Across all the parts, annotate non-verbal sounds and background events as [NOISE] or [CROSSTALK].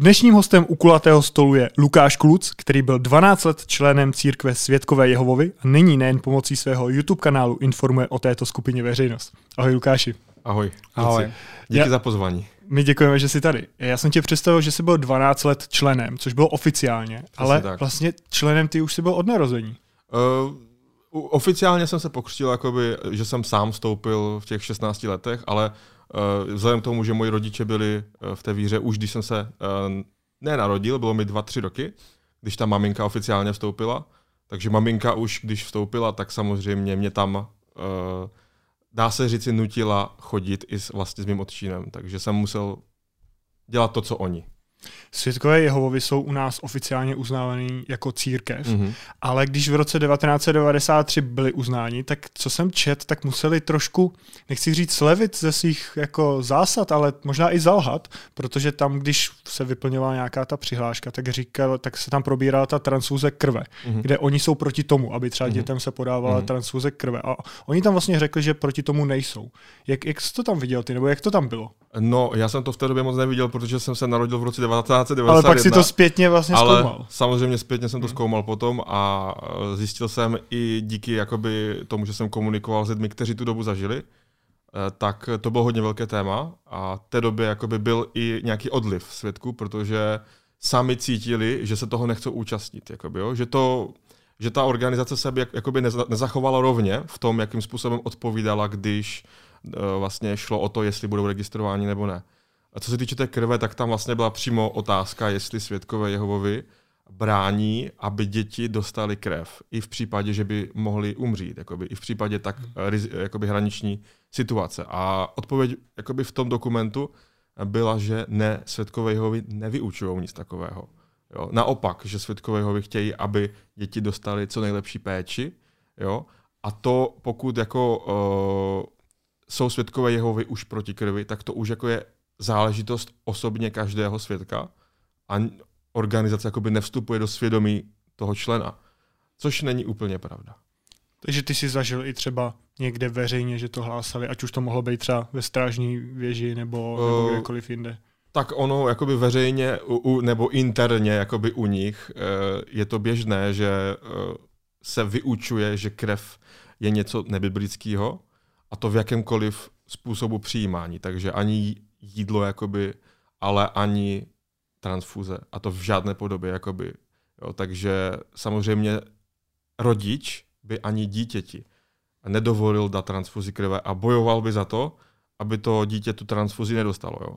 Dnešním hostem u kulatého stolu je Lukáš Kluc, který byl 12 let členem církve Světkové Jehovovi a nyní nejen pomocí svého YouTube kanálu informuje o této skupině veřejnost. Ahoj Lukáši. Ahoj. Ahoj. Díky Já, za pozvání. My děkujeme, že jsi tady. Já jsem tě představil, že jsi byl 12 let členem, což bylo oficiálně, Přesně ale tak. vlastně členem ty už jsi byl od narození. Uh, oficiálně jsem se pokřtil, jakoby, že jsem sám vstoupil v těch 16 letech, ale vzhledem k tomu, že moji rodiče byli uh, v té víře už když jsem se uh, nenarodil, bylo mi 2-3 roky, když ta maminka oficiálně vstoupila, takže maminka už když vstoupila, tak samozřejmě mě tam dá se říci, nutila chodit i s, vlastně s mým otčínem, takže jsem musel dělat to, co oni. Světkové Jehovovi jsou u nás oficiálně uznávaný jako církev, mm-hmm. ale když v roce 1993 byli uznáni, tak co jsem čet, tak museli trošku, nechci říct slevit ze svých jako zásad, ale možná i zalhat, protože tam, když se vyplňovala nějaká ta přihláška, tak říkal, tak se tam probírala ta transfuze krve, mm-hmm. kde oni jsou proti tomu, aby třeba mm-hmm. dětem se podávala mm-hmm. transfuze krve. A oni tam vlastně řekli, že proti tomu nejsou. Jak, jak jsi to tam viděl ty, nebo jak to tam bylo? No, já jsem to v té době moc neviděl, protože jsem se narodil v roce 1991. Ale pak si to zpětně vlastně ale zkoumal. samozřejmě zpětně jsem to hmm. zkoumal potom a e, zjistil jsem i díky jakoby tomu, že jsem komunikoval s lidmi, kteří tu dobu zažili, e, tak to bylo hodně velké téma a v té době jakoby byl i nějaký odliv svědků, protože sami cítili, že se toho nechcou účastnit. Jakoby, jo? Že, to, že ta organizace se by jakoby nezachovala rovně v tom, jakým způsobem odpovídala, když e, vlastně šlo o to, jestli budou registrováni nebo ne. A co se týče té krve, tak tam vlastně byla přímo otázka, jestli světkové Jehovovi brání, aby děti dostali krev. I v případě, že by mohli umřít. Jakoby, I v případě tak hmm. jakoby hraniční situace. A odpověď jakoby v tom dokumentu byla, že ne, světkové Jehovi nevyučují nic takového. Jo? Naopak, že světkové Jehovi chtějí, aby děti dostali co nejlepší péči. Jo? A to, pokud jako uh, jsou světkové Jehovy už proti krvi, tak to už jako je záležitost osobně každého svědka a organizace jakoby nevstupuje do svědomí toho člena, což není úplně pravda. Takže ty si zažil i třeba někde veřejně, že to hlásali, ať už to mohlo být třeba ve strážní věži nebo, nebo uh, kdekoliv jinde. Tak ono jakoby veřejně u, u, nebo interně jakoby u nich uh, je to běžné, že uh, se vyučuje, že krev je něco nebiblického a to v jakémkoliv způsobu přijímání. Takže ani jídlo, jakoby, ale ani transfuze. A to v žádné podobě. Jakoby. Jo, takže samozřejmě rodič by ani dítěti nedovolil dát transfuzi krve a bojoval by za to, aby to dítě tu transfuzi nedostalo. Jo.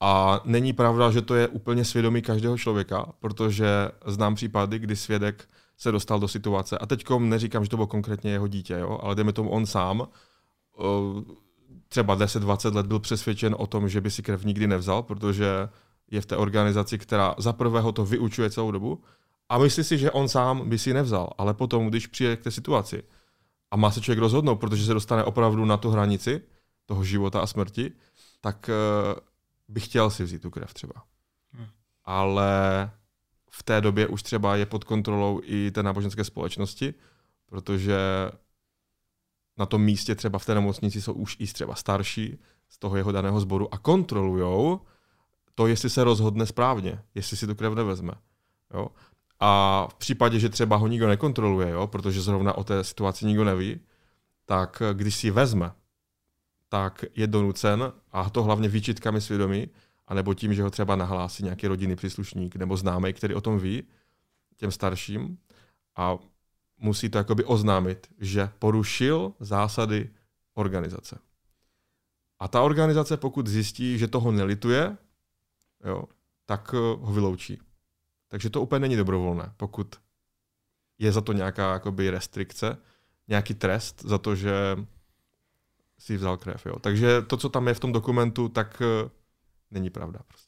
A není pravda, že to je úplně svědomí každého člověka, protože znám případy, kdy svědek se dostal do situace, a teď neříkám, že to bylo konkrétně jeho dítě, jo, ale jdeme tomu on sám, třeba 10-20 let byl přesvědčen o tom, že by si krev nikdy nevzal, protože je v té organizaci, která za prvého to vyučuje celou dobu a myslí si, že on sám by si nevzal, ale potom, když přijde k té situaci a má se člověk rozhodnout, protože se dostane opravdu na tu hranici toho života a smrti, tak uh, by chtěl si vzít tu krev třeba. Hmm. Ale v té době už třeba je pod kontrolou i té náboženské společnosti, protože na tom místě třeba v té nemocnici jsou už i třeba starší z toho jeho daného sboru a kontrolujou to, jestli se rozhodne správně, jestli si tu krev nevezme. Jo? A v případě, že třeba ho nikdo nekontroluje, jo, protože zrovna o té situaci nikdo neví, tak když si vezme, tak je donucen, a to hlavně výčitkami svědomí, anebo tím, že ho třeba nahlásí nějaký rodinný příslušník nebo známý, který o tom ví, těm starším, a musí to jakoby oznámit, že porušil zásady organizace. A ta organizace, pokud zjistí, že toho nelituje, jo, tak eh, ho vyloučí. Takže to úplně není dobrovolné, pokud je za to nějaká jakoby restrikce, nějaký trest za to, že si vzal krev. Jo. Takže to, co tam je v tom dokumentu, tak uh, není pravda. Prostě.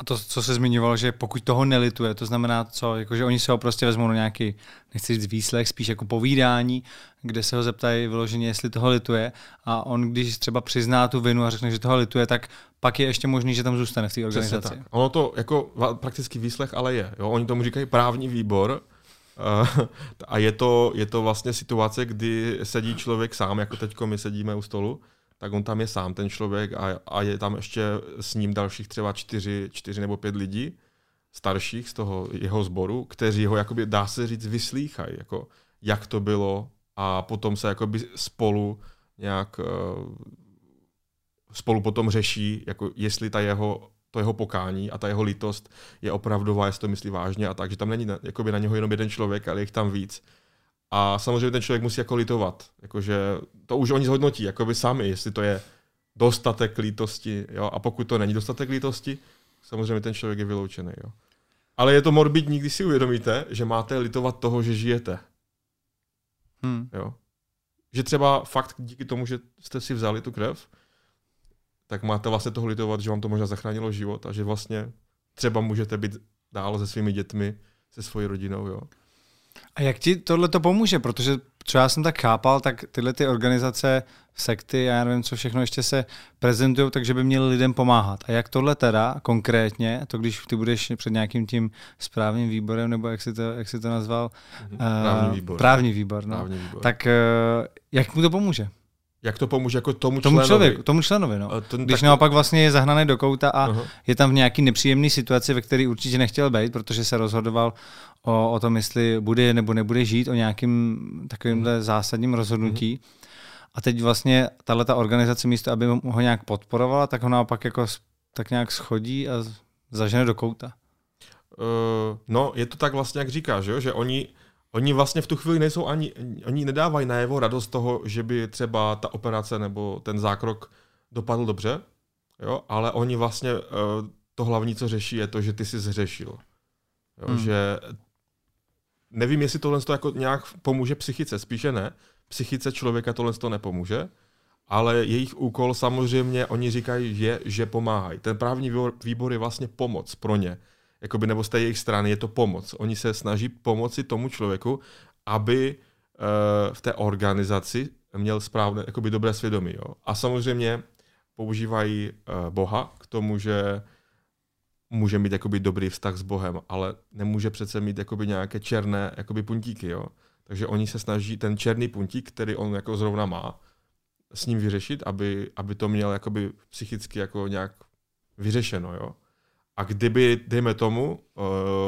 A to, co se zmiňoval, že pokud toho nelituje, to znamená co, jako, že oni se ho prostě vezmou na nějaký, nechci říct výslech, spíš jako povídání, kde se ho zeptají vyloženě, jestli toho lituje a on, když třeba přizná tu vinu a řekne, že toho lituje, tak pak je ještě možný, že tam zůstane v té organizaci. tak. Ono to jako prakticky výslech ale je. Jo? Oni tomu říkají právní výbor, uh, [LAUGHS] a je to, je to vlastně situace, kdy sedí člověk sám, jako teď my sedíme u stolu, tak on tam je sám ten člověk a, a je tam ještě s ním dalších třeba čtyři, čtyři nebo pět lidí starších z toho jeho sboru, kteří ho, jakoby, dá se říct, vyslýchají, jako, jak to bylo a potom se jakoby spolu nějak uh, spolu potom řeší, jako jestli ta jeho, to jeho pokání a ta jeho lítost je opravdová, jestli to myslí vážně a tak, že tam není jakoby na něho jenom jeden člověk, ale je jich tam víc. A samozřejmě ten člověk musí jako litovat, jakože to už oni zhodnotí, jakoby sami, jestli to je dostatek lítosti, jo, a pokud to není dostatek lítosti, samozřejmě ten člověk je vyloučený, jo. Ale je to morbidní, když si uvědomíte, že máte litovat toho, že žijete. Hmm. Jo. Že třeba fakt díky tomu, že jste si vzali tu krev, tak máte vlastně toho litovat, že vám to možná zachránilo život a že vlastně třeba můžete být dál se svými dětmi, se svojí rodinou. Jo. A jak ti tohle to pomůže? Protože třeba já jsem tak chápal, tak tyhle ty organizace, sekty, já nevím, co všechno ještě se prezentují, takže by měly lidem pomáhat. A jak tohle teda konkrétně, to když ty budeš před nějakým tím správním výborem, nebo jak jsi to, jak jsi to nazval? Mhm. Právní výbor. Právní výbor, no. Právní výbor. Tak uh, jak mu to pomůže? Jak to pomůže jako tomu, tomu členovi? Člověku, tomu členovi, no. Ten, Když tak... naopak vlastně je zahnaný do kouta a uh-huh. je tam v nějaký nepříjemný situaci, ve které určitě nechtěl být, protože se rozhodoval o, o tom, jestli bude nebo nebude žít, o nějakým takovýmhle uh-huh. zásadním rozhodnutí. Uh-huh. A teď vlastně tahle ta organizace místo, aby ho nějak podporovala, tak ho naopak jako tak nějak schodí a zažene do kouta. Uh, no, je to tak vlastně, jak říkáš, že, že oni Oni vlastně v tu chvíli nejsou ani, oni nedávají najevo radost toho, že by třeba ta operace nebo ten zákrok dopadl dobře, jo, ale oni vlastně uh, to hlavní, co řeší, je to, že ty jsi zřešil. Jo, hmm. Že nevím, jestli tohle to jako nějak pomůže psychice, spíše ne. Psychice člověka tohle to nepomůže, ale jejich úkol samozřejmě, oni říkají, je, že pomáhají. Ten právní výbor je vlastně pomoc pro ně jakoby, nebo z té jejich strany je to pomoc. Oni se snaží pomoci tomu člověku, aby uh, v té organizaci měl správné, jakoby dobré svědomí. Jo. A samozřejmě používají uh, Boha k tomu, že může mít jakoby dobrý vztah s Bohem, ale nemůže přece mít jakoby nějaké černé jakoby puntíky. Jo. Takže oni se snaží ten černý puntík, který on jako zrovna má, s ním vyřešit, aby, aby to měl jakoby psychicky jako nějak vyřešeno. Jo. A kdyby, dejme tomu, uh,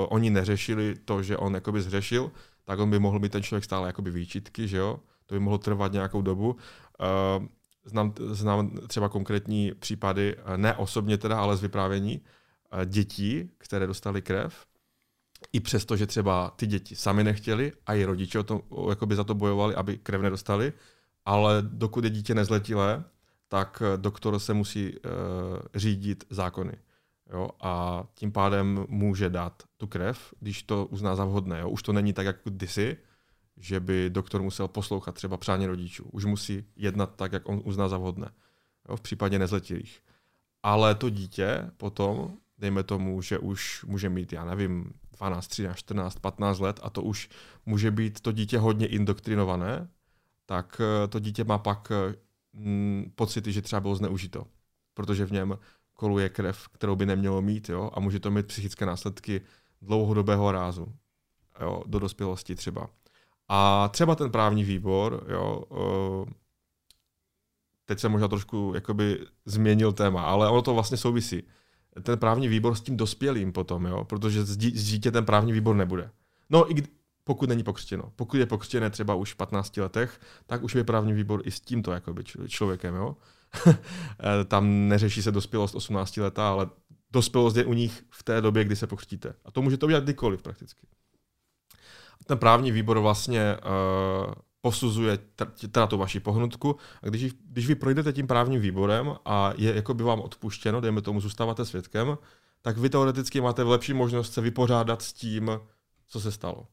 oni neřešili to, že on jakoby zřešil, tak on by mohl být ten člověk stále jakoby výčitky, že jo? To by mohlo trvat nějakou dobu. Uh, znám, znám třeba konkrétní případy, eh, ne osobně teda, ale z vyprávění, uh, dětí, které dostali krev, i přesto, že třeba ty děti sami nechtěli a i rodiče o tom, jakoby za to bojovali, aby krev nedostali, ale dokud je dítě nezletilé, tak doktor se musí uh, řídit zákony. Jo, a tím pádem může dát tu krev, když to uzná za vhodné. Jo. Už to není tak, jako kdysi, že by doktor musel poslouchat třeba přání rodičů. Už musí jednat tak, jak on uzná za vhodné. Jo, v případě nezletilých. Ale to dítě potom, dejme tomu, že už může mít, já nevím, 12, 13, 14, 15 let a to už může být to dítě hodně indoktrinované, tak eh, to dítě má pak mm, pocity, že třeba bylo zneužito. Protože v něm koluje krev, kterou by nemělo mít, jo, a může to mít psychické následky dlouhodobého rázu, jo, do dospělosti třeba. A třeba ten právní výbor, jo, teď se možná trošku jakoby změnil téma, ale ono to vlastně souvisí. Ten právní výbor s tím dospělým potom, jo, protože z dítě ten právní výbor nebude. No i pokud není pokřtěno. Pokud je pokřtěné třeba už v 15 letech, tak už je právní výbor i s tímto jakoby člověkem. Jo. [LAUGHS] Tam neřeší se dospělost 18 letá, ale dospělost je u nich v té době, kdy se pokřtíte. A to můžete udělat kdykoliv prakticky. Ten právní výbor vlastně uh, posuzuje teda tu vaši pohnutku a když, když vy projdete tím právním výborem a je jako by vám odpuštěno, dejme tomu, zůstáváte svědkem, tak vy teoreticky máte lepší možnost se vypořádat s tím, co se stalo.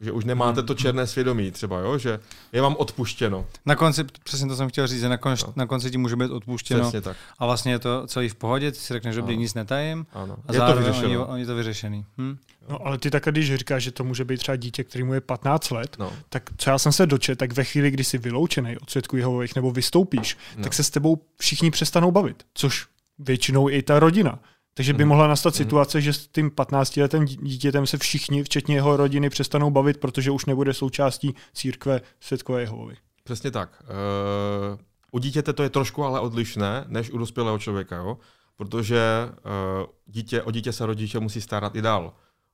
Že už nemáte to černé svědomí třeba, jo? že je vám odpuštěno. Na konci, přesně to jsem chtěl říct, že na, konci, no. na konci ti může být odpuštěno. Přesně tak. A vlastně je to celý v pohodě, ty si řekneš, že dobrý, nic netajím. Ano. A je to vyřešeno. Oni, je to vyřešený. Hm? No, ale ty tak, když říkáš, že to může být třeba dítě, který mu je 15 let, no. tak co já jsem se dočet, tak ve chvíli, kdy jsi vyloučený od svědků Jehovových nebo vystoupíš, no. tak se s tebou všichni přestanou bavit. Což většinou i ta rodina. Takže by mhm. mohla nastat mhm. situace, že s tím 15-letým dítětem se všichni, včetně jeho rodiny, přestanou bavit, protože už nebude součástí církve Světkové Jehovovi. Přesně tak. Uh, u dítěte to je trošku ale odlišné než u dospělého člověka, jo? protože uh, dítě, o dítě se rodiče musí starat i dál.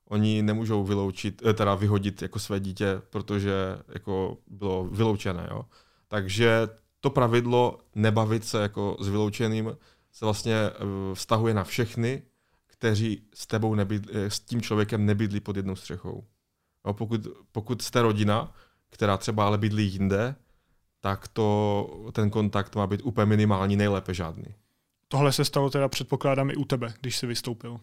Oni nemůžou vyloučit, eh, teda vyhodit jako své dítě, protože jako bylo vyloučené. Jo? Takže to pravidlo nebavit se jako s vyloučeným se vlastně uh, vztahuje na všechny, kteří s tebou nebydli, s tím člověkem nebydlí pod jednou střechou. Jo, pokud, pokud jste rodina, která třeba ale bydlí jinde, tak to, ten kontakt má být úplně minimální, nejlépe žádný. Tohle se stalo teda předpokládám i u tebe, když jsi vystoupil.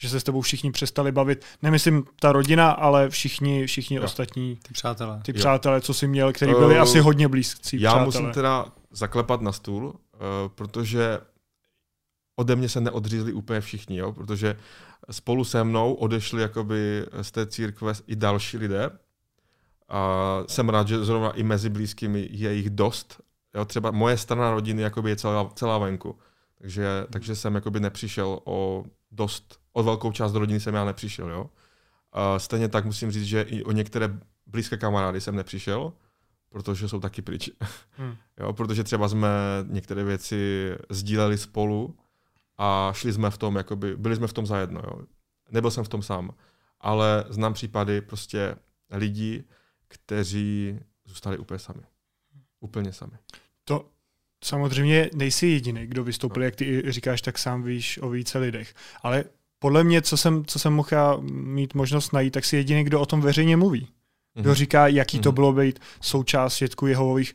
Že se s tebou všichni přestali bavit. Nemyslím ta rodina, ale všichni, všichni jo. ostatní. Ty přátelé. Ty přátelé, co jsi měl, kteří byli uh, asi hodně blízcí. Já přátelé. musím teda zaklepat na stůl, protože ode mě se neodřízli úplně všichni, jo? protože spolu se mnou odešli jakoby z té církve i další lidé. A jsem rád, že zrovna i mezi blízkými je jich dost. Jo? Třeba moje strana rodiny jakoby je celá, celá venku. Takže, takže jsem jakoby nepřišel o dost, o velkou část rodiny jsem já nepřišel. Jo? A stejně tak musím říct, že i o některé blízké kamarády jsem nepřišel, protože jsou taky pryč. [LAUGHS] Hmm. jo, protože třeba jsme některé věci sdíleli spolu a šli jsme v tom, jakoby, byli jsme v tom zajedno. Jo. Nebyl jsem v tom sám, ale znám případy prostě lidí, kteří zůstali úplně sami. Úplně sami. To samozřejmě nejsi jediný, kdo vystoupil, no. jak ty říkáš, tak sám víš o více lidech. Ale podle mě, co jsem, co jsem mohl mít možnost najít, tak si jediný, kdo o tom veřejně mluví. Kdo mm-hmm. říká, jaký mm-hmm. to mhm. bylo být součást svědků Jehovových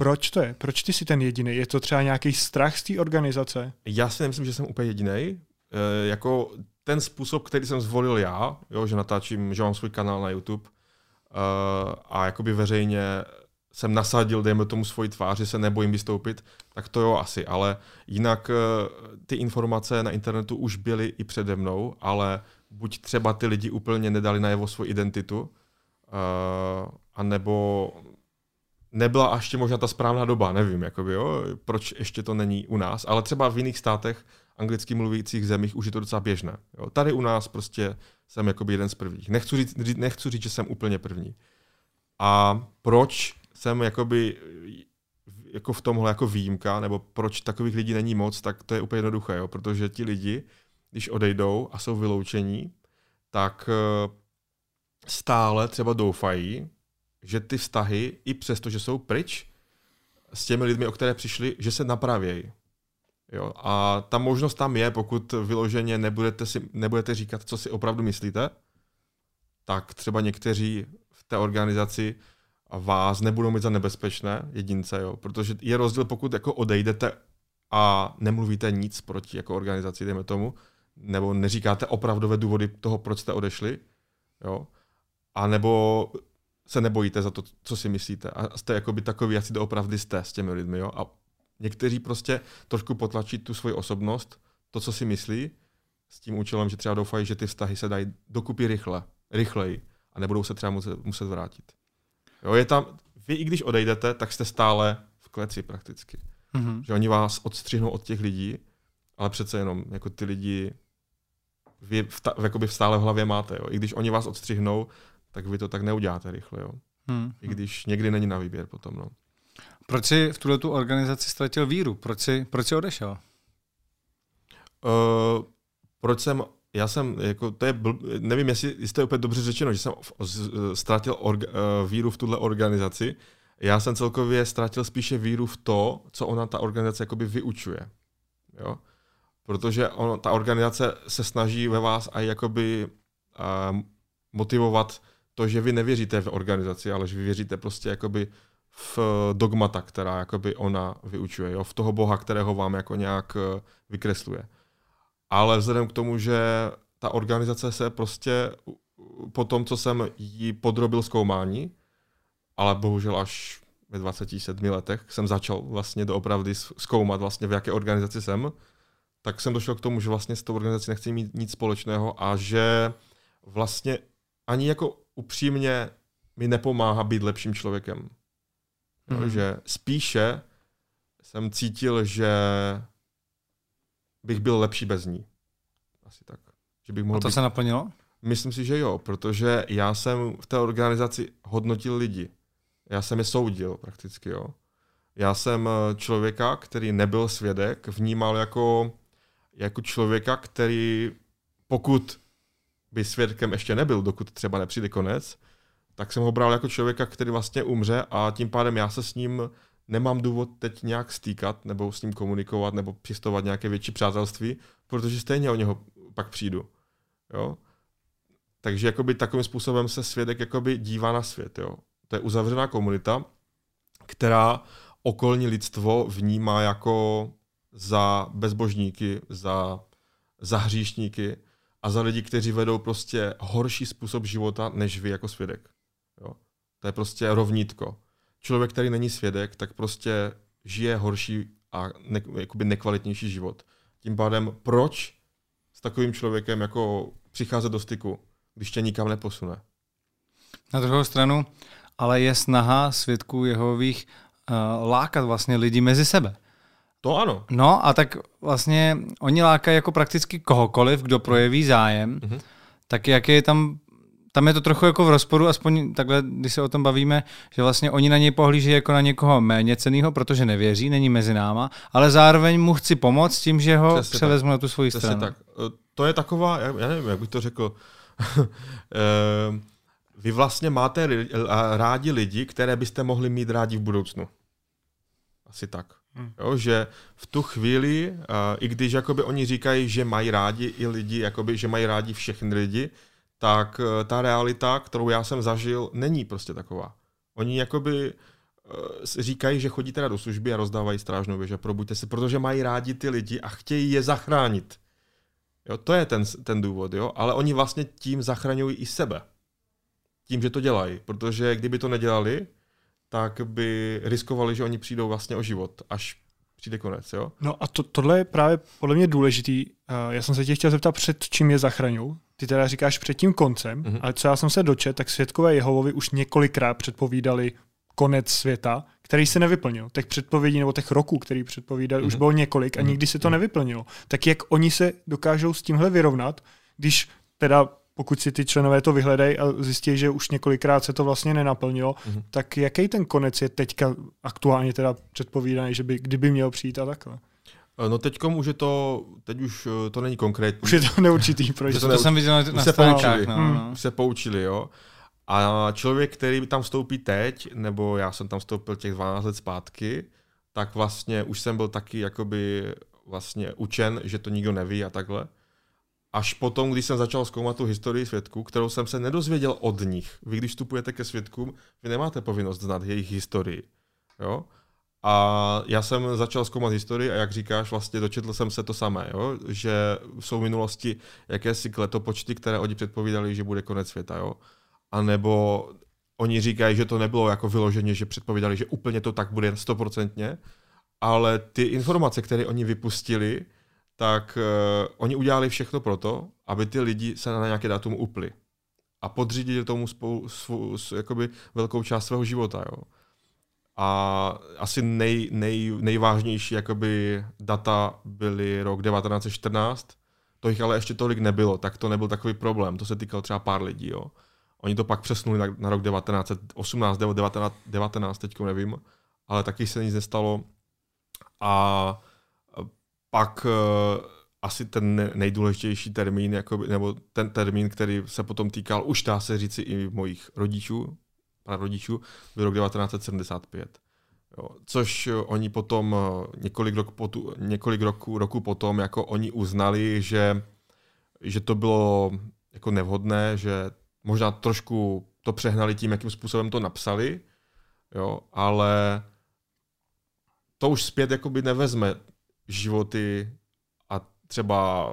proč to je? Proč ty jsi ten jediný? Je to třeba nějaký strach z té organizace? Já si nemyslím, že jsem úplně jediný. E, jako ten způsob, který jsem zvolil já, jo, že natáčím, že mám svůj kanál na YouTube e, a jakoby veřejně jsem nasadil, dejme tomu svoji tvář, že se nebojím vystoupit, tak to jo asi, ale jinak e, ty informace na internetu už byly i přede mnou, ale buď třeba ty lidi úplně nedali najevo svou identitu, uh, anebo nebyla ještě možná ta správná doba, nevím, jakoby, jo, proč ještě to není u nás, ale třeba v jiných státech anglicky mluvících zemích už je to docela běžné. Jo. Tady u nás prostě jsem jakoby jeden z prvních. Nechci říct, nechci říct, že jsem úplně první. A proč jsem jakoby jako v tomhle jako výjimka, nebo proč takových lidí není moc, tak to je úplně jednoduché, jo? protože ti lidi, když odejdou a jsou vyloučení, tak eh, stále třeba doufají, že ty vztahy, i přesto, že jsou pryč, s těmi lidmi, o které přišli, že se napravějí. Jo? A ta možnost tam je, pokud vyloženě nebudete, si, nebudete říkat, co si opravdu myslíte, tak třeba někteří v té organizaci vás nebudou mít za nebezpečné jedince, jo? protože je rozdíl, pokud jako odejdete a nemluvíte nic proti jako organizaci, dejme tomu, nebo neříkáte opravdové důvody toho, proč jste odešli, jo? A nebo se nebojíte za to, co si myslíte. A jste jakoby takový, jak si doopravdy jste s těmi lidmi. Jo? A někteří prostě trošku potlačí tu svoji osobnost, to, co si myslí, s tím účelem, že třeba doufají, že ty vztahy se dají dokupy rychle, rychleji a nebudou se třeba muset, muset vrátit. Jo, je tam, vy i když odejdete, tak jste stále v kleci prakticky. Mm-hmm. Že oni vás odstřihnou od těch lidí, ale přece jenom jako ty lidi vy v, ta, jakoby v stále v hlavě máte. Jo. I když oni vás odstřihnou, tak vy to tak neuděláte rychle. Jo. Hmm. I když někdy není na výběr potom. No. Proč jsi v tuhle tu organizaci ztratil víru? Proč jsi, proč jsi odešel? Uh, proč jsem, já jsem, jako, to je, bl, nevím, jestli, jestli to je úplně dobře řečeno, že jsem ztratil orga, uh, víru v tuhle organizaci. Já jsem celkově ztratil spíše víru v to, co ona ta organizace jakoby vyučuje. Jo? Protože on, ta organizace se snaží ve vás a jakoby uh, motivovat to, že vy nevěříte v organizaci, ale že vy věříte prostě jakoby v dogmata, která jakoby ona vyučuje, jo? v toho boha, kterého vám jako nějak eh, vykresluje. Ale vzhledem k tomu, že ta organizace se prostě po tom, co jsem jí podrobil zkoumání, ale bohužel až ve 27 letech jsem začal vlastně doopravdy zkoumat vlastně v jaké organizaci jsem, tak jsem došel k tomu, že vlastně s tou organizací nechci mít nic společného a že vlastně ani jako upřímně mi nepomáhá být lepším člověkem. Mm. že spíše jsem cítil, že bych byl lepší bez ní. Asi tak. Že bych mohl A to být... se naplnilo? Myslím si, že jo, protože já jsem v té organizaci hodnotil lidi. Já jsem je soudil prakticky, jo. Já jsem eh, člověka, který nebyl svědek, vnímal jako, jako člověka, který pokud by svědkem ještě nebyl, dokud třeba nepřijde konec, tak jsem ho bral jako člověka, který vlastně umře a tím pádem já se s ním nemám důvod teď nějak stýkat nebo s ním komunikovat nebo přistovat nějaké větší přátelství, protože stejně o něho pak přijdu. Jo? Takže jakoby takovým způsobem se svědek jakoby dívá na svět. Jo? To je uzavřená komunita, která okolní lidstvo vnímá jako za bezbožníky, za, za hříšníky a za lidi, kteří vedou prostě horší způsob života, než vy jako svědek. Jo? To je prostě rovnítko. Člověk, který není svědek, tak prostě žije horší a ne, jakoby nekvalitnější život. Tím pádem, proč s takovým člověkem jako přicházet do styku, když tě nikam neposune? Na druhou stranu, ale je snaha svědků Jehových uh, lákat vlastně lidi mezi sebe. To ano. No a tak vlastně oni lákají jako prakticky kohokoliv, kdo projeví zájem, mm-hmm. tak jak je tam tam je to trochu jako v rozporu, aspoň takhle, když se o tom bavíme, že vlastně oni na něj pohlíží jako na někoho méně ceného, protože nevěří, není mezi náma, ale zároveň mu chci pomoct tím, že ho Přesně převezmu tak. na tu svoji Přesně stranu. Tak. E, to je taková, já nevím, jak bych to řekl, [LAUGHS] e, vy vlastně máte rádi lidi, které byste mohli mít rádi v budoucnu. Asi tak. Hmm. Jo, že v tu chvíli, uh, i když jakoby oni říkají, že mají rádi i lidi, jakoby, že mají rádi všechny lidi, tak uh, ta realita, kterou já jsem zažil, není prostě taková. Oni jakoby uh, říkají, že chodí teda do služby a rozdávají strážnou věž a probuďte se, protože mají rádi ty lidi a chtějí je zachránit. Jo, to je ten, ten důvod, jo? ale oni vlastně tím zachraňují i sebe. Tím, že to dělají, protože kdyby to nedělali, tak by riskovali, že oni přijdou vlastně o život, až přijde konec. Jo? No a to, tohle je právě podle mě důležitý. Uh, já jsem se tě chtěl zeptat, před čím je zachraňují. Ty teda říkáš před tím koncem, mm-hmm. ale co já jsem se dočet, tak světkové Jehovovi už několikrát předpovídali konec světa, který se nevyplnil. Těch předpovědí nebo těch roků, který předpovídali, mm-hmm. už mhm. bylo několik a mm-hmm. nikdy se to mm-hmm. nevyplnilo. Tak jak oni se dokážou s tímhle vyrovnat, když teda pokud si ty členové to vyhledají a zjistí, že už několikrát se to vlastně nenaplnilo, mm-hmm. tak jaký ten konec je teďka aktuálně teda předpovídaný, že by kdyby měl přijít a takhle? Eh, no teď už je to, teď už eh, to není konkrétní. Už je to neurčitý, [LAUGHS] proč to, to jsem viděl na, na se poučili, no, no. se poučili, jo. A člověk, který tam vstoupí teď, nebo já jsem tam vstoupil těch 12 let zpátky, tak vlastně už jsem byl taky jakoby vlastně učen, že to nikdo neví a takhle až potom, když jsem začal zkoumat tu historii svědků, kterou jsem se nedozvěděl od nich. Vy, když vstupujete ke svědkům, vy nemáte povinnost znát jejich historii. Jo? A já jsem začal zkoumat historii a jak říkáš, vlastně dočetl jsem se to samé, jo? že jsou v minulosti jakési kletopočty, které oni předpovídali, že bude konec světa. Jo? A nebo oni říkají, že to nebylo jako vyloženě, že předpovídali, že úplně to tak bude stoprocentně, ale ty informace, které oni vypustili, tak uh, oni udělali všechno pro to, aby ty lidi se na nějaké datum upli a podřídili tomu spou, svou, jakoby velkou část svého života. Jo. A asi nej, nej, nejvážnější jakoby data byly rok 1914, to jich ale ještě tolik nebylo, tak to nebyl takový problém, to se týkalo třeba pár lidí. Jo. Oni to pak přesunuli na, na rok 1918 nebo 19, 19 teď nevím, ale taky se nic nestalo. A pak uh, asi ten nejdůležitější termín, jako, nebo ten termín, který se potom týkal, už dá se říci i mojich rodičů, rodičů, byl rok 1975. Jo, což oni potom eh, několik, rok potu, několik roku, roku potom jako oni uznali, že, že to bylo jako nevhodné, že možná trošku to přehnali tím, jakým způsobem to napsali, jo, ale to už zpět jakoby nevezme životy a třeba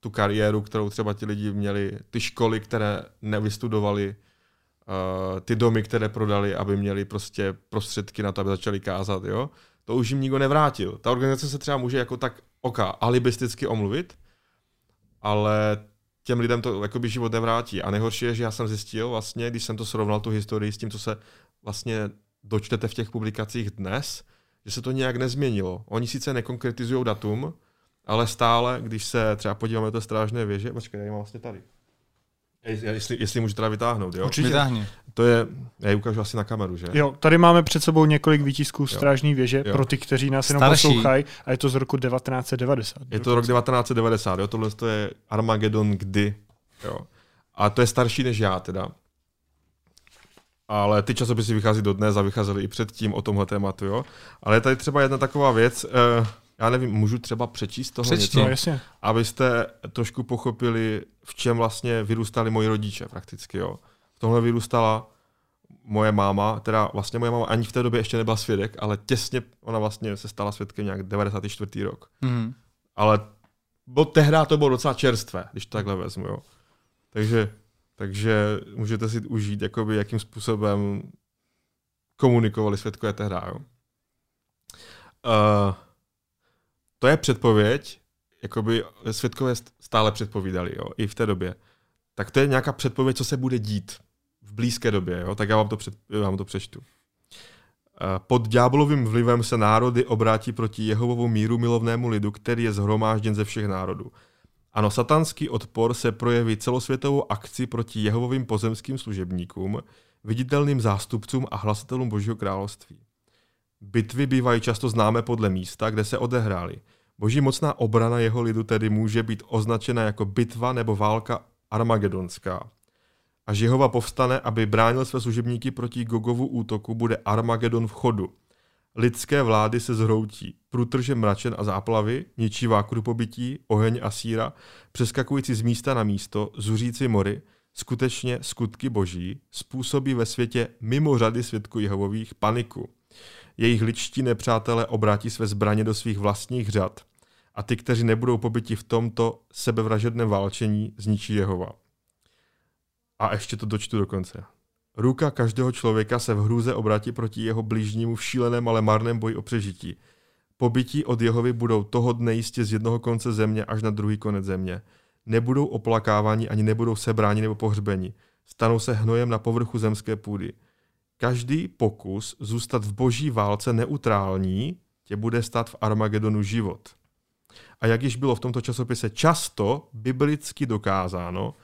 tu kariéru, kterou třeba ti lidi měli, ty školy, které nevystudovali, uh, ty domy, které prodali, aby měli prostě prostředky na to, aby začali kázat, jo. To už jim nikdo nevrátil. Ta organizace se třeba může jako tak oka alibisticky omluvit, ale těm lidem to jakoby život nevrátí. A nejhorší je, že já jsem zjistil vlastně, když jsem to srovnal tu historii s tím, co se vlastně dočtete v těch publikacích dnes, že se to nějak nezměnilo. Oni sice nekonkretizují datum, ale stále, když se třeba podíváme do té strážné věže, počkej, já mám vlastně tady. Jestli, jestli můžu teda vytáhnout, jo? Určitě. Vytáhni. To je, já ji ukážu asi na kameru, že? Jo, tady máme před sebou několik výtisků strážní věže jo. pro ty, kteří nás jenom poslouchají a je to z roku 1990. Je to rok 1990, jo, tohle to je Armageddon kdy, jo. A to je starší než já teda. Ale ty časopisy vychází do dnes a vycházely i předtím o tomhle tématu, jo. Ale je tady třeba jedna taková věc, uh, já nevím, můžu třeba přečíst toho Přečti. něco, No, jasně. abyste trošku pochopili, v čem vlastně vyrůstali moji rodiče prakticky, jo. V tomhle vyrůstala moje máma, teda vlastně moje máma ani v té době ještě nebyla svědek, ale těsně ona vlastně se stala svědkem nějak 94. rok. Mhm. Ale bo, tehdy to bylo docela čerstvé, když to takhle vezmu, jo. Takže, takže můžete si užít, jakoby, jakým způsobem komunikovali svědkové tehdy, jo. Uh, to je předpověď, jakoby svědkové stále předpovídali, jo, i v té době. Tak to je nějaká předpověď, co se bude dít v blízké době, jo, tak já vám to, před, vám to přečtu. Eh, Pod ďáblovým vlivem se národy obrátí proti Jehovovu míru milovnému lidu, který je zhromážděn ze všech národů. Ano, satanský odpor se projeví celosvětovou akci proti Jehovovým pozemským služebníkům, viditelným zástupcům a hlasatelům Božího království. Bitvy bývají často známé podle místa, kde se odehrály. Boží mocná obrana jeho lidu tedy může být označena jako bitva nebo válka armagedonská. Až Jehova povstane, aby bránil své služebníky proti Gogovu útoku, bude Armagedon v chodu. Lidské vlády se zhroutí, průtrže mračen a záplavy, ničivá krupobytí, oheň a síra, přeskakující z místa na místo, zuřící mory, skutečně skutky boží, způsobí ve světě mimo řady svědků Jehovových paniku. Jejich ličtí nepřátelé obrátí své zbraně do svých vlastních řad a ty, kteří nebudou pobyti v tomto sebevražedném válčení, zničí Jehova. A ještě to dočtu do konce. Ruka každého člověka se v hrůze obrátí proti jeho blížnímu v šíleném, ale marném boji o přežití. Pobytí od Jehovy budou toho dne jistě z jednoho konce země až na druhý konec země. Nebudou oplakáváni ani nebudou sebráni nebo pohřbeni. Stanou se hnojem na povrchu zemské půdy. Každý pokus zůstat v boží válce neutrální tě bude stát v Armagedonu život. A jak již bylo v tomto časopise často biblicky dokázáno,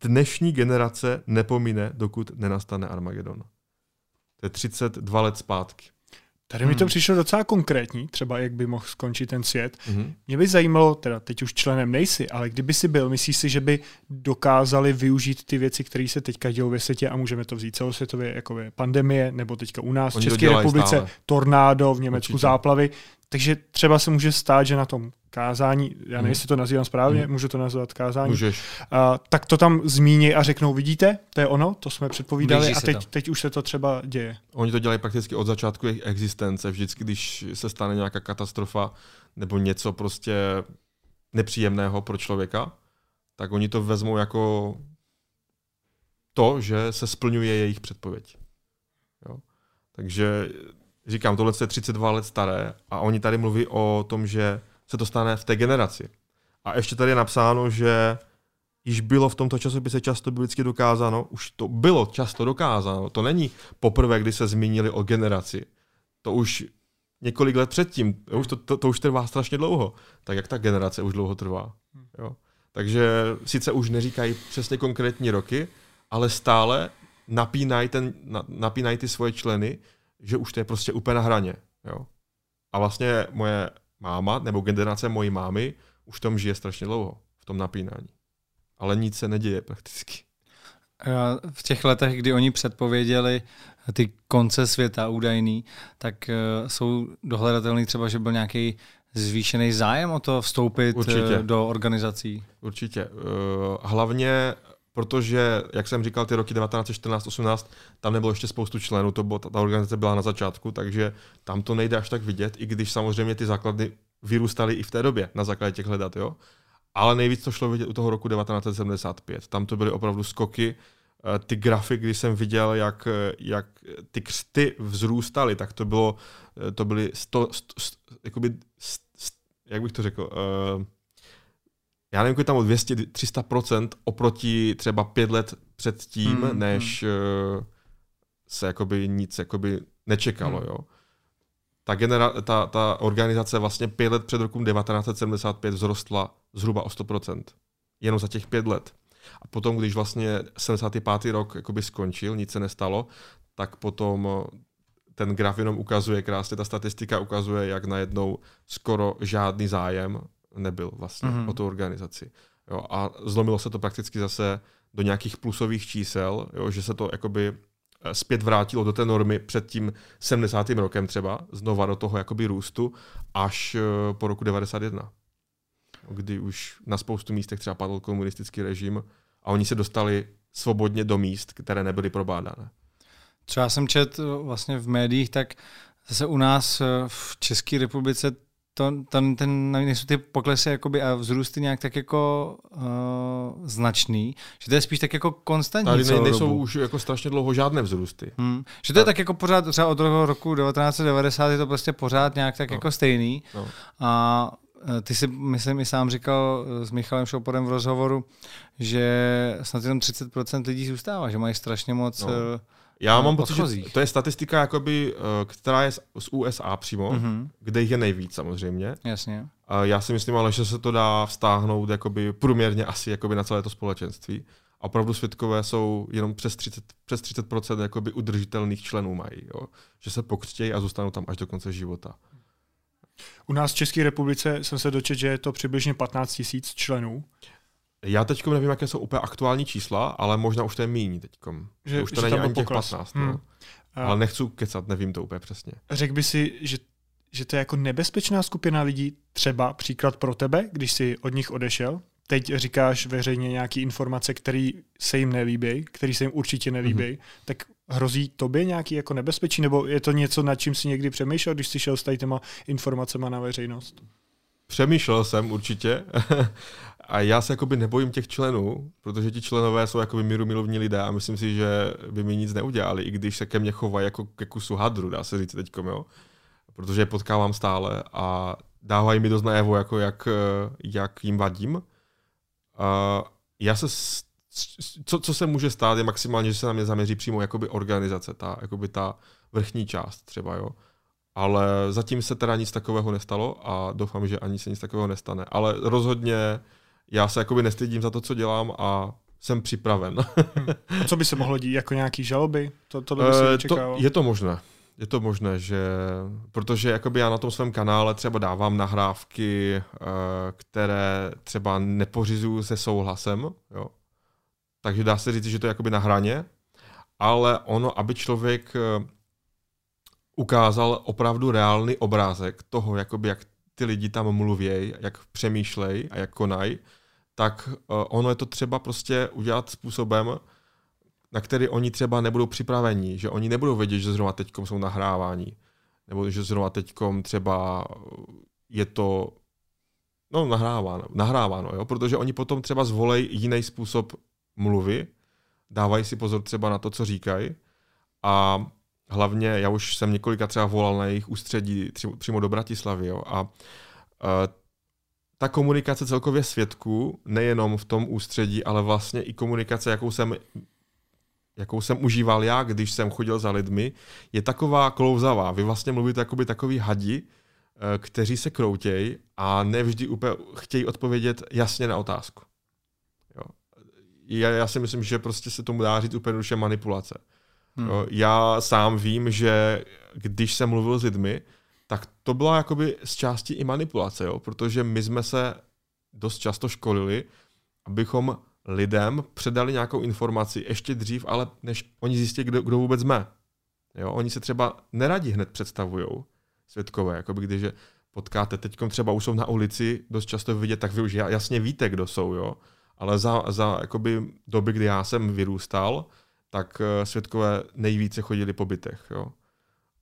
dnešní generace nepomine, dokud nenastane Armagedon. To je 32 let zpátky. Tady mi to přišlo docela konkrétní, třeba jak by mohl skončit ten svět. Mhm. Mě by zajímalo, teda teď už členem nejsi, ale kdyby si byl, myslíš si, že by dokázali využít ty věci, které se teďka dějou ve světě a můžeme to vzít celosvětově, jako je pandemie, nebo teďka u nás Oni v České republice stále. tornádo, v Německu Určitě. záplavy. Takže třeba se může stát, že na tom kázání, já nevím, Mhm. jestli to nazývám správně, Mhm. můžu to nazvat kázání, Můžeš. a, tak to tam zmíní a řeknou, vidíte, to je ono, to jsme předpovídali Blíží a teď, to. teď už se to třeba děje. Oni to dělají prakticky od začátku jejich existence. Vždycky, když se stane nějaká katastrofa nebo něco prostě nepříjemného pro člověka, tak oni to vezmou jako to, že se splňuje jejich předpověď. Jo? Takže říkám, tohle je 32 let staré a oni tady mluví o tom, že se to stane v té generaci. A ještě tady je napsáno, že již bylo v tomto časopise často biblicky dokázáno, už to bylo často dokázáno, to není poprvé, kdy se zmínili o generaci. To už několik let předtím, to už, to, to, to už trvá strašně dlouho. Tak jak ta generace už dlouho trvá. Jo? Takže sice už neříkají přesně konkrétní roky, ale stále napínají, ten, na, napínají ty svoje členy, že už to je prostě úplně na hraně. Jo? A vlastně moje máma, nebo generace mojí mámy, už v tom žije strašně dlouho, v tom napínání. Ale nic se neděje prakticky. V těch letech, kdy oni předpověděli ty konce světa údajný, tak eh, jsou dohledatelný třeba, že byl nějaký zvýšený zájem o to vstoupit Určitě. eh, do organizací. Určitě. Hlavně, protože, jak jsem říkal, ty roky 1914-18, tam nebylo ještě spoustu členů, to bylo, ta, ta organizace byla na začátku, takže tam to nejde až tak vidět, i když samozřejmě ty základny vyrůstaly i v té době na základě těch hledat, jo. Ale nejvíc to šlo vidět u toho roku 1975. Tam to byly opravdu skoky. Eh, Ty grafy, když jsem viděl, jak, eh, jak ty křty vzrůstaly, tak to bylo, eh, to byly sto, sto, sto, jakoby, st, st, jak bych to řekl, uh, já nevím, kolik tam o 200-300% oproti třeba pět let předtím, Hmm, mm, než uh, se jakoby nic jakoby nečekalo, Hmm. jo. Ta, genera- ta, ta organizace vlastně pět let před rokem 1975 vzrostla zhruba o 100%. Jenom za těch pět let. A potom, když vlastně 75. rok jakoby skončil, nic se nestalo, tak potom ten graf jenom ukazuje krásně, ta statistika ukazuje, jak najednou skoro žádný zájem nebyl vlastně mm-hmm. o tu organizaci. Jo, a zlomilo se to prakticky zase do nějakých plusových čísel, jo, že se to jakoby eh, zpět vrátilo do té normy před tím 70. rokem třeba, znova do toho jakoby růstu, až eh, po roku 91. Kdy už na spoustu místech třeba padl komunistický režim a oni se dostali svobodně do míst, které nebyly probádané. Co já jsem čet eh, vlastně v médiích, tak zase u nás v České republice to, ten, ten, nejsou ty poklesy jakoby a vzrůsty nějak tak jako uh, značný, že to je spíš tak jako konstantní Tady ne, nejsou dobu. už jako strašně dlouho žádné vzrůsty. Hmm. Že to je tak jako pořád, třeba od toho roku 1990 je to prostě pořád nějak tak no. jako stejný. No. A eh, ty si, myslím, i sám říkal s Michalem Šoporem v rozhovoru, že snad jenom 30% lidí zůstává, že mají strašně moc no. Já mám pocit, že to je statistika, jakoby, eh, která je z USA přímo, mm-hmm. kde jich je nejvíc samozřejmě. Jasně. Já si myslím ale, že se to dá vztáhnout jakoby průměrně asi jakoby na celé to společenství. A opravdu světkové jsou jenom přes 30%, přes 30% jakoby udržitelných členů mají. Jo? Že se pokřtějí a zůstanou tam až do konce života. U nás v České republice jsem se dočetl, že je to přibližně 15 tisíc členů. Já teď nevím, jaké jsou úplně aktuální čísla, ale možná už to je míní teď. Že, už to že není ani těch 15. No. Hmm. No. Ale nechci kecat, nevím to úplně přesně. Řekl by si, že, že to je jako nebezpečná skupina lidí, třeba příklad pro tebe, když jsi od nich odešel? Teď říkáš veřejně nějaké informace, které se jim nelíbí, které se jim určitě nelíbí, mm-hmm. tak hrozí tobě nějaký jako nebezpečí, nebo je to něco, nad čím si někdy přemýšlel, když jsi šel s tady těma informacemi na veřejnost? Přemýšlel jsem určitě. [LAUGHS] a já se jakoby nebojím těch členů, protože ti členové jsou jakoby míru milovní lidé a myslím si, že by mi nic neudělali, i když se ke mně chovají jako ke kusu hadru, dá se říct teď, jo. Protože je potkávám stále a dávají mi dost najevo, jako jak, jak jim vadím. A já se co, co se může stát, je maximálně, že se na mě zaměří přímo jakoby organizace, ta, jakoby ta vrchní část třeba, jo. Ale zatím se teda nic takového nestalo a doufám, že ani se nic takového nestane. Ale rozhodně já se jakoby nestydím za to, co dělám a jsem připraven. a co by se mohlo dít? Jako nějaký žaloby? To, tohle by se eh, to, Je to možné. Je to možné, že protože jakoby já na tom svém kanále třeba dávám nahrávky, eh, které třeba nepořizuju se souhlasem, jo. Takže dá se říct, že to je jakoby na hraně, ale ono, aby člověk eh, ukázal opravdu reálný obrázek toho, jakoby jak ty lidi tam mluvějí, jak přemýšlej a jak konají, tak uh, ono je to třeba prostě udělat způsobem, na který oni třeba nebudou připraveni, že oni nebudou vědět, že zrovna teď jsou nahrávání, nebo že zrovna teď třeba je to no, nahráváno, nahráváno jo? protože oni potom třeba zvolej jiný způsob mluvy, dávají si pozor třeba na to, co říkají a hlavně, já už jsem několika třeba volal na jejich ústředí přímo do Bratislavy jo? a uh, ta komunikace celkově svědků, nejenom v tom ústředí, ale vlastně i komunikace, jakou jsem, jakou jsem užíval já, když jsem chodil za lidmi, je taková klouzavá. Vy vlastně mluvíte jako by takový hadi, eh, kteří se kroutějí a nevždy úplně chtějí odpovědět jasně na otázku. Jo. Já, já si myslím, že prostě se tomu dá říct úplně duše manipulace. Hmm. Jo. Já sám vím, že když jsem mluvil s lidmi, tak to byla jakoby z části i manipulace, jo? protože my jsme se dost často školili, abychom lidem předali nějakou informaci ještě dřív, ale než oni zjistí, kdo, kdo vůbec jsme. Jo? Oni se třeba neradí hned představují světkové, jakoby když je potkáte, teď třeba už jsou na ulici, dost často vidět, tak vy už jasně víte, kdo jsou, jo. Ale za, za jakoby doby, kdy já jsem vyrůstal, tak eh, světkové nejvíce chodili po bytech, jo.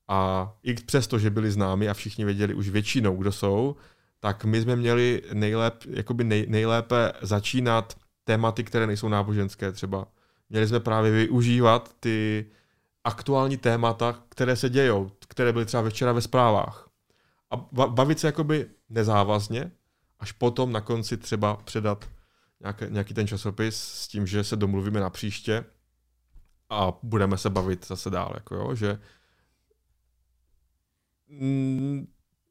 A i přesto, že byli známi a všichni věděli už většinou, kdo jsou, tak my jsme měli nejlép, jakoby nej, nejlépe začínat tématy, které nejsou náboženské třeba. Měli jsme právě využívat ty aktuální témata, které se dějou, které byly třeba včera ve zprávách. A bavit se jakoby nezávazně, až potom na konci třeba předat nějaký, nějaký ten časopis s tím, že se domluvíme na příště a budeme se bavit zase dál. Jako jo, že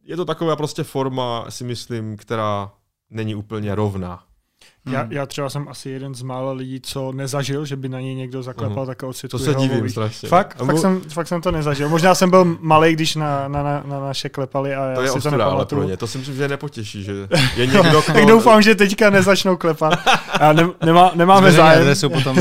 je to taková prostě forma, si myslím, která není úplně rovná. Já, hmm. já třeba jsem asi jeden z mála lidí, co nezažil, že by na něj někdo zaklepal uh-huh. takovou citu. To se divím strašně. Fakt, fakt, jsem, fakt jsem to nezažil. Možná jsem byl malý, když na, na, na, na naše klepali a to já je si to nepamatuju. pro ně. To si myslím, že nepotěší, že [LAUGHS] je někdo, [LAUGHS] koho... tak doufám, že teďka nezačnou klepat. A ne, nemá, nemáme zájem. Adresu potom.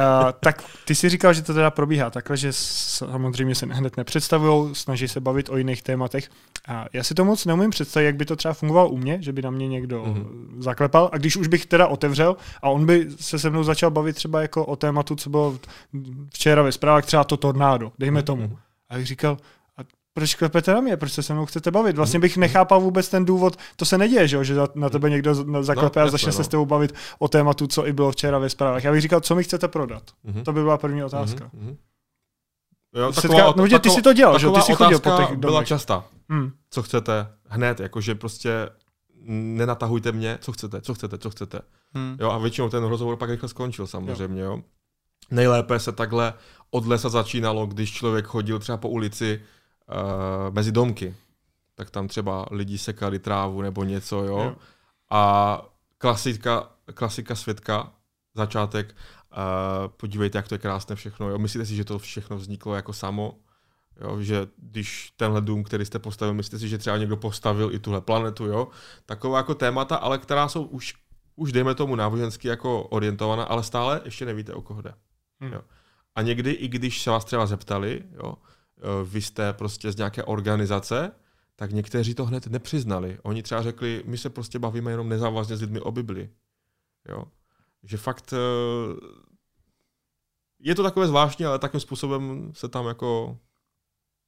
a, [LAUGHS] tak ty si říkal, že to teda probíhá takhle, že samozřejmě se hned nepředstavují, snaží se bavit o jiných tématech. A já si to moc neumím představit, jak by to třeba fungovalo u mě, že by na mě někdo mm-hmm. zaklepal. A když už bych teda otevřel a on by se se mnou začal bavit třeba jako o tématu, co bylo včera ve zprávách, třeba to tornádo, dejme tomu. Mm-hmm. A bych říkal, a proč klepete na mě, proč se se mnou chcete bavit? Vlastně bych nechápal vůbec ten důvod, to se neděje, že, že na tebe někdo zaklepe no, a začne no. se s tebou bavit o tématu, co i bylo včera ve zprávách. Já bych říkal, co mi chcete prodat? Mm-hmm. To by byla první otázka. Mm-hmm. Jo, taková, Setka, no, ty si to dělal, že? Ty si chodil po těch domech. byla častá. Hmm. Co chcete hned, jakože prostě nenatahujte mě, co chcete, co chcete, co chcete. Hmm. Jo, a většinou ten rozhovor pak rychle skončil samozřejmě. Jo. Jo. Nejlépe se takhle od lesa začínalo, když člověk chodil třeba po ulici uh, mezi domky. Tak tam třeba lidi sekali trávu nebo něco, jo. jo. A klasika, klasika světka, začátek, uh, podívejte, jak to je krásné všechno. Jo. Myslíte si, že to všechno vzniklo jako samo? Jo, že když tenhle dům, který jste postavil, myslíte si, že třeba někdo postavil i tuhle planetu, jo? Taková jako témata, ale která jsou už, už dejme tomu nábožensky jako orientovaná, ale stále ještě nevíte, o koho jde. Hmm. Jo. A někdy, i když se vás třeba zeptali, jo, e, vy jste prostě z nějaké organizace, tak někteří to hned nepřiznali. Oni třeba řekli, my se prostě bavíme jenom nezávazně s lidmi o Bibli. Jo. Že fakt e, je to takové zvláštní, ale takým způsobem se tam jako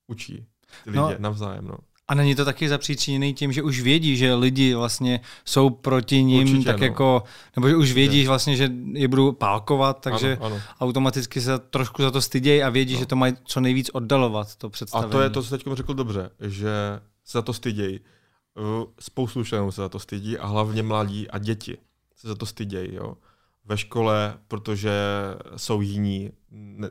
učí ty lidi no, navzájem. No. A není to taky zapříčiněný tím, že už vědí, že lidi vlastně jsou proti ním, Určitě, tak no. jako, nebo že už vědí že vlastně, že je budou pálkovat, takže ano, ano. automaticky se trošku za to stydějí a vědí, no. že to mají co nejvíc oddalovat, to představení. A to je to, co teď řekl dobře, že se za to stydějí. Spoustu členů se za to stydí a hlavně mladí a děti se za to stydějí. Jo ve škole, protože jsou jiní,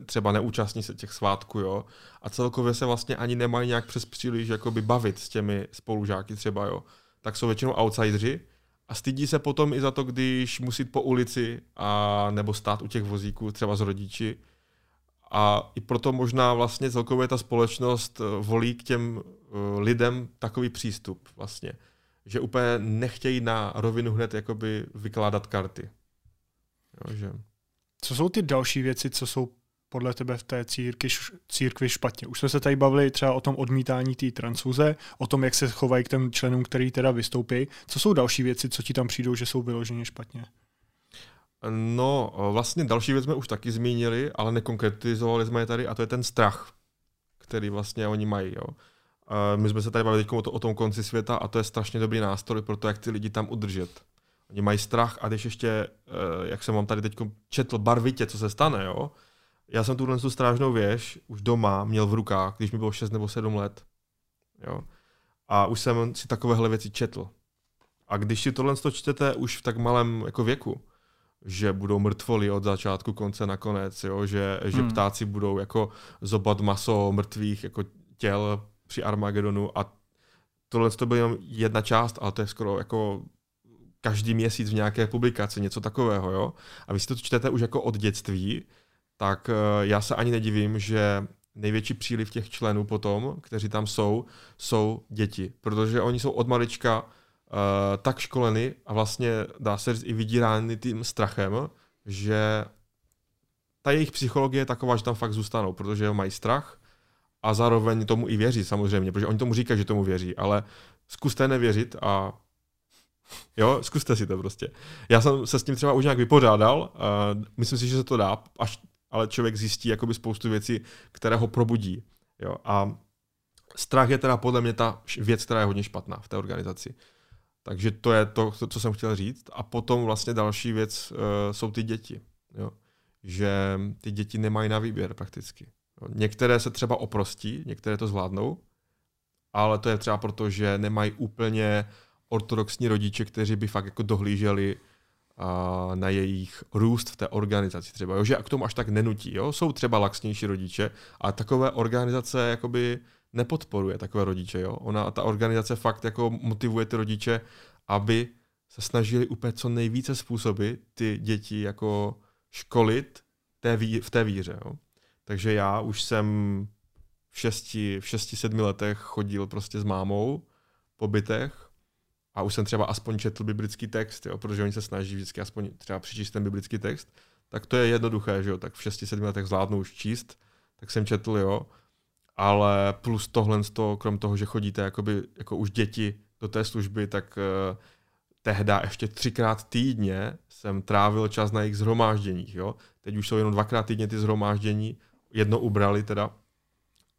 třeba neúčastní se těch svátků, jo. A celkově se vlastně ani nemají nějak přes příliš jakoby bavit s těmi spolužáky třeba, jo. Tak jsou většinou outsideri a stydí se potom i za to, když musí po ulici a nebo stát u těch vozíků třeba s rodiči. A i proto možná vlastně celkově ta společnost eh, volí k těm uh, lidem takový přístup vlastně. Že úplně nechtějí na rovinu hned jakoby vykládat karty. Jo, že... Co jsou ty další věci, co jsou podle tebe v té církvi, církvi špatně? Už jsme se tady bavili třeba o tom odmítání té transfuze, o tom, jak se chovají k těm členům, který teda vystoupí. Co jsou další věci, co ti tam přijdou, že jsou vyloženě špatně? No, vlastně další věc jsme už taky zmínili, ale nekonkretizovali jsme je tady a to je ten strach, který vlastně oni mají. Jo. My jsme se tady bavili o, to, o tom konci světa a to je strašně dobrý nástroj pro to, jak ty lidi tam udržet. Oni mají strach a když ještě, eh, jak jsem vám tady teď četl barvitě, co se stane, jo. Já jsem tuhle tu strážnou věž už doma měl v rukách, když mi bylo 6 nebo 7 let. Jo. A už jsem si takovéhle věci četl. A když si tohle čtete už v tak malém jako věku, že budou mrtvoli od začátku konce na konec, jo? že, že hmm. ptáci budou jako zobat maso mrtvých jako těl při Armagedonu a tohle to byla jenom jedna část, ale to je skoro jako každý měsíc v nějaké publikaci, něco takového, jo. A vy si to čtete už jako od dětství, tak uh, já se ani nedivím, že největší příliv těch členů potom, kteří tam jsou, jsou děti, protože oni jsou od malička uh, tak školeny a vlastně dá se říct i vydírány tím strachem, že ta jejich psychologie je taková, že tam fakt zůstanou, protože mají strach a zároveň tomu i věří samozřejmě, protože oni tomu říkají, že tomu věří, ale zkuste nevěřit a Jo, zkuste si to prostě. Já jsem se s tím třeba už nějak vypořádal, uh, myslím si, že se to dá, až, ale člověk zjistí jakoby spoustu věcí, které ho probudí. Jo, a strach je teda podle mě ta věc, která je hodně špatná v té organizaci. Takže to je to, co jsem chtěl říct. A potom vlastně další věc uh, jsou ty děti. Jo? Že ty děti nemají na výběr prakticky. Jo? Některé se třeba oprostí, některé to zvládnou, ale to je třeba proto, že nemají úplně ortodoxní rodiče, kteří by fakt jako dohlíželi na jejich růst v té organizaci třeba, jo? že k tomu až tak nenutí. Jo? Jsou třeba laxnější rodiče a takové organizace jakoby nepodporuje takové rodiče. Jo? Ona, ta organizace fakt jako motivuje ty rodiče, aby se snažili úplně co nejvíce způsoby ty děti jako školit té ví, v té víře. Jo. Takže já už jsem v šesti, v šesti, sedmi letech chodil prostě s mámou po bytech a už jsem třeba aspoň četl biblický text, jo, protože oni se snaží vždycky aspoň třeba přečíst ten biblický text, tak to je jednoduché, že jo, tak v 6-7 letech zvládnu už číst, tak jsem četl, jo, ale plus tohle, krom toho, že chodíte jakoby, jako už děti do té služby, tak uh, tehda ještě třikrát týdně jsem trávil čas na jejich zhromážděních, jo. Teď už jsou jenom dvakrát týdně ty zhromáždění, jedno ubrali teda,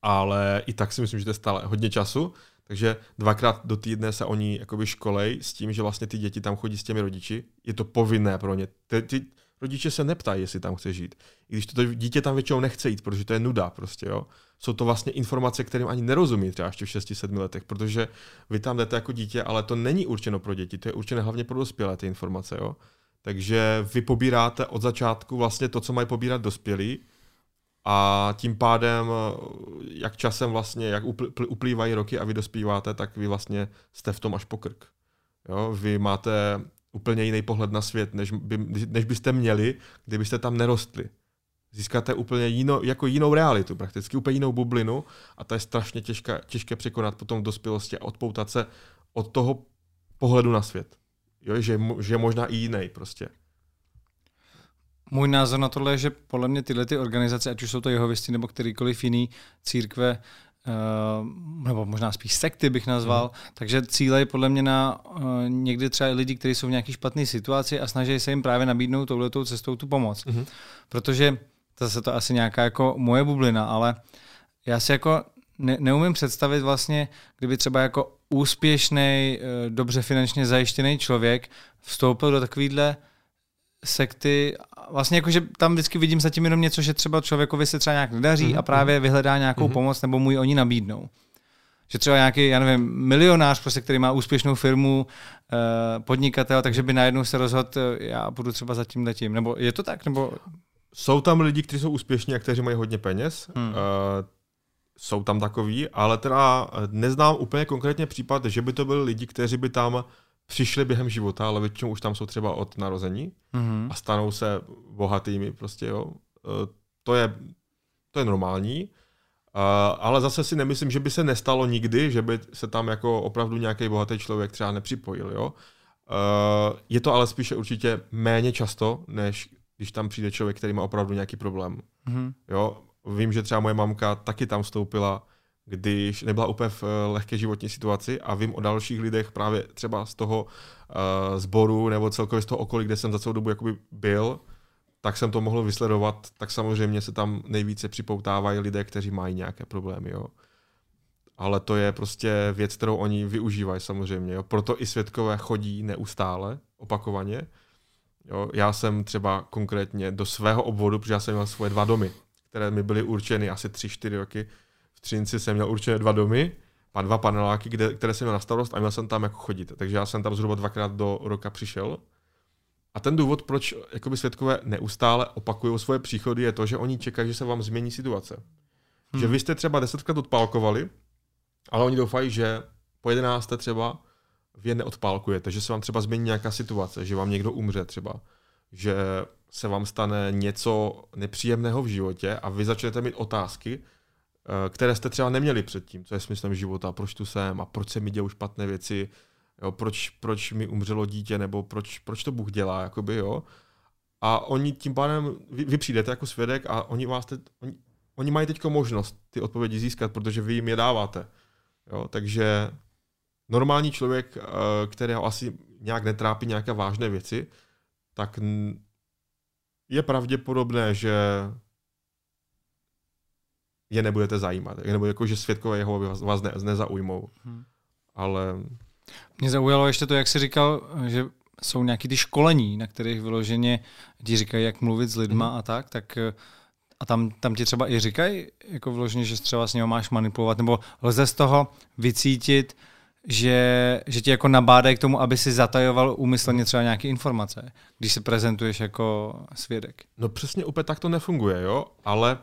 ale i tak si myslím, že to je stále hodně času, takže dvakrát do týdne se oni jakoby školej s tím, že vlastně ty děti tam chodí s těmi rodiči. Je to povinné pro ně. Ty, ty rodiče se neptají, jestli tam chce žít. I když to, dítě tam většinou nechce jít, protože to je nuda prostě, jo. Jsou to vlastně informace, kterým ani nerozumí třeba ještě v 6-7 letech, protože vy tam jdete jako dítě, ale to není určeno pro děti, to je určené hlavně pro dospělé ty informace, jo. Takže vy pobíráte od začátku vlastně to, co mají pobírat dospělí, a tím pádem, jak časem vlastně, jak uplývají roky a vy dospíváte, tak vy vlastně jste v tom až pokrk. Jo? Vy máte úplně jiný pohled na svět, než, by, než byste měli, kdybyste tam nerostli. Získáte úplně jinou, jako jinou realitu, prakticky úplně jinou bublinu a to je strašně těžké, těžké překonat potom v dospělosti a odpoutat se od toho pohledu na svět. Jo, že, že je možná i jiný prostě. Můj názor na tohle je, že podle mě tyhle ty organizace, ať už jsou to jehovisti nebo kterýkoliv jiný církve, Uh, nebo možná spíš sekty bych nazval, mm. takže cíle je podle mě na uh, někdy třeba lidi, kteří jsou v nějaké špatné situaci a snaží se jim právě nabídnout touhletou cestou tu pomoc. Mm. Protože zase to asi nějaká jako moje bublina, ale já si jako ne, neumím představit vlastně, kdyby třeba jako úspěšný, uh, dobře finančně zajištěný člověk vstoupil do takovýhle sekty, vlastně jako, že tam vždycky vidím zatím jenom něco, že třeba člověkovi se třeba nějak nedaří mm-hmm. a právě mhm. vyhledá nějakou mm-hmm. pomoc nebo mu ji oni nabídnou. Že třeba nějaký, já nevím, milionář, prostě, který má úspěšnou firmu, eh, podnikatel, takže by najednou se rozhodl, eh, já budu třeba za tím letím. Nebo je to tak? Nebo... Jsou tam lidi, kteří jsou úspěšní a kteří mají hodně peněz. Hmm. Uh, jsou tam takový, ale teda neznám úplně konkrétně případ, že by to byli lidi, kteří by tam přišli během života, ale většinou už tam jsou třeba od narození mm-hmm. a stanou se bohatými prostě, jo. E, to je, to je normální, e, ale zase si nemyslím, že by se nestalo nikdy, že by se tam jako opravdu nějaký bohatý člověk třeba nepřipojil, jo. E, je to ale spíše určitě méně často, než když tam přijde člověk, který má opravdu nějaký problém. Mm-hmm. Jo, vím, že třeba moje mamka taky tam vstoupila když nebyla úplně v eh, lehké životní situaci a vím o dalších lidech právě třeba z toho uh, sboru nebo celkově z toho okolí, kde jsem za celou dobu jakoby byl, tak jsem to mohl vysledovat, tak samozřejmě se tam nejvíce připoutávají lidé, kteří mají nějaké problémy. Jo. Ale to je prostě věc, kterou oni využívají samozřejmě. Jo. Proto i světkové chodí neustále, opakovaně. Jo. Já jsem třeba konkrétně do svého obvodu, protože já jsem měl svoje dva domy, které mi byly určeny asi tři, čtyři roky, v Třinci jsem měl určitě dva domy, a dva paneláky, kde, které jsem měl na starost a měl jsem tam jako chodit. Takže já jsem tam zhruba dvakrát do roka přišel. A ten důvod, proč jakoby světkové neustále opakují svoje příchody, je to, že oni čekají, že se vám změní situace. Hmm. Že vy jste třeba desetkrát odpálkovali, ale oni doufají, že po jedenácté třeba vy je neodpálkujete, že se vám třeba změní nějaká situace, že vám někdo umře třeba, že se vám stane něco nepříjemného v životě a vy začnete mít otázky, které jste třeba neměli předtím, co je smyslem života, proč tu jsem a proč se mi dějou špatné věci, jo, proč, proč mi umřelo dítě, nebo proč, proč to Bůh dělá, jakoby, jo. A oni tím pádem, vy, vy přijdete jako svědek a oni vás teď, oni, oni mají teď možnost ty odpovědi získat, protože vy jim je dáváte. Jo, takže normální člověk, eh, kterého asi nějak netrápí nějaké vážné věci, tak je pravděpodobné, že je nebudete zajímat. Nebo jako, že světkové jeho vás, vás ne, nezaujmou. Hmm. Ale... Mě zaujalo ještě to, jak jsi říkal, že jsou nějaký ty školení, na kterých vyloženě ti říkají, jak mluvit s lidma hmm. a tak, tak a tam, tam ti třeba i říkají, jako vyloženě, že třeba s ním máš manipulovat, nebo lze z toho vycítit, že, že ti jako nabádají k tomu, aby si zatajoval úmyslně třeba nějaké informace, když se prezentuješ jako svědek. No přesně úplně tak to nefunguje, jo, ale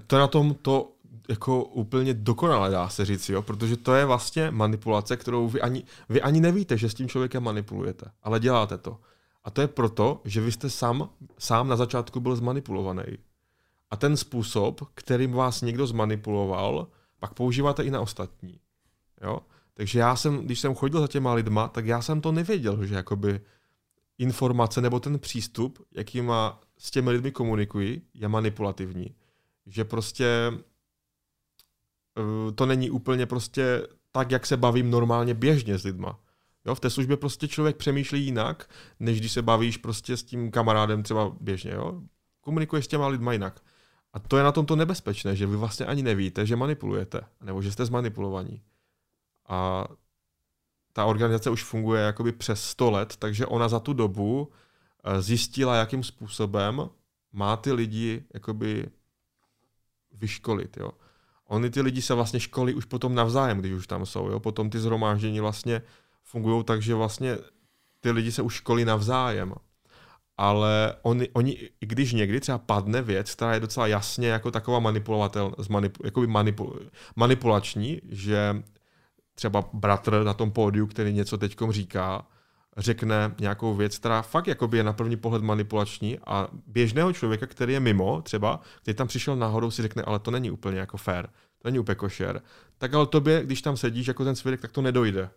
to na tom to jako úplně dokonale, dá se říct, jo? protože to je vlastně manipulace, kterou vy ani, vy ani nevíte, že s tím člověkem manipulujete, ale děláte to. A to je proto, že vy jste sám, sám na začátku byl zmanipulovaný. A ten způsob, kterým vás někdo zmanipuloval, pak používáte i na ostatní. Jo? Takže já jsem, když jsem chodil za těma lidma, tak já jsem to nevěděl, že jakoby informace nebo ten přístup, jaký má s těmi lidmi komunikují, je manipulativní. Že prostě eh, to není úplně prostě tak, jak se bavím normálně běžně s lidma. Jo, v té službě prostě člověk přemýšlí jinak, než když se bavíš prostě s tím kamarádem třeba běžně. Jo? Komunikuješ s těma lidma jinak. A to je na tomto nebezpečné, že vy vlastně ani nevíte, že manipulujete, nebo že jste zmanipulovaní. A ta organizace už funguje jakoby přes 100 let, takže ona za tu dobu eh, zjistila, jakým způsobem má ty lidi jakoby vyškolit. Jo. Oni ty lidi se vlastně školí už potom navzájem, když už tam jsou. Jo. Potom ty zhromáždění vlastně fungují tak, že vlastně ty lidi se už školí navzájem. Ale oni, oni, i když někdy třeba padne věc, která je docela jasně jako taková manipulovatel, manip, jakoby manipul, manipulační, že třeba bratr na tom pódiu, který něco teďkom říká, řekne nějakou věc, která fakt jakoby je na první pohled manipulační a běžného člověka, který je mimo, třeba, který tam přišel náhodou, si řekne, ale to není úplně jako fair, to není úplně košer. Tak ale tobě, když tam sedíš jako ten svědek, tak to nedojde.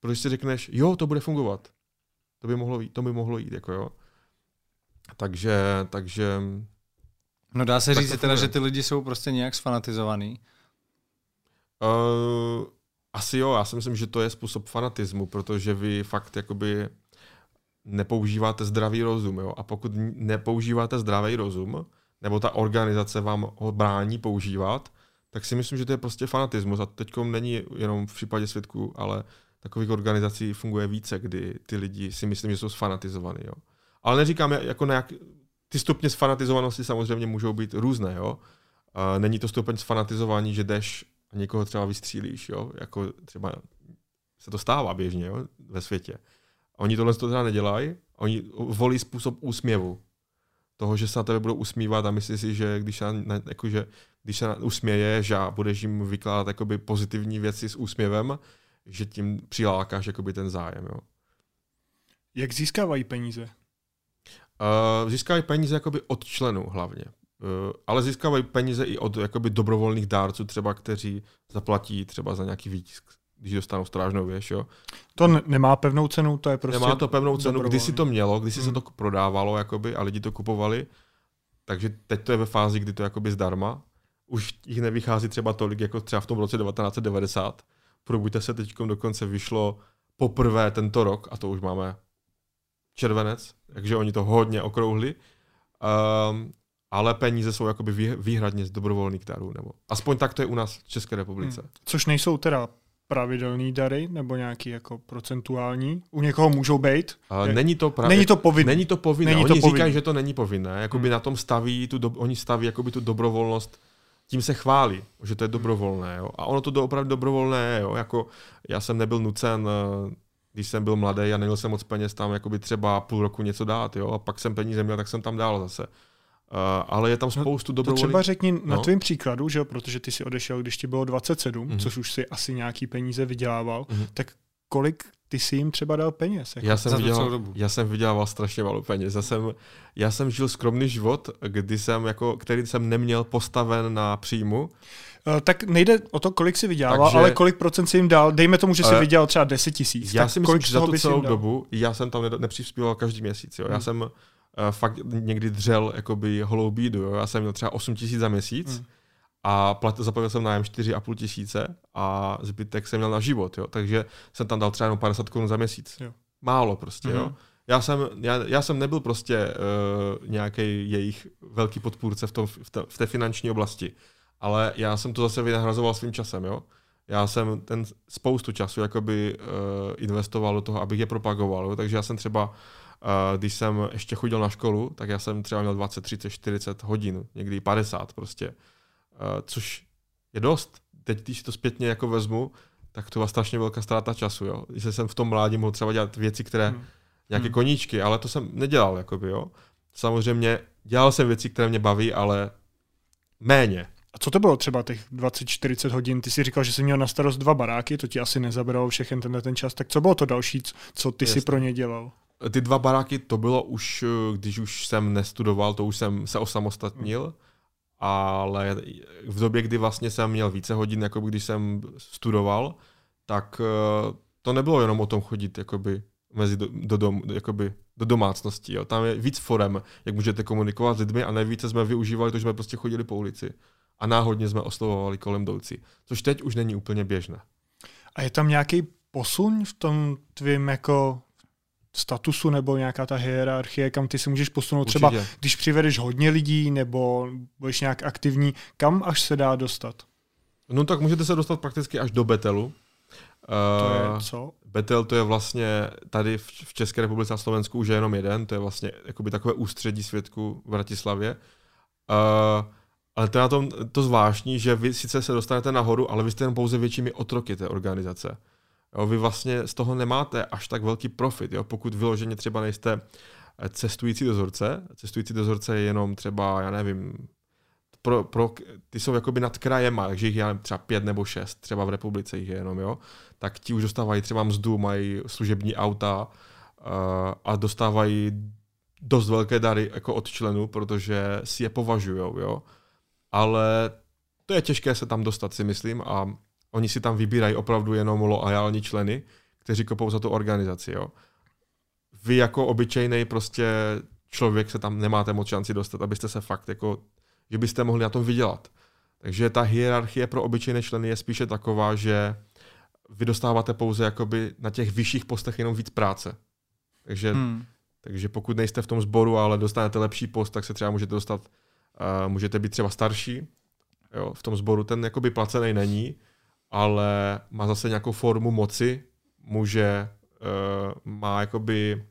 Protože si řekneš, jo, to bude fungovat. To by mohlo jít, to by mohlo jít, jako jo. Takže, takže... No dá se říct teda, že ty lidi jsou prostě nějak sfanatizovaný. Uh, asi jo, já si myslím, že to je způsob fanatismu, protože vy fakt jakoby nepoužíváte zdravý rozum. Jo? A pokud nepoužíváte zdravý rozum, nebo ta organizace vám ho brání používat, tak si myslím, že to je prostě fanatismus. A teď není jenom v případě svědků, ale takových organizací funguje více, kdy ty lidi si myslím, že jsou sfanatizovaní. Jo? Ale neříkám, jako nějak, ty stupně sfanatizovanosti samozřejmě můžou být různé. Jo? Není to stupeň sfanatizování, že jdeš a někoho třeba vystřílíš, jo? jako třeba se to stává běžně jo? ve světě. Oni tohle to teda nedělají, oni volí způsob úsměvu. Toho, že se na tebe budou usmívat a myslí si, že když se, jako, že, když se usměješ a budeš jim vykládat jakoby, pozitivní věci s úsměvem, že tím přilákáš jakoby, ten zájem. Jo? Jak získávají peníze? Uh, získávají peníze jakoby od členů hlavně. Uh, ale získávají peníze i od jakoby dobrovolných dárců, třeba kteří zaplatí třeba za nějaký výtisk, když dostanou strážnou věž. Jo. To nemá pevnou cenu, to je prostě Nemá to pevnou cenu, když si to mělo, když si hmm. se to prodávalo jakoby, a lidi to kupovali, takže teď to je ve fázi, kdy to je jakoby zdarma. Už jich nevychází třeba tolik, jako třeba v tom roce 1990. Probuďte se teď dokonce vyšlo poprvé tento rok, a to už máme červenec, takže oni to hodně okrouhli. Um, ale peníze jsou jakoby výhradně z dobrovolných darů. Nebo aspoň tak to je u nás v České republice. Hmm. Což nejsou teda pravidelný dary nebo nějaký jako procentuální? U někoho můžou být? Není to pravi... Není to povinné. Není to povinné. Není to oni povinný. říkají, že to není povinné. Jakoby hmm. na tom staví, tu do... oni staví jakoby tu dobrovolnost tím se chválí, že to je dobrovolné. Jo? A ono to opravdu dobrovolné je. Jo? Jako, já jsem nebyl nucen, eh, když jsem byl mladý a neměl jsem moc peněz tam jakoby třeba půl roku něco dát. Jo? A pak jsem peníze měl, tak jsem tam dál zase. Uh, ale je tam no, spoustu no, dobrovolných... To třeba řekni no. na tvém příkladu, že protože ty si odešel, když ti bylo 27, mm-hmm. což už si asi nějaký peníze vydělával, mm-hmm. tak kolik ty jsi jim třeba dal peněz? Jako já, jsem vydělal, dobu. já jsem vydělával strašně málo peněz. Já jsem, já jsem žil skromný život, kdy jsem jako, který jsem neměl postaven na příjmu. Uh, tak nejde o to, kolik si vydělával, Takže, ale kolik procent si jim dal. Dejme tomu, že si uh, vydělal třeba 10 tisíc. Já si myslím, že za tu celou dobu, já jsem tam nepřispíval každý měsíc. Jo. Hmm. Já jsem uh, fakt někdy dřel jakoby holou bídu. Jo. Já jsem měl třeba 8 tisíc za měsíc. Hmm a platil, zaplatil jsem nájem 4,5 tisíce a zbytek jsem měl na život, jo. takže jsem tam dal třeba jenom 50 korun za měsíc. Jo. Málo prostě, mm-hmm. jo. Mhm. Já jsem, já, já jsem nebyl prostě uh, nějaký jejich velký podpůrce v, tom, v, te, v té finanční oblasti, ale já jsem to zase vynahrazoval svým časem, jo. Já jsem ten spoustu času jakoby uh, investoval do toho, abych je propagoval, jo. takže já jsem třeba uh, když jsem ještě chodil na školu, tak já jsem třeba měl 20, 30, 40 hodin, někdy 50 prostě což je dost. Teď, když to zpětně jako vezmu, tak to byla strašně velká ztráta času. Jo? Když jsem v tom mládí mohl třeba dělat věci, které, hmm. nějaké hmm. koníčky, ale to jsem nedělal. Jakoby, jo? Samozřejmě dělal jsem věci, které mě baví, ale méně. A co to bylo třeba těch 20-40 hodin? Ty jsi říkal, že jsi měl na starost dva baráky, to ti asi nezabralo všechen tenhle ten čas. Tak co bylo to další, co ty Jasně. si pro ně dělal? Ty dva baráky, to bylo už, když už jsem nestudoval, to už jsem se osamostatnil, hmm. ale v době, kdy vlastně jsem měl více hodin, jako když jsem studoval, tak eh, to nebylo jenom o tom chodit jakoby mezi do, do, dom, jakoby do domácnosti. Jo. Tam je víc forem, jak můžete komunikovat s lidmi a nejvíce jsme využívali to, že jsme prostě chodili po ulici a náhodně jsme oslovovali kolem jdoucí, což teď už není úplně běžné. A je tam nějaký posun v tom tvým jako statusu nebo nějaká ta hierarchie, kam ty se můžeš posunout Určitě. třeba, když přivedeš hodně lidí nebo budeš nějak aktivní, kam až se dá dostat? No tak můžete se dostat prakticky až do Betelu. To je eh, co? Betel to je vlastně tady v České republice a Slovensku už je jenom jeden, to je vlastně jakoby takové ústředí světku v Bratislavě. Uh, ale to je na tom to zvláštní, že vy sice se dostanete nahoru, ale vy jste jen pouze většími otroky té organizace. Jo, vy vlastně z toho nemáte až tak velký profit, jo, pokud vyloženě třeba nejste cestující dozorce. Cestující dozorce je jenom třeba, já nevím, pro, pro, ty jsou jakoby nad krajema, takže jich je třeba pět nebo šest, třeba v republice jich je jenom, jo, tak ti už dostávají třeba mzdu, mají služební auta uh, a dostávají dost velké dary jako od členů, protože si je považují, jo. Ale to je těžké se tam dostat, si myslím, a oni si tam vybírají opravdu jenom loajální členy, kteří kopou za tu organizaci, jo. Vy jako obyčejný prostě člověk se tam nemáte moc šanci dostat, abyste se fakt jako že byste mohli na tom vydělat. Takže ta hierarchie pro obyčejné členy je spíše taková, že vy dostáváte pouze jakoby na těch vyšších postech jenom víc práce. Takže, hmm. takže pokud nejste v tom sboru, ale dostanete lepší post, tak se třeba můžete dostat, uh, můžete být třeba starší jo, v tom sboru. Ten jakoby placený není, ale má zase nějakou formu moci, může, uh, má jakoby,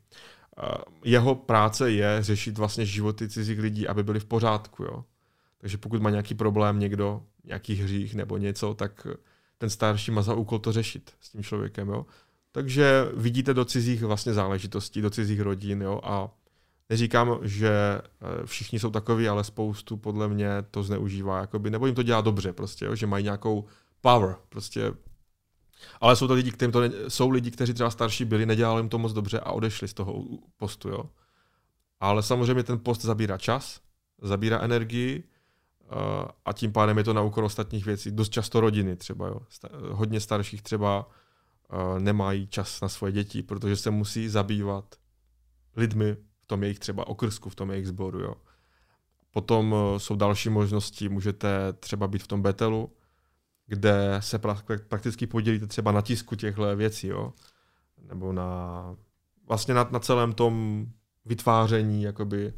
uh, jeho práce je řešit vlastně životy cizích lidí, aby byli v pořádku, jo. Takže pokud má nějaký problém někdo, nějaký hřích nebo něco, tak ten starší má za úkol to řešit s tím člověkem. Jo? Takže vidíte do cizích vlastně záležitostí, do cizích rodin jo? a neříkám, že eh, všichni jsou takový, ale spoustu podle mě to zneužívá, jakoby, nebo jim to dělá dobře, prostě, jo? že mají nějakou power. Prostě. Ale jsou to lidi, kterým to ne, jsou lidi, kteří třeba starší byli, nedělali jim to moc dobře a odešli z toho postu. Jo? Ale samozřejmě ten post zabírá čas, zabírá energii, Eh, a tím pádem je to na úkor ostatních věcí. Dost často rodiny třeba, jo. hodně starších třeba uh, nemají čas na svoje děti, protože se musí zabývat lidmi v tom jejich třeba okrsku, v tom jejich sboru. Jo. Potom uh, jsou další možnosti, můžete třeba být v tom betelu, kde se pra- prakticky podělíte třeba na tisku těchto věcí, jo. nebo na vlastně na, na celém tom vytváření jakoby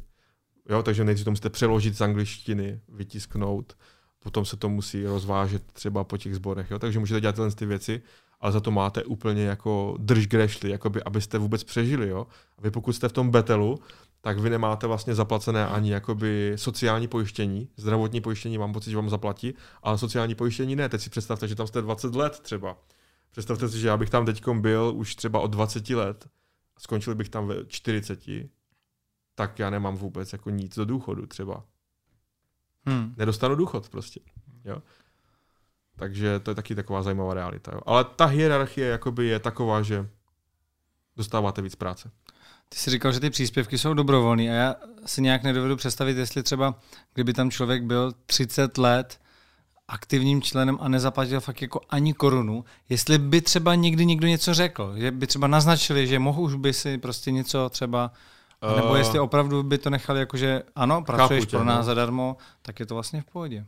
Jo, takže nejdřív to musíte přeložit z angličtiny, vytisknout, potom se to musí rozvážet třeba po těch zborech. Jo? Takže můžete dělat ty věci, ale za to máte úplně jako drž grešly, jakoby, abyste vůbec přežili. Jo? A vy pokud jste v tom betelu, tak vy nemáte vlastně zaplacené ani jakoby sociální pojištění. Zdravotní pojištění mám pocit, že vám zaplatí, ale sociální pojištění ne. Teď si představte, že tam jste 20 let třeba. Představte si, že já bych tam teď byl už třeba od 20 let, skončil bych tam ve 40, tak já nemám vůbec jako nic do důchodu třeba. Hmm. Nedostanu důchod prostě. Jo? Takže to je taky taková zajímavá realita. Jo? Ale ta hierarchie jakoby je taková, že dostáváte víc práce. Ty jsi říkal, že ty příspěvky jsou dobrovolné a já si nějak nedovedu představit, jestli třeba, kdyby tam člověk byl 30 let aktivním členem a nezaplatil fakt jako ani korunu, jestli by třeba někdy někdo něco řekl, že by třeba naznačili, že mohu už by si prostě něco třeba Uh, Nebo jestli opravdu by to nechali jako, že ano, pracuješ tě, pro nás no. zadarmo, tak je to vlastně v pohodě.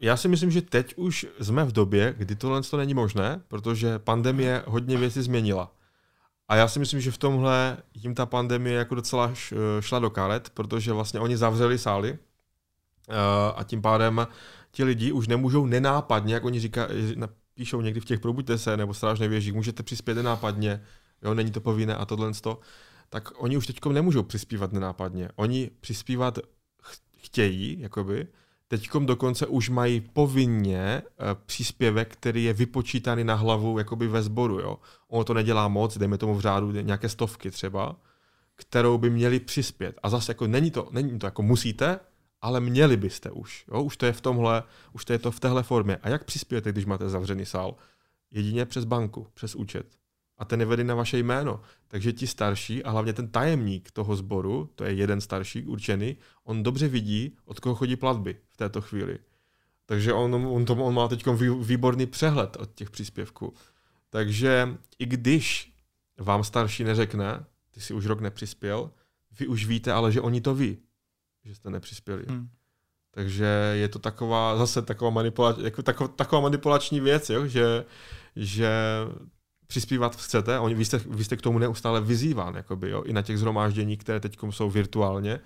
Já si myslím, že teď už jsme v době, kdy tohle to není možné, protože pandemie hodně věcí změnila. A já si myslím, že v tomhle jim ta pandemie jako docela šla do karet, protože vlastně oni zavřeli sály uh, a tím pádem ti lidi už nemůžou nenápadně, jak oni říká, píšou někdy v těch probuďte se nebo strážné věžích, můžete přispět nenápadně, jo, není to povinné a tohle tak oni už teď nemůžou přispívat nenápadně. Oni přispívat chtějí, jakoby, teďkom dokonce už mají povinně uh, příspěvek, který je vypočítaný na hlavu jakoby ve sboru. Jo. Ono to nedělá moc, dejme tomu v řádu nějaké stovky třeba, kterou by měli přispět. A zase jako není to, není to jako musíte, ale měli byste už. Jo? Už to je v tomhle, už to je to v téhle formě. A jak přispějete, když máte zavřený sál? Jedině přes banku, přes účet. A ten je vedený na vaše jméno. Takže ti starší a hlavně ten tajemník toho sboru, to je jeden starší určený, on dobře vidí, od koho chodí platby v této chvíli. Takže on, on, to, on má teď výborný přehled od těch příspěvků. Takže i když vám starší neřekne, ty si už rok nepřispěl, vy už víte, ale že oni to ví, že jste nepřispěli. Hmm. Takže je to taková, zase taková, manipulač, jako taková, taková manipulační věc, jo? Že, že přispívat chcete, oni, vy, jste, vy jste k tomu neustále vyzýván, jakoby, jo? i na těch zhromáždění, které teď jsou virtuálně,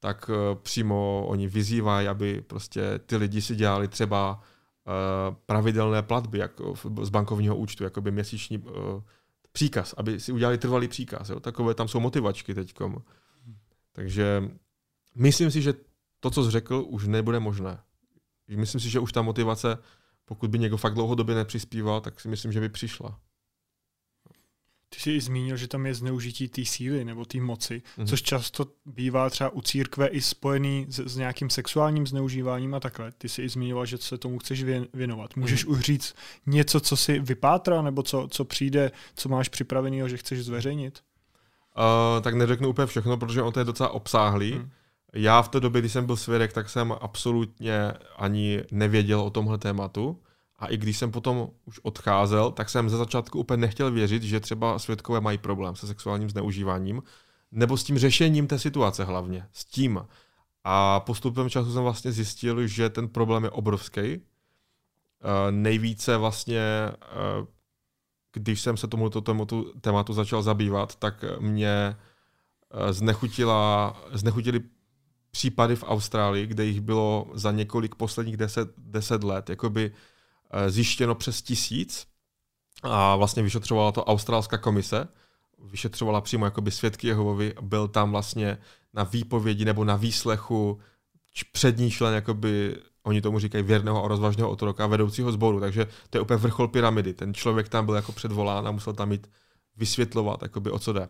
tak uh, přímo oni vyzývají, aby prostě ty lidi si dělali třeba uh, pravidelné platby jako z bankovního účtu, jakoby měsíční uh, příkaz, aby si udělali trvalý příkaz. Jo? Takové tam jsou motivačky teď. Takže myslím si, že to, co jsi řekl, už nebude možné. Myslím si, že už ta motivace, pokud by někdo fakt dlouhodobě nepřispíval, tak si myslím, že by přišla. Ty jsi zmínil, že tam je zneužití té síly nebo té moci, mm-hmm. což často bývá třeba u církve i spojený s, s nějakým sexuálním zneužíváním a takhle. Ty jsi i zmiňoval, že se tomu chceš věnovat. Můžeš mm-hmm. už říct něco, co si vypátra, nebo co, co přijde, co máš připraveného, že chceš zveřejnit? Uh, tak neřeknu úplně všechno, protože on to je docela obsáhlý. Mm. Já v té době, kdy jsem byl svědek, tak jsem absolutně ani nevěděl o tomhle tématu. A i když jsem potom už odcházel, tak jsem ze začátku úplně nechtěl věřit, že třeba svědkové mají problém se sexuálním zneužíváním, nebo s tím řešením té situace hlavně, s tím. A postupem času jsem vlastně zjistil, že ten problém je obrovský. Uh, nejvíce vlastně, uh, když jsem se tomuto tématu, tématu začal zabývat, tak mě uh, znechutila, znechutili případy v Austrálii, kde jich bylo za několik posledních deset, deset let, jakoby Eh, zjištěno přes tisíc a vlastně vyšetřovala to australská komise, vyšetřovala přímo jakoby svědky Jehovovi, byl tam vlastně na výpovědi nebo na výslechu přední člen, jakoby, oni tomu říkají věrného a rozvážného otroka, vedoucího sboru, takže to je úplně vrchol pyramidy. Ten člověk tam byl jako předvolán a musel tam mít vysvětlovat, jakoby, o co jde.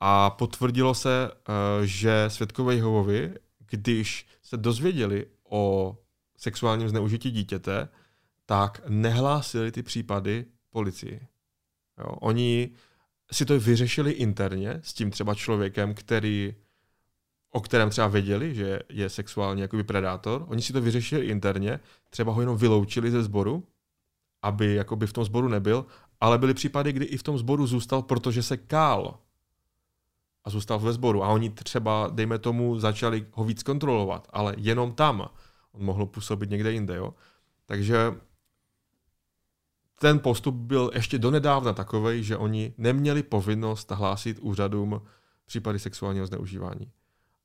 A potvrdilo se, eh, že svědkové Jehovovi, když se dozvěděli o sexuálním zneužití dítěte, tak nehlásili ty případy policii. Jo, oni si to vyřešili interně s tím třeba člověkem, který, o kterém třeba věděli, že je sexuální jakoby predátor. Oni si to vyřešili interně, třeba ho jenom vyloučili ze sboru, aby jakoby v tom sboru nebyl, ale byly případy, kdy i v tom sboru zůstal, protože se kál a zůstal ve sboru. A oni třeba, dejme tomu, začali ho víc kontrolovat, ale jenom tam. On mohl působit někde jinde. Jo? Takže ten postup byl ještě donedávna takový, že oni neměli povinnost hlásit úřadům případy sexuálního zneužívání.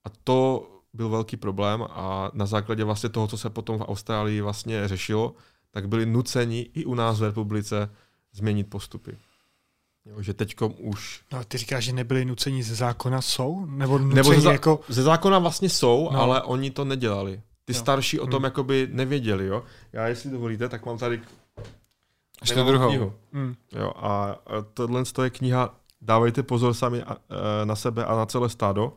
A to byl velký problém a na základě vlastně toho, co se potom v Austrálii vlastně řešilo, tak byli nuceni i u nás v republice změnit postupy. Jo, že teďkom už... No ty říkáš, že nebyli nuceni ze zákona jsou? Nebo, nuceni Nebo ze, jako... ze zákona vlastně jsou, no. ale oni to nedělali. Ty no. starší o tom hmm. jakoby nevěděli. Jo? Já, jestli dovolíte, tak mám tady ještě druhou. Knihu. Mm. Jo, a tohle je kniha Dávejte pozor sami e, na sebe a na celé stádo.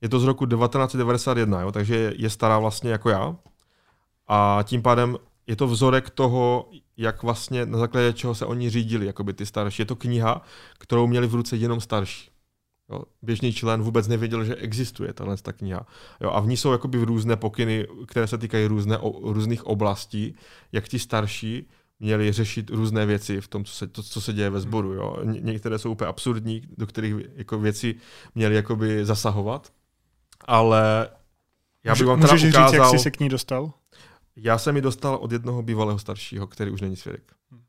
Je to z roku 1991, jo, takže je stará vlastně jako já. A tím pádem je to vzorek toho, jak vlastně na základě čeho se oni řídili, jako by ty starší. Je to kniha, kterou měli v ruce jenom starší. Jo, běžný člen vůbec nevěděl, že existuje tahle ta kniha. Jo, a v ní jsou jakoby v různé pokyny, které se týkají různé, o, různých oblastí, jak ti starší měli řešit různé věci v tom, co se, to, co se děje ve sboru. Jo. Ně, některé jsou úplně absurdní, do kterých jako věci měli jakoby zasahovat, ale já bych vám teda Můžeš ukázal... říct, jak jsi se k ní dostal? Já jsem ji dostal od jednoho bývalého staršího, který už není svědek. Hm.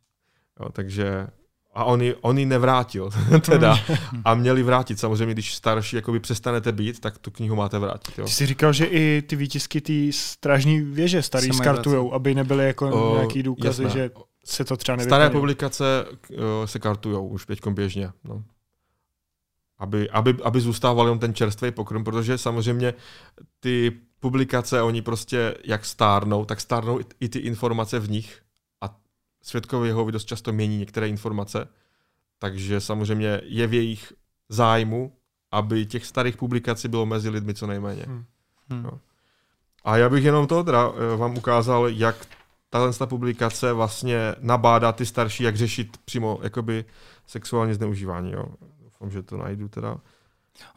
Jo, takže a on ji, on ji nevrátil, [LAUGHS] teda. A měli vrátit. Samozřejmě, když starší jakoby přestanete být, tak tu knihu máte vrátit. Jo. Ty jsi říkal, že i ty výtisky ty strážní věže starý skartujou, aby nebyly jako o, nějaký důkazy, jasné. že se to třeba nevyplnilo. Staré publikace o, se kartujou už teď běžně. No. Aby, aby, aby zůstával jenom ten čerstvý pokrm, protože samozřejmě ty publikace, oni prostě jak stárnou, tak stárnou i ty informace v nich svědkové jeho dost často mění některé informace, takže samozřejmě je v jejich zájmu, aby těch starých publikací bylo mezi lidmi co nejméně. Hmm. Hmm. No. A já bych jenom to teda eh, vám ukázal, jak tahle ta publikace vlastně nabádá ty starší, jak řešit přímo jakoby sexuální zneužívání. Jo. Doufám, že to najdu teda.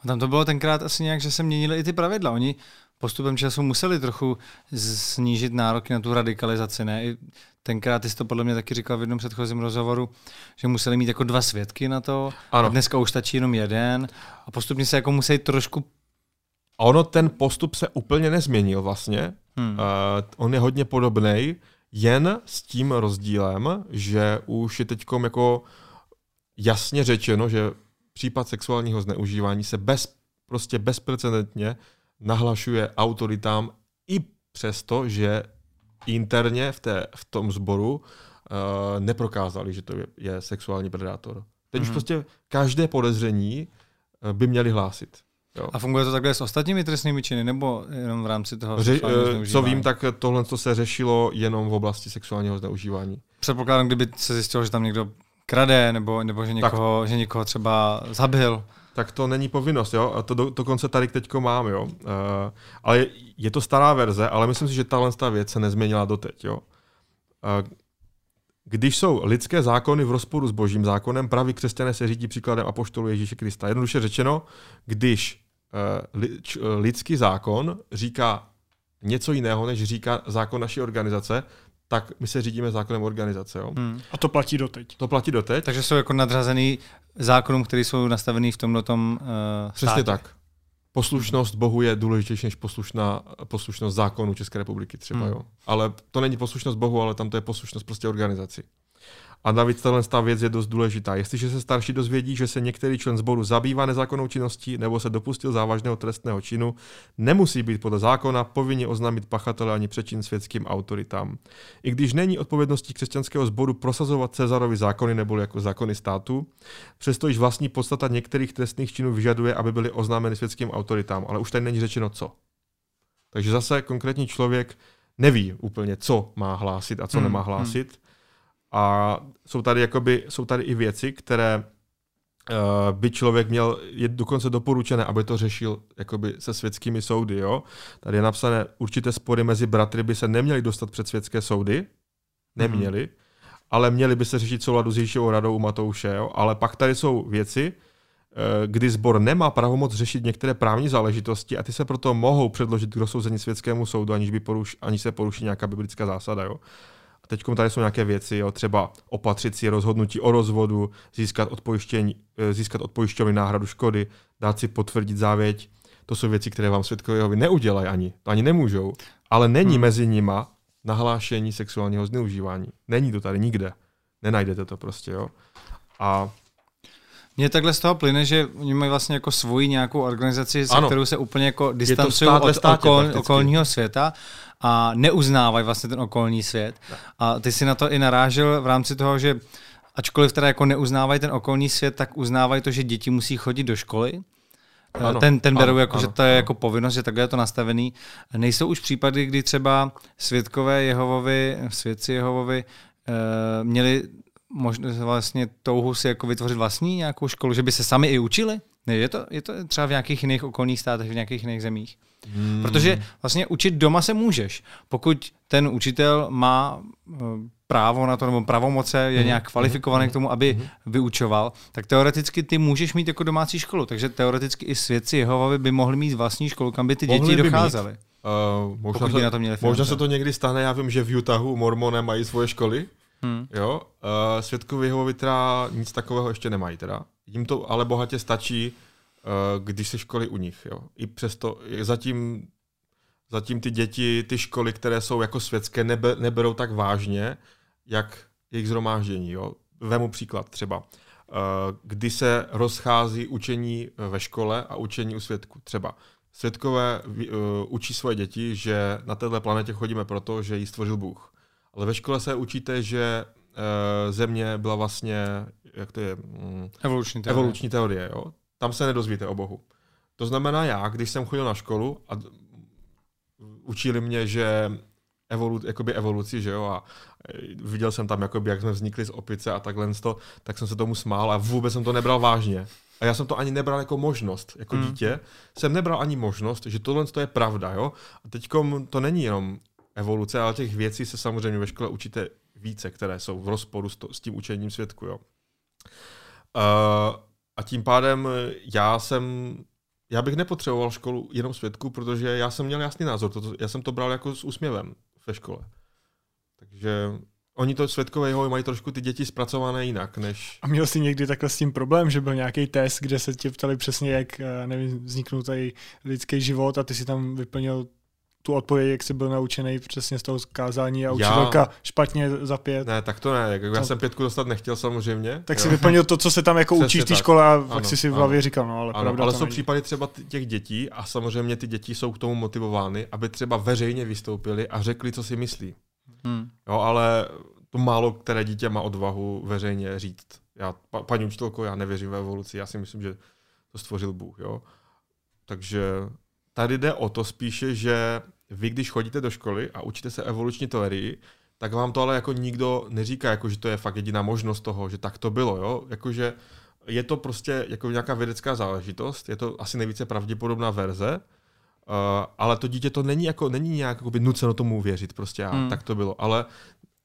A tam to bylo tenkrát asi nějak, že se měnily i ty pravidla. Oni postupem času museli trochu snížit nároky na tu radikalizaci. Ne? I tenkrát ty jsi to podle mě taky říkal v jednom předchozím rozhovoru, že museli mít jako dva svědky na to. Ano. A dneska už stačí jenom jeden. A postupně se jako musí trošku a ono ten postup se úplně nezměnil vlastně. Hmm. Uh, on je hodně podobný, jen s tím rozdílem, že už je teď jako jasně řečeno, že případ sexuálního zneužívání se bez, prostě bezprecedentně nahlašuje autoritám i přesto, že interně v, té, v tom sboru uh, neprokázali, že to je, je sexuální predátor. Teď mm-hmm. už hmm. prostě každé podezření uh, by měli hlásit. Jo. A funguje to takhle s ostatními trestnými činy, nebo jenom v rámci toho Ře- eh, Co vím, tak tohle to se řešilo jenom v oblasti sexuálního zneužívání. Předpokládám, kdyby se zjistilo, že tam někdo krade, nebo, nebo že, někoho, že někoho třeba zabil. Tak to není povinnost, jo. A to do, dokonce tady teďko mám, jo. Uh, ale je, je to stará verze, ale myslím si, že tahle věc se nezměnila doteď, jo. Uh, když jsou lidské zákony v rozporu s božím zákonem, praví křesťané se řídí příkladem apoštolu Ježíše Krista. Jednoduše řečeno, když uh, lidský zákon říká něco jiného, než říká zákon naší organizace, tak my se řídíme zákonem organizace. Jo? Hmm. A to platí doteď. To platí doteď. Takže jsou jako nadřazený zákonům, které jsou nastavený v tomhle tom uh, Přesně tak. Poslušnost Bohu je důležitější než poslušná, poslušnost zákonu České republiky třeba. Hmm. Jo? Ale to není poslušnost Bohu, ale tam to je poslušnost prostě organizaci. A navíc tato věc je dost důležitá. Jestliže se starší dozvědí, že se některý člen sboru zabývá nezákonnou činností nebo se dopustil závažného trestného činu, nemusí být podle zákona povinně oznámit pachatele ani přečin světským autoritám. I když není odpovědností křesťanského sboru prosazovat Cezarovi zákony nebo jako zákony státu, přesto již vlastní podstata některých trestných činů vyžaduje, aby byly oznámeny světským autoritám, ale už tady není řečeno co. Takže zase konkrétní člověk neví úplně, co má hlásit a co hmm, nemá hmm. hlásit. Hmm a jsou tady, jakoby, jsou tady i věci, které uh, by člověk měl, je dokonce doporučené, aby to řešil jakoby se světskými soudy. Jo? Tady je napsané, určité spory mezi bratry by se neměly dostat před světské soudy, neměly, mm-hmm. ale měly by se řešit souladu s Ježíšovou radou u Matouše. Jo? Ale pak tady jsou věci, eh, kdy sbor nemá pravomoc řešit některé právní záležitosti a ty se proto mohou předložit k rozsouzení světskému soudu, aniž, by poruš, aniž se poruší nějaká biblická zásada. Jo? A teď tady jsou nějaké věci, jo, třeba opatřit si rozhodnutí o rozvodu, získat od, pojištění, eh, získat od pojišťovny náhradu škody, dát si potvrdit závěť. To jsou věci, které vám svědkové neudělají ani. To ani nemůžou. Ale není hmm. mezi nima nahlášení sexuálního zneužívání. Není to tady nikde. Nenajdete to prostě, jo. A mně takhle z toho plyne, že oni mají vlastně jako svoji nějakou organizaci, se ano. kterou se úplně jako distancují od státě, okol, okolního světa a neuznávají vlastně ten okolní svět. A ty si na to i narážel v rámci toho, že ačkoliv teda jako neuznávají ten okolní svět, tak uznávají to, že děti musí chodit do školy. Ano, ten, ten berou ano, jako, ano, že to je ano. jako povinnost, že takhle je to nastavený. Nejsou už případy, kdy třeba světkové Jehovovi, svědci Jehovovi uh, měli možnost vlastně touhu si jako vytvořit vlastní nějakou školu, že by se sami i učili? Ne, je to, je to třeba v nějakých jiných okolních státech, v nějakých jiných zemích? Hmm. Protože vlastně učit doma se můžeš. Pokud ten učitel má eh, právo na to, nebo pravomoce, je hmm. nějak kvalifikovaný hmm. k tomu, aby hmm. vyučoval, tak teoreticky ty můžeš mít jako domácí školu. Takže teoreticky i svědci Jehovovi by mohli mít vlastní školu, kam by ty děti mohli docházely. Uh, možná, se, na to měli možná se to někdy stane, já vím, že v Utahu mormoné mají svoje školy, Hmm. Jo, uh, svědkovi Jehovovi teda nic takového ještě nemají teda. Jim to ale bohatě stačí, když se školy u nich. Jo. I přesto zatím, zatím ty děti, ty školy, které jsou jako světské, nebe, neberou tak vážně, jak jejich zhromáždění. Jo. Vemu příklad třeba. Uh, kdy se rozchází učení ve škole a učení u svědku. Třeba svědkové učí svoje děti, že na této planetě chodíme proto, že ji stvořil Bůh. Ale ve škole se učíte, že Země byla vlastně, jak to je? Mm, evoluční teorie. Evoluční teorie, jo. Tam se nedozvíte o Bohu. To znamená já, když jsem chodil na školu a učili mě, že evolu, jakoby evoluci, že jo, a viděl jsem tam, jakoby, jak jsme vznikli z opice a takhle to, tak jsem se tomu smál a vůbec jsem to nebral vážně. a já jsem to ani nebral jako možnost, jako Mm. dítě, jsem nebral ani možnost, že tohle to je pravda, jo. A teď to není jenom evoluce, ale těch věcí se samozřejmě ve škole učíte více, které jsou v rozporu s, to, s tím učením svědku, jo. Uh, a tím pádem já jsem, já bych nepotřeboval školu jenom svědku, protože já jsem měl jasný názor, to, já jsem to bral jako s úsměvem ve škole. Takže oni to svědkové jeho mají trošku ty děti zpracované jinak, než... A měl jsi někdy takhle s tím problém, že byl nějaký test, kde se tě ptali přesně, jak eh, nevím, vzniknul tady lidský život a ty si tam vyplnil tu odpověď, jak jsi byl naučený přesně z toho kázání a Já- učitelka špatně za pět. Ne, tak to ne, jako já To- jsem pětku dostat nechtěl samozřejmě. Tak jo. si vyplnil to, co se tam jako Přesně učí v té škole a pak si si v hlavě říkal, no ale Ano, pravda ale jsou není. případy třeba těch dětí a samozřejmě ty děti jsou k tomu motivovány, aby třeba veřejně vystoupili a řekli, co si myslí. Hmm. Jo, ale to málo které dítě má odvahu veřejně říct. Já, pa, paní učitelko, já nevěřím ve evoluci, já si myslím, že to stvořil Bůh. Jo? Takže tady jde o to spíše, že vy, když chodíte do školy a učíte se evoluční teorii, tak vám to ale jako nikdo neříká, jako že to je fakt jediná možnost toho, že tak to bylo. Jo? Jakože je to prostě jako nějaká vědecká záležitost, je to asi nejvíce pravděpodobná verze, uh, ale to dítě to není jako není nějak jakoby nuceno tomu věřit, prostě a Hmm. tak to bylo. Ale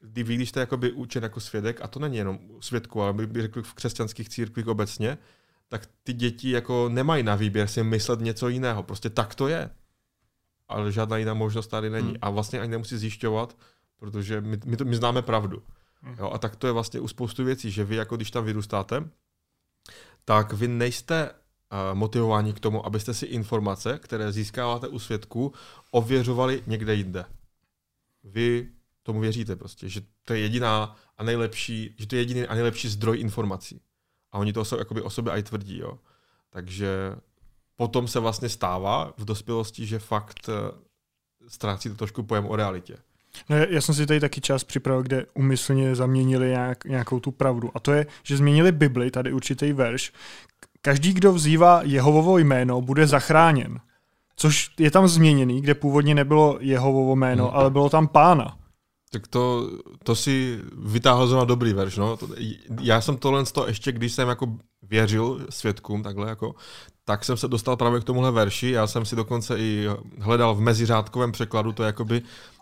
kdy vy, když jste jakoby učen jako svědek, a to není jenom svědku, ale bych řekl v křesťanských církvích obecně, tak ty děti jako nemají na výběr si myslet něco jiného. Prostě tak to je. Ale žádná jiná možnost tady není. Hmm. A vlastně ani nemusí zjišťovat, protože my, my, to, my známe pravdu. Hmm. Jo, a tak to je vlastně u spoustu věcí, že vy jako když tam vyrůstáte, tak vy nejste uh, motivováni k tomu, abyste si informace, které získáváte u svědků, ověřovali někde jinde. Vy tomu věříte prostě, že to je jediná a nejlepší, že to je jediný a nejlepší zdroj informací. A oni to jsou jakoby o sobě i tvrdí, jo. Takže potom se vlastně stává v dospělosti, že fakt uh, ztrácí to trošku pojem o realitě. No, já- jsem si tady taky čas připravil, kde umyslně zaměnili nějak, nějakou tu pravdu. A to je, že změnili Bibli, tady určitý verš. Každý, kdo vzývá Jehovovo jméno, bude zachráněn. Což je tam změněný, kde původně nebylo Jehovovo jméno, Hmm. ale bylo tam pána. Tak to, to si vytáhl zrovna dobrý verš, no. Já jsem tohle to ještě, když jsem jako věřil svědkům takhle jako, tak jsem se dostal právě k tomuhle verši, já jsem si dokonce i hledal v meziřádkovém překladu, to je jakoby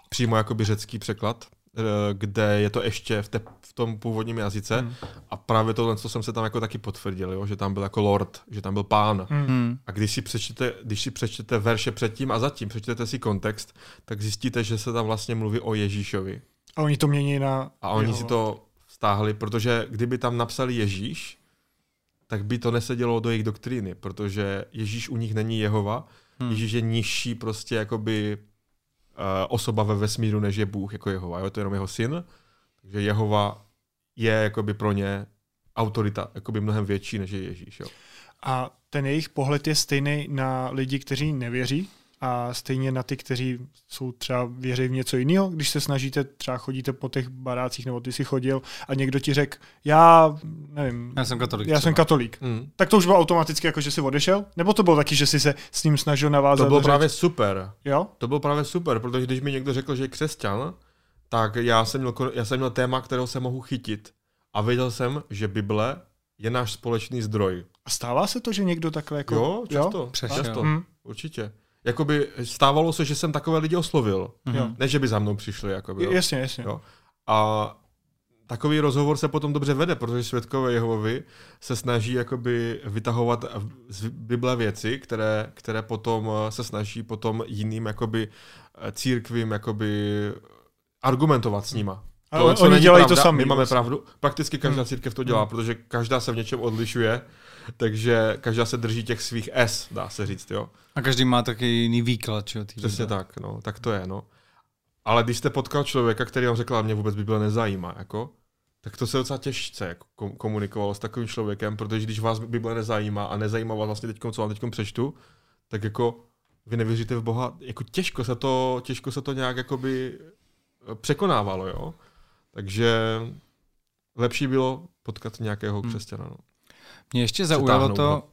přímo jakoby řecký překlad, eh, kde je to ještě v, te, v tom původním jazyce Hmm. a právě tohle, co jsem se tam jako taky potvrdil, jo, že tam byl jako lord, že tam byl pán. Hmm. Hmm. A když si přečtete, když si přečtete verše předtím a zatím, přečtete si kontext, tak zjistíte, že se tam vlastně mluví o Ježíšovi. A oni to mění na A oni Jehova. si to vztáhli, protože kdyby tam napsali Ježíš, tak by to nesedělo do jejich doktríny, protože Ježíš u nich není Jehova, Hmm. Ježíš je nižší prostě jakoby uh, osoba ve vesmíru, než je Bůh jako Jehova. Jo? To je jenom jeho syn, takže Jehova je jakoby pro ně autorita jakoby mnohem větší, než je Ježíš. Jo? A ten jejich pohled je stejný na lidi, kteří nevěří a stejně na ty, kteří jsou třeba věří v něco jiného, když se snažíte, třeba chodíte po těch barácích, nebo ty si chodil a někdo ti řekl, já nevím, Já jsem katolik. já jsem třeba. katolík. Hmm. Tak to už bylo automaticky jako, že jsi odešel? Nebo to bylo taky, že jsi se s ním snažil navázat? To bylo řeč? právě super. Jo? To bylo právě super, protože když mi někdo řekl, že je křesťan, tak já jsem měl, já jsem měl téma, kterého se mohu chytit. A věděl jsem, že Bible je náš společný zdroj. A stává se to, že někdo takhle jako... Jo, často. Přešel. často Hm, určitě. Jakoby stávalo se, že jsem takové lidi oslovil. Mhm. Jo. Ne, že by za mnou přišli. Jakoby, jo. jasně, jasně. Jo. A takový rozhovor se potom dobře vede, protože svědkové Jehovovi se snaží jakoby vytahovat z Bible věci, které, které potom eh, se snaží potom jiným jakoby eh, církvím jakoby argumentovat s nima. Ale co oni dělají to pravda, sami. My máme vlastně. pravdu. Prakticky každá Hmm. církev to dělá, Hmm. protože každá se v něčem odlišuje, takže každá se drží těch svých S, dá se říct, jo. A každý má taky jiný výklad, čo? Přesně tak, no, tak to je, no. Ale když jste potkal člověka, který vám řekl, a mě vůbec Bible nezajímá, jako, tak to se docela těžce jako kom- komunikovalo s takovým člověkem, protože když vás Bible nezajímá a nezajímá vás vlastně teď, co vám teď přečtu, tak jako vy nevěříte v Boha, jako těžko se to, těžko se to nějak jakoby eh, překonávalo, jo. Takže lepší bylo potkat nějakého Hmm. křesťana, no. Mě ještě zaujalo to.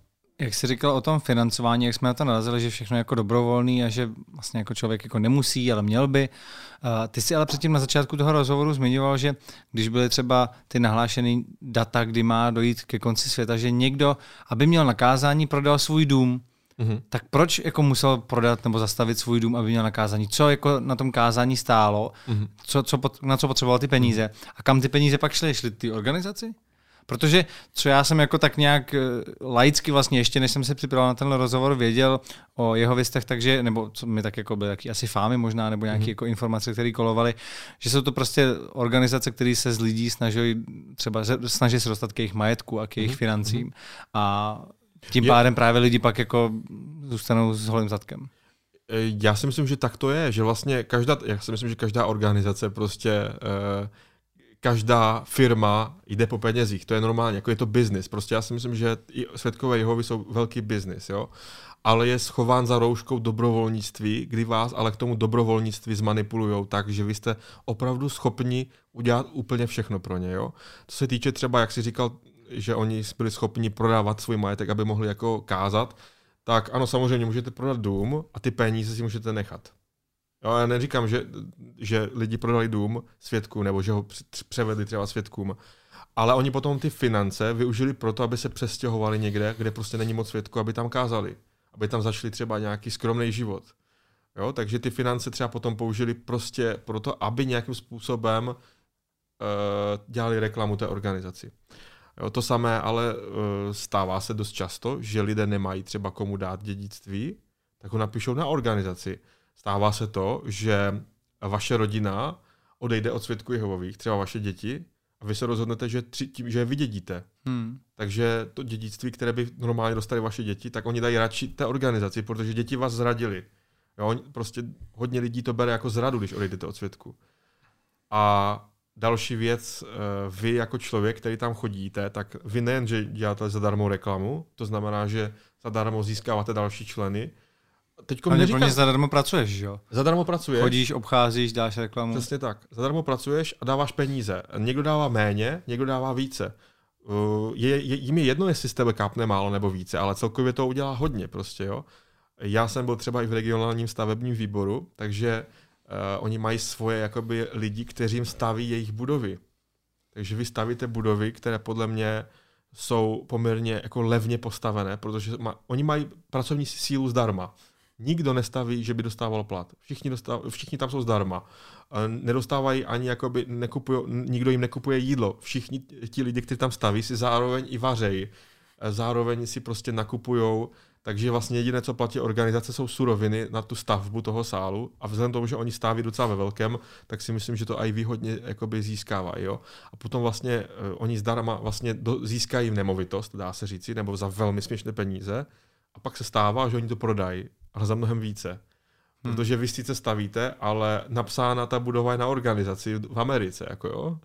Jak jsi říkal o tom financování, jak jsme na to narazili, že všechno je jako dobrovolný a že vlastně jako člověk jako nemusí, ale měl by. Ty jsi ale předtím na začátku toho rozhovoru zmiňoval, že když byly třeba ty nahlášené data, kdy má dojít ke konci světa, že někdo, aby měl nakázání, prodal svůj dům. Mm-hmm. Tak proč jako musel prodat nebo zastavit svůj dům, aby měl nakázání? Co jako na tom kázání stálo? Mm-hmm. Co, co, na co potřeboval ty peníze? A kam ty peníze pak šly? Šly ty organizaci? Protože co já jsem jako tak nějak eh, laicky vlastně ještě, než jsem se připravil na ten rozhovor, věděl o jeho věstech, takže, nebo co mi tak jako byly taky asi fámy možná, nebo nějaké mm-hmm. jako informace, které kolovaly, že jsou to prostě organizace, které se z lidí snaží třeba snaží se dostat k jejich majetku a k jejich mm-hmm. financím. A tím pádem právě lidi pak jako zůstanou s holým zadkem. Eh, já si myslím, že tak to je, že vlastně každá, já si myslím, že každá organizace prostě uh, každá firma jde po penězích, to je normálně, jako je to business. Prostě já si myslím, že i světkové Jehovy jsou velký business, jo. Ale je schován za rouškou dobrovolnictví, kdy vás ale k tomu dobrovolnictví zmanipulují tak, že vy jste opravdu schopni udělat úplně všechno pro ně, jo. Co se týče třeba, jak si říkal, že oni byli schopni prodávat svůj majetek, aby mohli jako kázat, tak ano, samozřejmě můžete prodat dům a ty peníze si můžete nechat. Jo, já neříkám, že, že lidi prodali dům svědkům, nebo že ho převedli třeba svědkům, ale oni potom ty finance využili proto, aby se přestěhovali někde, kde prostě není moc svědků, aby tam kázali. Aby tam začali třeba nějaký skromný život. Jo, takže ty finance třeba potom použili prostě proto, aby nějakým způsobem uh, dělali reklamu té organizaci. Jo, to samé ale uh, stává se dost často, že lidé nemají třeba komu dát dědictví, tak ho napíšou na organizaci stává se to, že vaše rodina odejde od svědků Jehovových, třeba vaše děti, a vy se rozhodnete, že, tři, tím, že je vydědíte. Hmm. Takže to dědictví, které by normálně dostali vaše děti, tak oni dají radši té organizaci, protože děti vás zradili. Jo, prostě hodně lidí to bere jako zradu, když odejdete od svědku. A další věc, eh, vy jako člověk, který tam chodíte, tak vy nejen, že děláte zadarmo reklamu, to znamená, že zadarmo získáváte další členy, Teďko Ale neříkám... zadarmo pracuješ, že jo? Zadarmo pracuješ. Chodíš, obcházíš, dáš reklamu. Přesně tak. Zadarmo pracuješ a dáváš peníze. Někdo dává méně, někdo dává více. Uh, je, je, jim je jedno, jestli z tebe kápne málo nebo více, ale celkově to udělá hodně prostě, jo. Já jsem byl třeba i v regionálním stavebním výboru, takže uh, oni mají svoje jakoby lidi, kteří jim staví jejich budovy. Takže vy stavíte budovy, které podle mě jsou poměrně jako levně postavené, protože ma, oni mají pracovní sílu zdarma. Nikdo nestaví, že by dostával plat. Všichni, dostáv, všichni tam jsou zdarma. Nedostávají ani, jakoby, nekupují, nikdo jim nekupuje jídlo. Všichni ti lidi, kteří tam staví, si zároveň i vařejí. Zároveň si prostě nakupujou takže vlastně jediné, co platí organizace, jsou suroviny na tu stavbu toho sálu a vzhledem tomu, že oni staví docela ve velkém, tak si myslím, že to i výhodně jakoby získávají. Jo? A potom vlastně uh, oni zdarma vlastně do, získají nemovitost, dá se říci, nebo za velmi směšné peníze a pak se stává, že oni to prodají, ale za mnohem více. Hmm. Protože vy sice stavíte, ale napsána ta budova je na organizaci v Americe. Jako jo?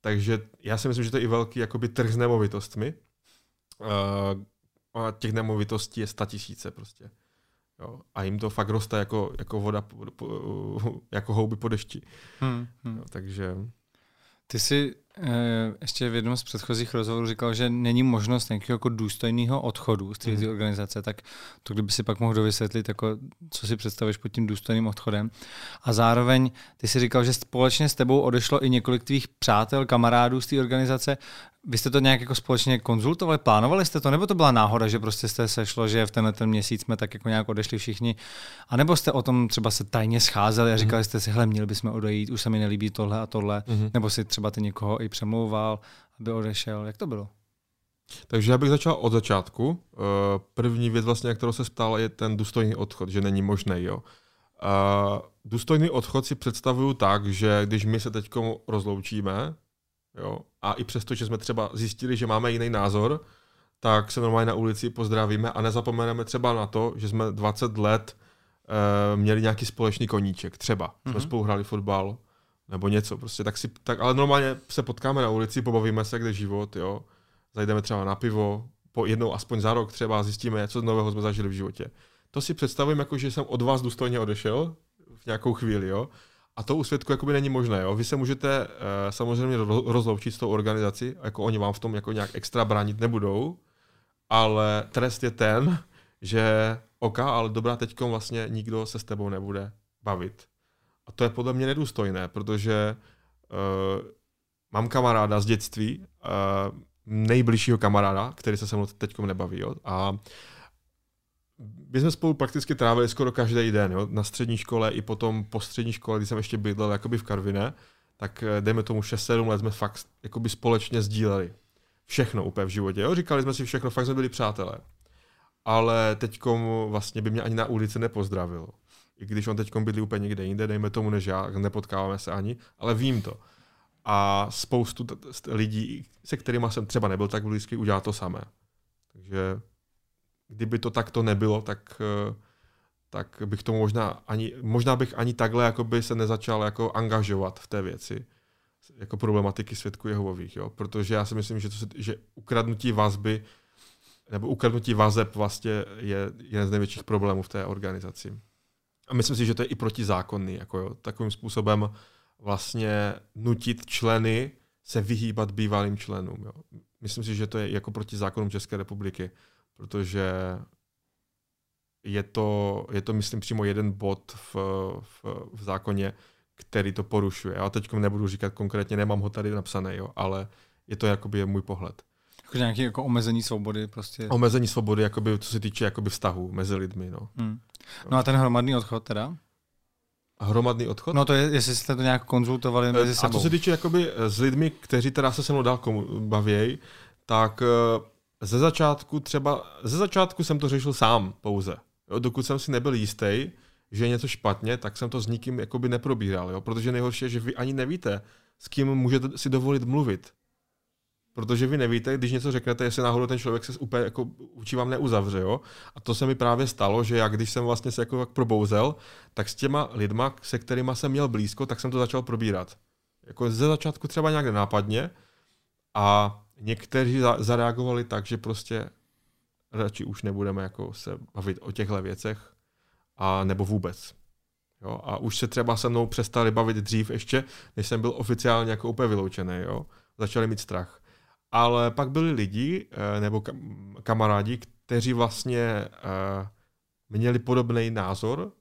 Takže já si myslím, že to je i velký jakoby, trh s nemovitostmi, uh, a těch nemovitostí je sta tisíce prostě. Jo. A jim to fakt roste jako, jako voda, po, po, jako houby po dešti. Hmm, hmm. Jo, takže... Ty jsi e, ještě v jednom z předchozích rozhovorů říkal, že není možnost nějakého jako důstojného odchodu z té hmm. organizace, tak to kdyby si pak mohl dovysvětlit, jako, co si představuješ pod tím důstojným odchodem. A zároveň ty si říkal, že společně s tebou odešlo i několik tvých přátel, kamarádů z té organizace. Vy jste to nějak jako společně konzultovali, plánovali jste to, nebo to byla náhoda, že prostě jste sešlo, že v tenhle ten měsíc jsme tak jako nějak odešli všichni, a nebo jste o tom třeba se tajně scházeli a říkali mm. jste si, hele, měli bychom odejít, už se mi nelíbí tohle a tohle, mm. nebo si třeba ty někoho i přemlouval, aby odešel, jak to bylo? Takže já bych začal od začátku. Eh, první věc vlastně, kterou se stala, je ten důstojný odchod, že není možný. Jo. Eh, důstojný odchod si představuju tak, že když my se teď rozloučíme, Jo? A i přesto, že jsme třeba zjistili, že máme jiný názor, tak se normálně na ulici pozdravíme a nezapomeneme třeba na to, že jsme 20 let uh, měli nějaký společný koníček, třeba. Mm-hmm. Jsme mhm. spolu hráli fotbal nebo něco, prostě tak si, tak, ale normálně se potkáme na ulici, pobavíme se, kde život, jo. Zajdeme třeba na pivo, po jednou aspoň za rok třeba zjistíme, co nového jsme zažili v životě. To si představím jako, že jsem od vás důstojně odešel v nějakou chvíli, jo. A to u svědku jakoby není možné. Jo? Vy se můžete uh, samozřejmě rozloučit s tou organizací, jako oni vám v tom jako nějak extra bránit nebudou, ale trest je ten, že OK, ale dobrá, teďkom vlastně nikdo se s tebou nebude bavit. A to je podle mě nedůstojné, protože uh, mám kamaráda z dětství, uh, nejbližšího kamaráda, který se se mnou teďkom nebaví. Jo? A my jsme spolu prakticky trávili skoro každý den, jo? na střední škole i potom po střední škole, když jsem ještě bydlel jakoby v Karvine, tak eh, dejme tomu 6-7 let jsme fakt jakoby společně sdíleli. Všechno úplně v životě. Jo? Říkali jsme si všechno, fakt jsme byli přátelé. Ale teďkom vlastně by mě ani na ulici nepozdravil. I když on teďkom bydlí úplně někde jinde, dejme tomu než já, nepotkáváme se ani, ale vím to. A spoustu lidí, se kterými jsem třeba nebyl tak blízký, udělá to samé. Takže kdyby to takto nebylo, tak, eh, tak bych to možná ani, možná bych ani takhle jakoby se nezačal jako angažovat v té věci jako problematiky svědků Jehovových, jo? protože já si myslím, že, to se, že ukradnutí vazby nebo ukradnutí vazeb vlastně je jeden z největších problémů v té organizaci. A myslím si, že to je i protizákonný, jako jo, takovým způsobem vlastně nutit členy se vyhýbat bývalým členům. Jo. Myslím si, že to je jako proti zákonům České republiky, protože je to, je to myslím, přímo jeden bod v, v, v zákoně, který to porušuje. Já teď nebudu říkat konkrétně, nemám ho tady napsané, jo, ale je to jakoby můj pohled. Jako nějaké jako omezení svobody prostě. Omezení svobody, jakoby, co se týče jakoby vztahu mezi lidmi. No. Hmm. no a ten hromadný odchod teda? hromadný odchod? No to je, jestli jste to nějak konzultovali eh, mezi sebou. A co se týče jakoby eh, s lidmi, kteří teda se se mnou dál bavějí, tak eh, ze začátku třeba, ze začátku jsem to řešil sám pouze. Jo, dokud jsem si nebyl jistý, že je něco špatně, tak jsem to s nikým jakoby neprobíral, jo? protože nejhorší je, že vy ani nevíte, s kým můžete si dovolit mluvit. Protože vy nevíte, když něco řeknete, jestli náhodou ten člověk se úplně jako učí vám neuzavře. Jo? A to se mi právě stalo, že já když jsem vlastně se jako probouzel, tak s těma lidma, se kterými jsem měl blízko, tak jsem to začal probírat. Jako ze začátku třeba nějak nenápadně a někteří zareagovali tak, že prostě radši už nebudeme jako se bavit o těchto věcech a nebo vůbec. Jo? A už se třeba se mnou přestali bavit dřív ještě, než jsem byl oficiálně jako úplně vyloučený. Jo? Začali mít strach ale pak byli lidi eh, nebo kamarádi, kteří vlastně eh, měli podobný názor,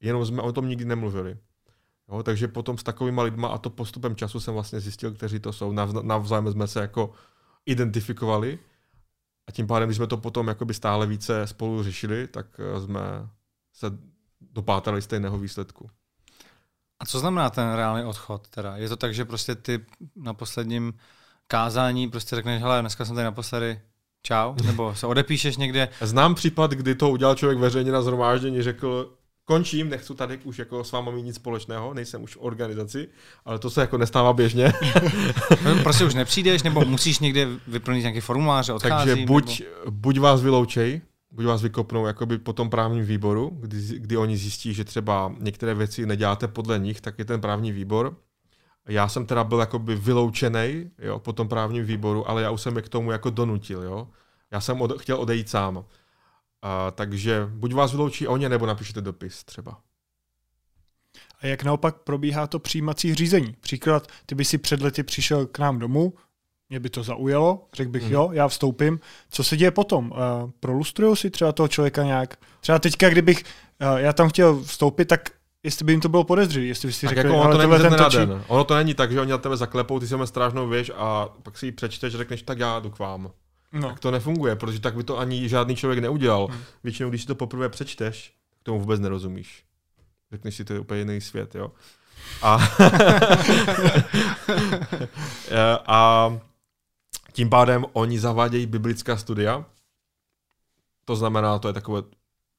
jenom jsme o tom nikdy nemluvili. Jo, takže potom s takovými lidmi a to postupem času jsem vlastně zjistil, kteří to jsou. Navzájem jsme se jako identifikovali a tím pádem, když jsme to potom jakoby stále více spolu řešili, tak eh, jsme se dopátrali stejného výsledku. A co znamená ten reálný odchod? Teda? Je to tak, že prostě ty na posledním kázání prostě řekneš, hele, dneska jsem tady naposledy, čau, nebo se odepíšeš někde. [LAUGHS] Znám případ, kdy to udělal člověk veřejně na zhromáždění, řekl, končím, nechci tady už jako s váma mít nic společného, nejsem už v organizaci, ale to se jako nestává běžně. No, [LAUGHS] prostě už nepřijdeš, nebo musíš někde vyplnit nějaký formulář, odchází. Takže buď, nebo... buď vás vyloučej, buď vás vykopnou jakoby po tom právním výboru, kdy, kdy oni zjistí, že třeba některé věci neděláte podle nich, tak je ten právní výbor, já jsem teda byl jakoby vyloučený jo, po tom právním výboru, ale já už jsem je k tomu jako donutil. Jo. Já jsem od, chtěl odejít sám. A, takže buď vás vyloučí oni, nebo napíšete dopis třeba. A jak naopak probíhá to přijímací řízení? Příklad, ty by si před lety přišel k nám domů, mě by to zaujalo, řekl bych, hmm. jo, já vstoupím. Co se děje potom? Uh, prolustruju si třeba toho člověka nějak? Třeba teďka, kdybych uh, já tam chtěl vstoupit, tak jestli by jim to bylo podezřelé, jestli by si řekli, jako ono to není ten točí... den. Ono to není tak, že oni na tebe zaklepou, ty si máme strážnou věž a pak si ji přečteš a řekneš, tak já jdu k vám. No. Tak to nefunguje, protože tak by to ani žádný člověk neudělal. Hmm. Většinou, když si to poprvé přečteš, tak tomu vůbec nerozumíš. Řekneš si, to je úplně jiný svět, jo. A, [LAUGHS] a tím pádem oni zavádějí biblická studia. To znamená, to je takové,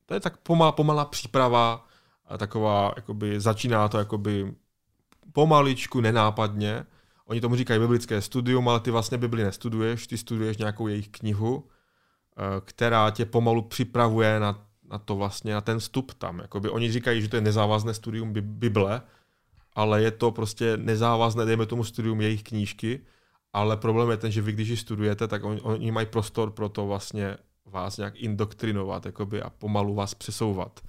to je tak pomal, pomalá příprava a taková, jakoby, začíná to jakoby pomaličku, nenápadně. Oni tomu říkají biblické studium, ale ty vlastně Bibli nestuduješ, ty studuješ nějakou jejich knihu, eh, která tě pomalu připravuje na, na to vlastně, na ten vstup tam. Jakoby oni říkají, že to je nezávazné studium Bible, ale je to prostě nezávazné, dejme tomu studium jejich knížky, ale problém je ten, že vy když ji studujete, tak oni, oni mají prostor pro to vlastně vás nějak indoktrinovat jakoby, a pomalu vás přesouvat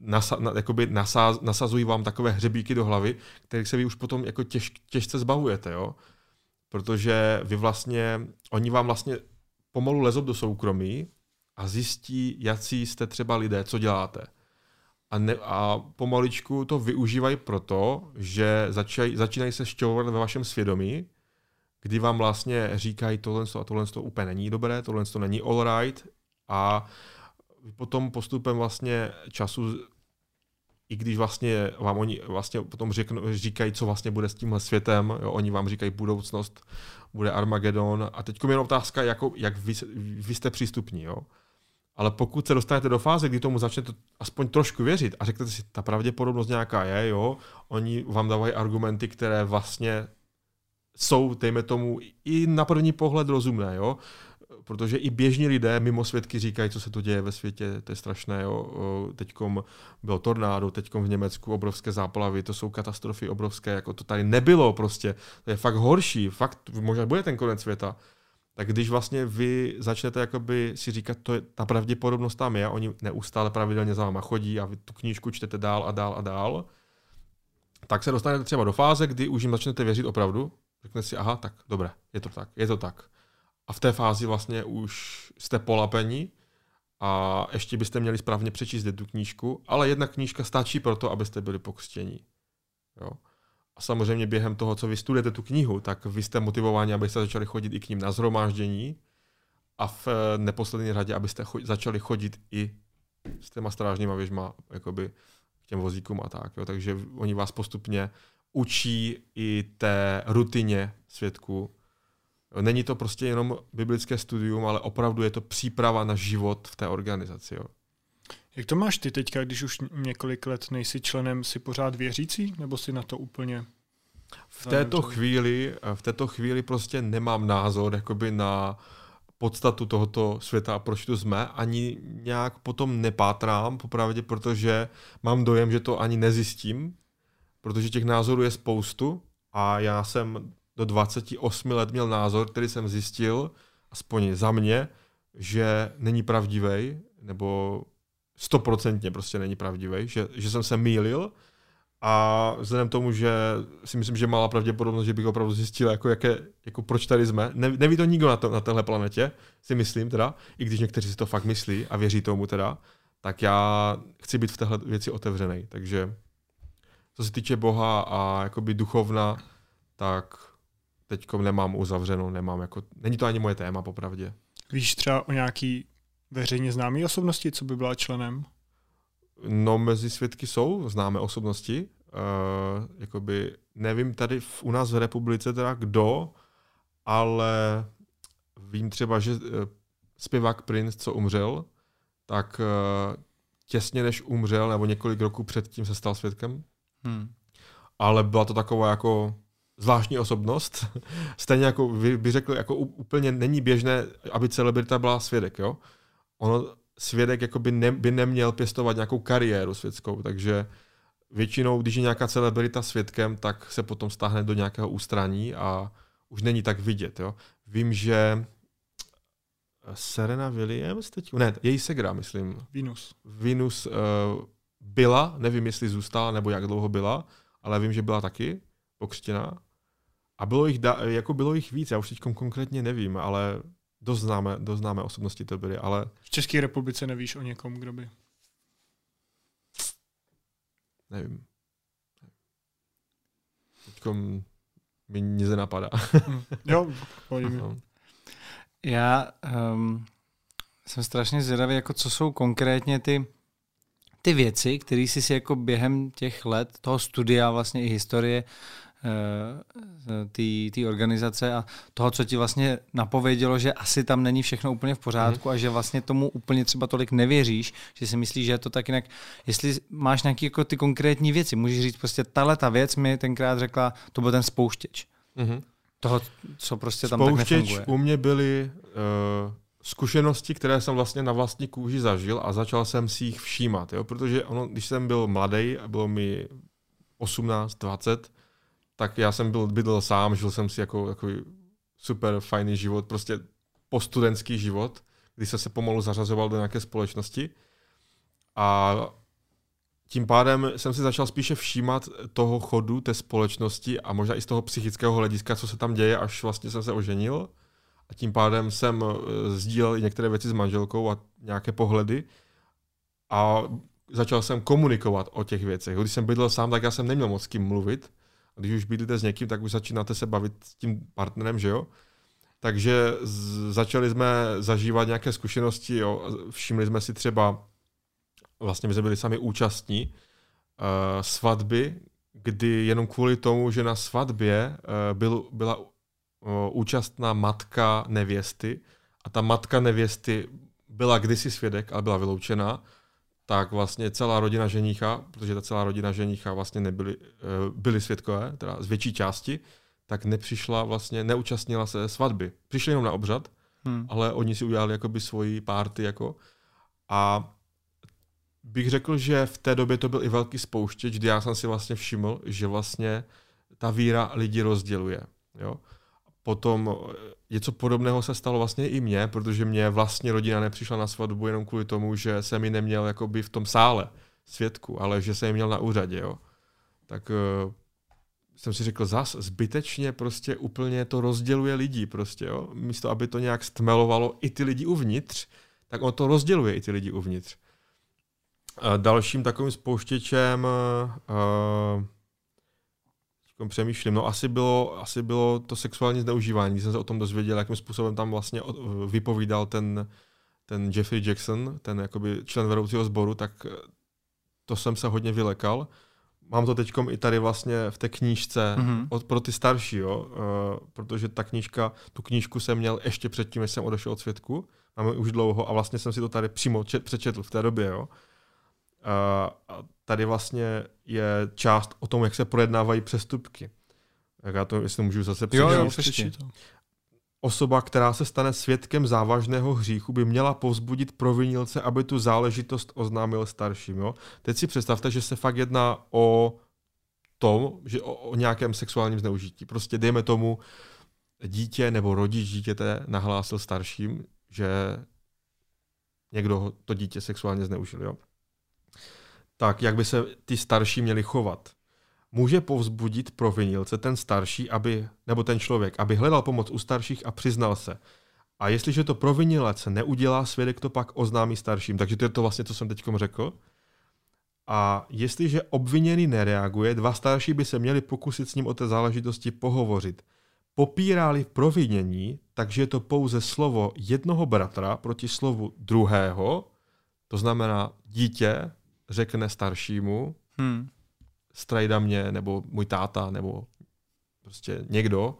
nasa, na, jakoby nasaz, nasazují vám takové hřebíky do hlavy, kterých se vy už potom jako těž, těžce zbavujete, jo? Protože vy vlastně, oni vám vlastně pomalu lezou do soukromí a zjistí, jaký jste třeba lidé, co děláte. A, ne, a pomaličku to využívají proto, že začaj, začínají se šťovat ve vašem svědomí, kdy vám vlastně říkají tohle a tohle to úplně není dobré, tohle to není all right a potom postupem vlastně času i když vlastně vám oni vlastně potom řeknou, říkají, co vlastně bude s tímhle světem, jo, oni vám říkají budoucnost, bude Armagedon a teď je otázka, jako, jak vy, vy jste přístupní. Jo. Ale pokud se dostanete do fáze, kdy tomu začnete aspoň trošku věřit a řeknete si, ta pravděpodobnost nějaká je, jo, oni vám dávají argumenty, které vlastně jsou, dejme tomu, i na první pohled rozumné, jo protože i běžní lidé mimo svědky říkají, co se to děje ve světě, to je strašné. Jo. Teďkom bylo tornádo, teďkom v Německu obrovské záplavy, to jsou katastrofy obrovské, jako to tady nebylo prostě. To je fakt horší, fakt možná bude ten konec světa. Tak když vlastně vy začnete jakoby si říkat, to je, ta pravděpodobnost tam je, oni neustále pravidelně za váma chodí a vy tu knížku čtete dál a dál a dál, tak se dostanete třeba do fáze, kdy už jim začnete věřit opravdu, řeknete si, aha, tak dobré, je to tak, je to tak a v té fázi vlastně už jste polapení a ještě byste měli správně přečíst tu knížku, ale jedna knížka stačí pro to, abyste byli pokřtění. Jo. A samozřejmě během toho, co vy studujete tu knihu, tak vy jste motivováni, abyste začali chodit i k ním na zhromáždění a v eh, neposlední řadě, abyste cho- začali chodit i s těma strážníma věžma jakoby k těm vozíkům a tak. Jo. Takže oni vás postupně učí i té rutině svědků Není to prostě jenom biblické studium, ale opravdu je to příprava na život v té organizaci. Jo. Jak to máš ty teďka, když už několik let nejsi členem, si pořád věřící, nebo si na to úplně v této chvíli, v této chvíli prostě nemám názor jakoby na podstatu tohoto světa a proč tu jsme, ani nějak potom nepátrám, popravdě, protože mám dojem, že to ani nezjistím, protože těch názorů je spoustu a já jsem do 28 let měl názor, který jsem zjistil, aspoň za mě, že není pravdivý, nebo stoprocentně prostě není pravdivý, že, že jsem se mýlil a vzhledem tomu, že si myslím, že malá pravděpodobnost, že bych opravdu zjistil, jako, jaké, jako proč tady jsme. Ne, neví to nikdo na, to, na téhle planetě, si myslím teda, i když někteří si to fakt myslí a věří tomu teda, tak já chci být v téhle věci otevřený. Takže co se týče Boha a jakoby duchovna, tak teď nemám uzavřeno, nemám jako, není to ani moje téma popravdě. Víš třeba o nějaký veřejně známé osobnosti, co by byla členem? No, mezi svědky jsou známé osobnosti. Uh, jakoby, nevím tady v, u nás v republice teda kdo, ale vím třeba, že uh, zpěvák Prince, co umřel, tak uh, těsně než umřel, nebo několik roků předtím se stal svědkem. Hmm. Ale byla to taková jako zvláštní osobnost. [LAUGHS] Stejně jako by řekl, jako úplně není běžné, aby celebrita byla svědek. Jo? Ono, svědek jako by, ne, by neměl pěstovat nějakou kariéru světskou, takže většinou, když je nějaká celebrita svědkem, tak se potom stáhne do nějakého ústraní a už není tak vidět. Jo? Vím, že Serena Williams teď, ne, její segra, myslím. Venus. Venus uh, byla, nevím, jestli zůstala, nebo jak dlouho byla, ale vím, že byla taky pokřtěná. A bylo jich, da, jako bylo jich víc, já už teď konkrétně nevím, ale dost známé, dost známé osobnosti to byly, ale... V České republice nevíš o někom, kdo by? Nevím. Teďkom mi nic nenapadá. Hm. jo, no. Já um, jsem strašně zvědavý, jako co jsou konkrétně ty, ty věci, které jsi si jako během těch let toho studia vlastně i historie té organizace a toho, co ti vlastně napovědělo, že asi tam není všechno úplně v pořádku mm. a že vlastně tomu úplně třeba tolik nevěříš, že si myslíš, že je to tak jinak. Jestli máš nějaké jako ty konkrétní věci, můžeš říct prostě tahle ta věc mi tenkrát řekla, to byl ten spouštěč. Mm. Toho, co prostě tam spouštěč tak nefunguje. u mě byly uh, zkušenosti, které jsem vlastně na vlastní kůži zažil a začal jsem si jich všímat, jo? protože ono, když jsem byl mladý a bylo mi 18, 20, tak já jsem byl, bydlel sám, žil jsem si jako takový super fajný život, prostě postudentský život, kdy jsem se pomalu zařazoval do nějaké společnosti. A tím pádem jsem si začal spíše všímat toho chodu té společnosti a možná i z toho psychického hlediska, co se tam děje, až vlastně jsem se oženil. a tím pádem jsem uh, sdílel i některé věci s manželkou a nějaké pohledy a začal jsem komunikovat o těch věcech. Když jsem bydlel sám, tak já jsem neměl moc s kým mluvit. Když už bydlíte s někým, tak už začínáte se bavit s tím partnerem, že jo? Takže začali jsme zažívat nějaké zkušenosti, jo? všimli jsme si třeba, vlastně my jsme byli sami účastní uh, svatby, kdy jenom kvůli tomu, že na svatbě uh, byl, byla uh, účastná matka nevěsty a ta matka nevěsty byla kdysi svědek, ale byla vyloučená, tak vlastně celá rodina ženicha, protože ta celá rodina ženicha vlastně nebyli, eh, byli svědkové, teda z větší části, tak nepřišla vlastně, neúčastnila se svatby. Přišli jenom na obřad, hmm. ale oni si udělali jakoby svoji párty jako a bych řekl, že v té době to byl i velký spouštěč, kdy já jsem si vlastně všiml, že vlastně ta víra lidi rozděluje. Jo? Potom něco podobného se stalo vlastně i mně, protože mě vlastně rodina nepřišla na svatbu jenom kvůli tomu, že jsem ji neměl jakoby v tom sále svědku, ale že jsem ji měl na úřadě. Jo. Tak uh, jsem si řekl zas, zbytečně prostě úplně to rozděluje lidi prostě, jo. Místo, aby to nějak stmelovalo i ty lidi uvnitř, tak on to rozděluje i ty lidi uvnitř. Uh, dalším takovým spouštěčem uh, přemýšlím. No asi bylo, asi bylo to sexuální zneužívání, když jsem se o tom dozvěděl, jakým způsobem tam vlastně vypovídal ten, ten Jeffrey Jackson, ten jakoby člen vedoucího sboru, tak to jsem se hodně vylekal. Mám to teď i tady vlastně v té knížce mm-hmm. od, pro ty starší, jo, uh, protože ta knížka, tu knížku jsem měl ještě předtím, než jsem odešel od světku, máme už dlouho a vlastně jsem si to tady přímo čet, přečetl v té době, jo. Uh, tady vlastně je část o tom, jak se projednávají přestupky. Jak já to, jestli můžu zase přečíst. Jo, jo. Osoba, která se stane svědkem závažného hříchu, by měla povzbudit provinilce, aby tu záležitost oznámil starším. Jo? Teď si představte, že se fakt jedná o tom, že o, o nějakém sexuálním zneužití. Prostě dejme tomu, dítě nebo rodič dítěte nahlásil starším, že někdo to dítě sexuálně zneužil. Jo? Tak jak by se ty starší měli chovat. Může povzbudit provinilce ten starší, aby, nebo ten člověk, aby hledal pomoc u starších a přiznal se. A jestliže to provinilec neudělá, svědek to pak oznámí starším. Takže to je to vlastně, co jsem teď řekl. A jestliže obviněný nereaguje, dva starší by se měli pokusit s ním o té záležitosti pohovořit. Popírali provinění, takže je to pouze slovo jednoho bratra proti slovu druhého, to znamená dítě řekne staršímu, hmm. strajda mě, nebo můj táta, nebo prostě někdo,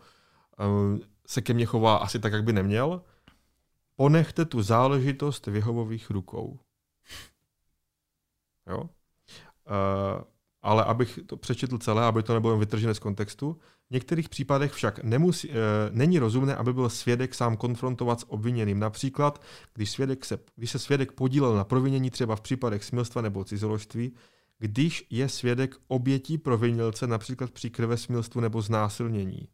um, se ke mně chová asi tak, jak by neměl, ponechte tu záležitost v Jehovových rukou. Jo? Uh, ale abych to přečetl celé, aby to nebylo vytržené z kontextu, v některých případech však nemusí, e, není rozumné, aby byl svědek sám konfrontovat s obviněným. Například, když, svědek se, když se svědek podílel na provinění třeba v případech smilstva nebo cizoložství, když je svědek obětí provinilce například při krvesmilstvu nebo znásilnění.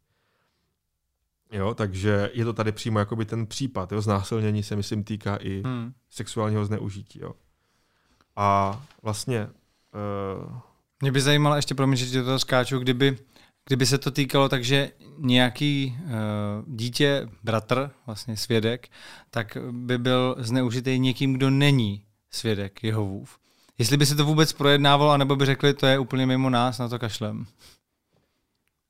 Jo, takže je to tady přímo jakoby ten případ. Jo, znásilnění se myslím týká i hmm. sexuálního zneužití. Jo. A vlastně... Uh, Mě by zajímalo ještě, promiň, že to skáču, kdyby Kdyby se to týkalo tak, že nějaký uh, dítě, bratr, vlastně svědek, tak by byl zneužitý někým, kdo není svědek Jehovův. Jestli by se to vůbec projednávalo, anebo by řekli, to je úplně mimo nás, na to kašlem.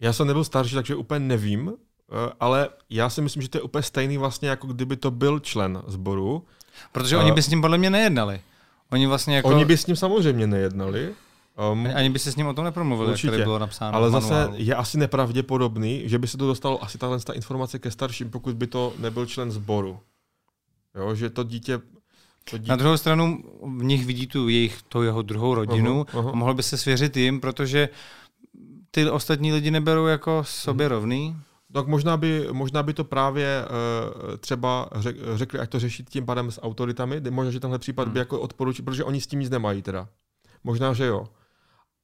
Já jsem nebyl starší, takže úplně nevím, eh, ale já si myslím, že to je úplně stejný vlastně, jako kdyby to byl člen sboru. Protože uh, oni by s ním podle mě nejednali. Oni vlastně jako... Oni by s ním samozřejmě nejednali, Um, Ani by se s ním o tom nepromluvil, určitě, jak tady bylo napsáno. Ale zase je asi nepravděpodobný, že by se to dostalo asi tahle ta informace ke starším, pokud by to nebyl člen sboru. Jo, že to dítě to dítě... Na druhou stranu v nich vidí tu jejich, to jeho druhou rodinu uh-huh, uh-huh. a mohl by se svěřit jim, protože ty ostatní lidi neberou jako sobě uh-huh. rovný. Tak možná by, možná by to právě uh, třeba řekli, ať to řešit tím pádem s autoritami, možná, že tenhle případ uh-huh. by jako odporučil, protože oni s tím nic nemají teda. Možná, že jo.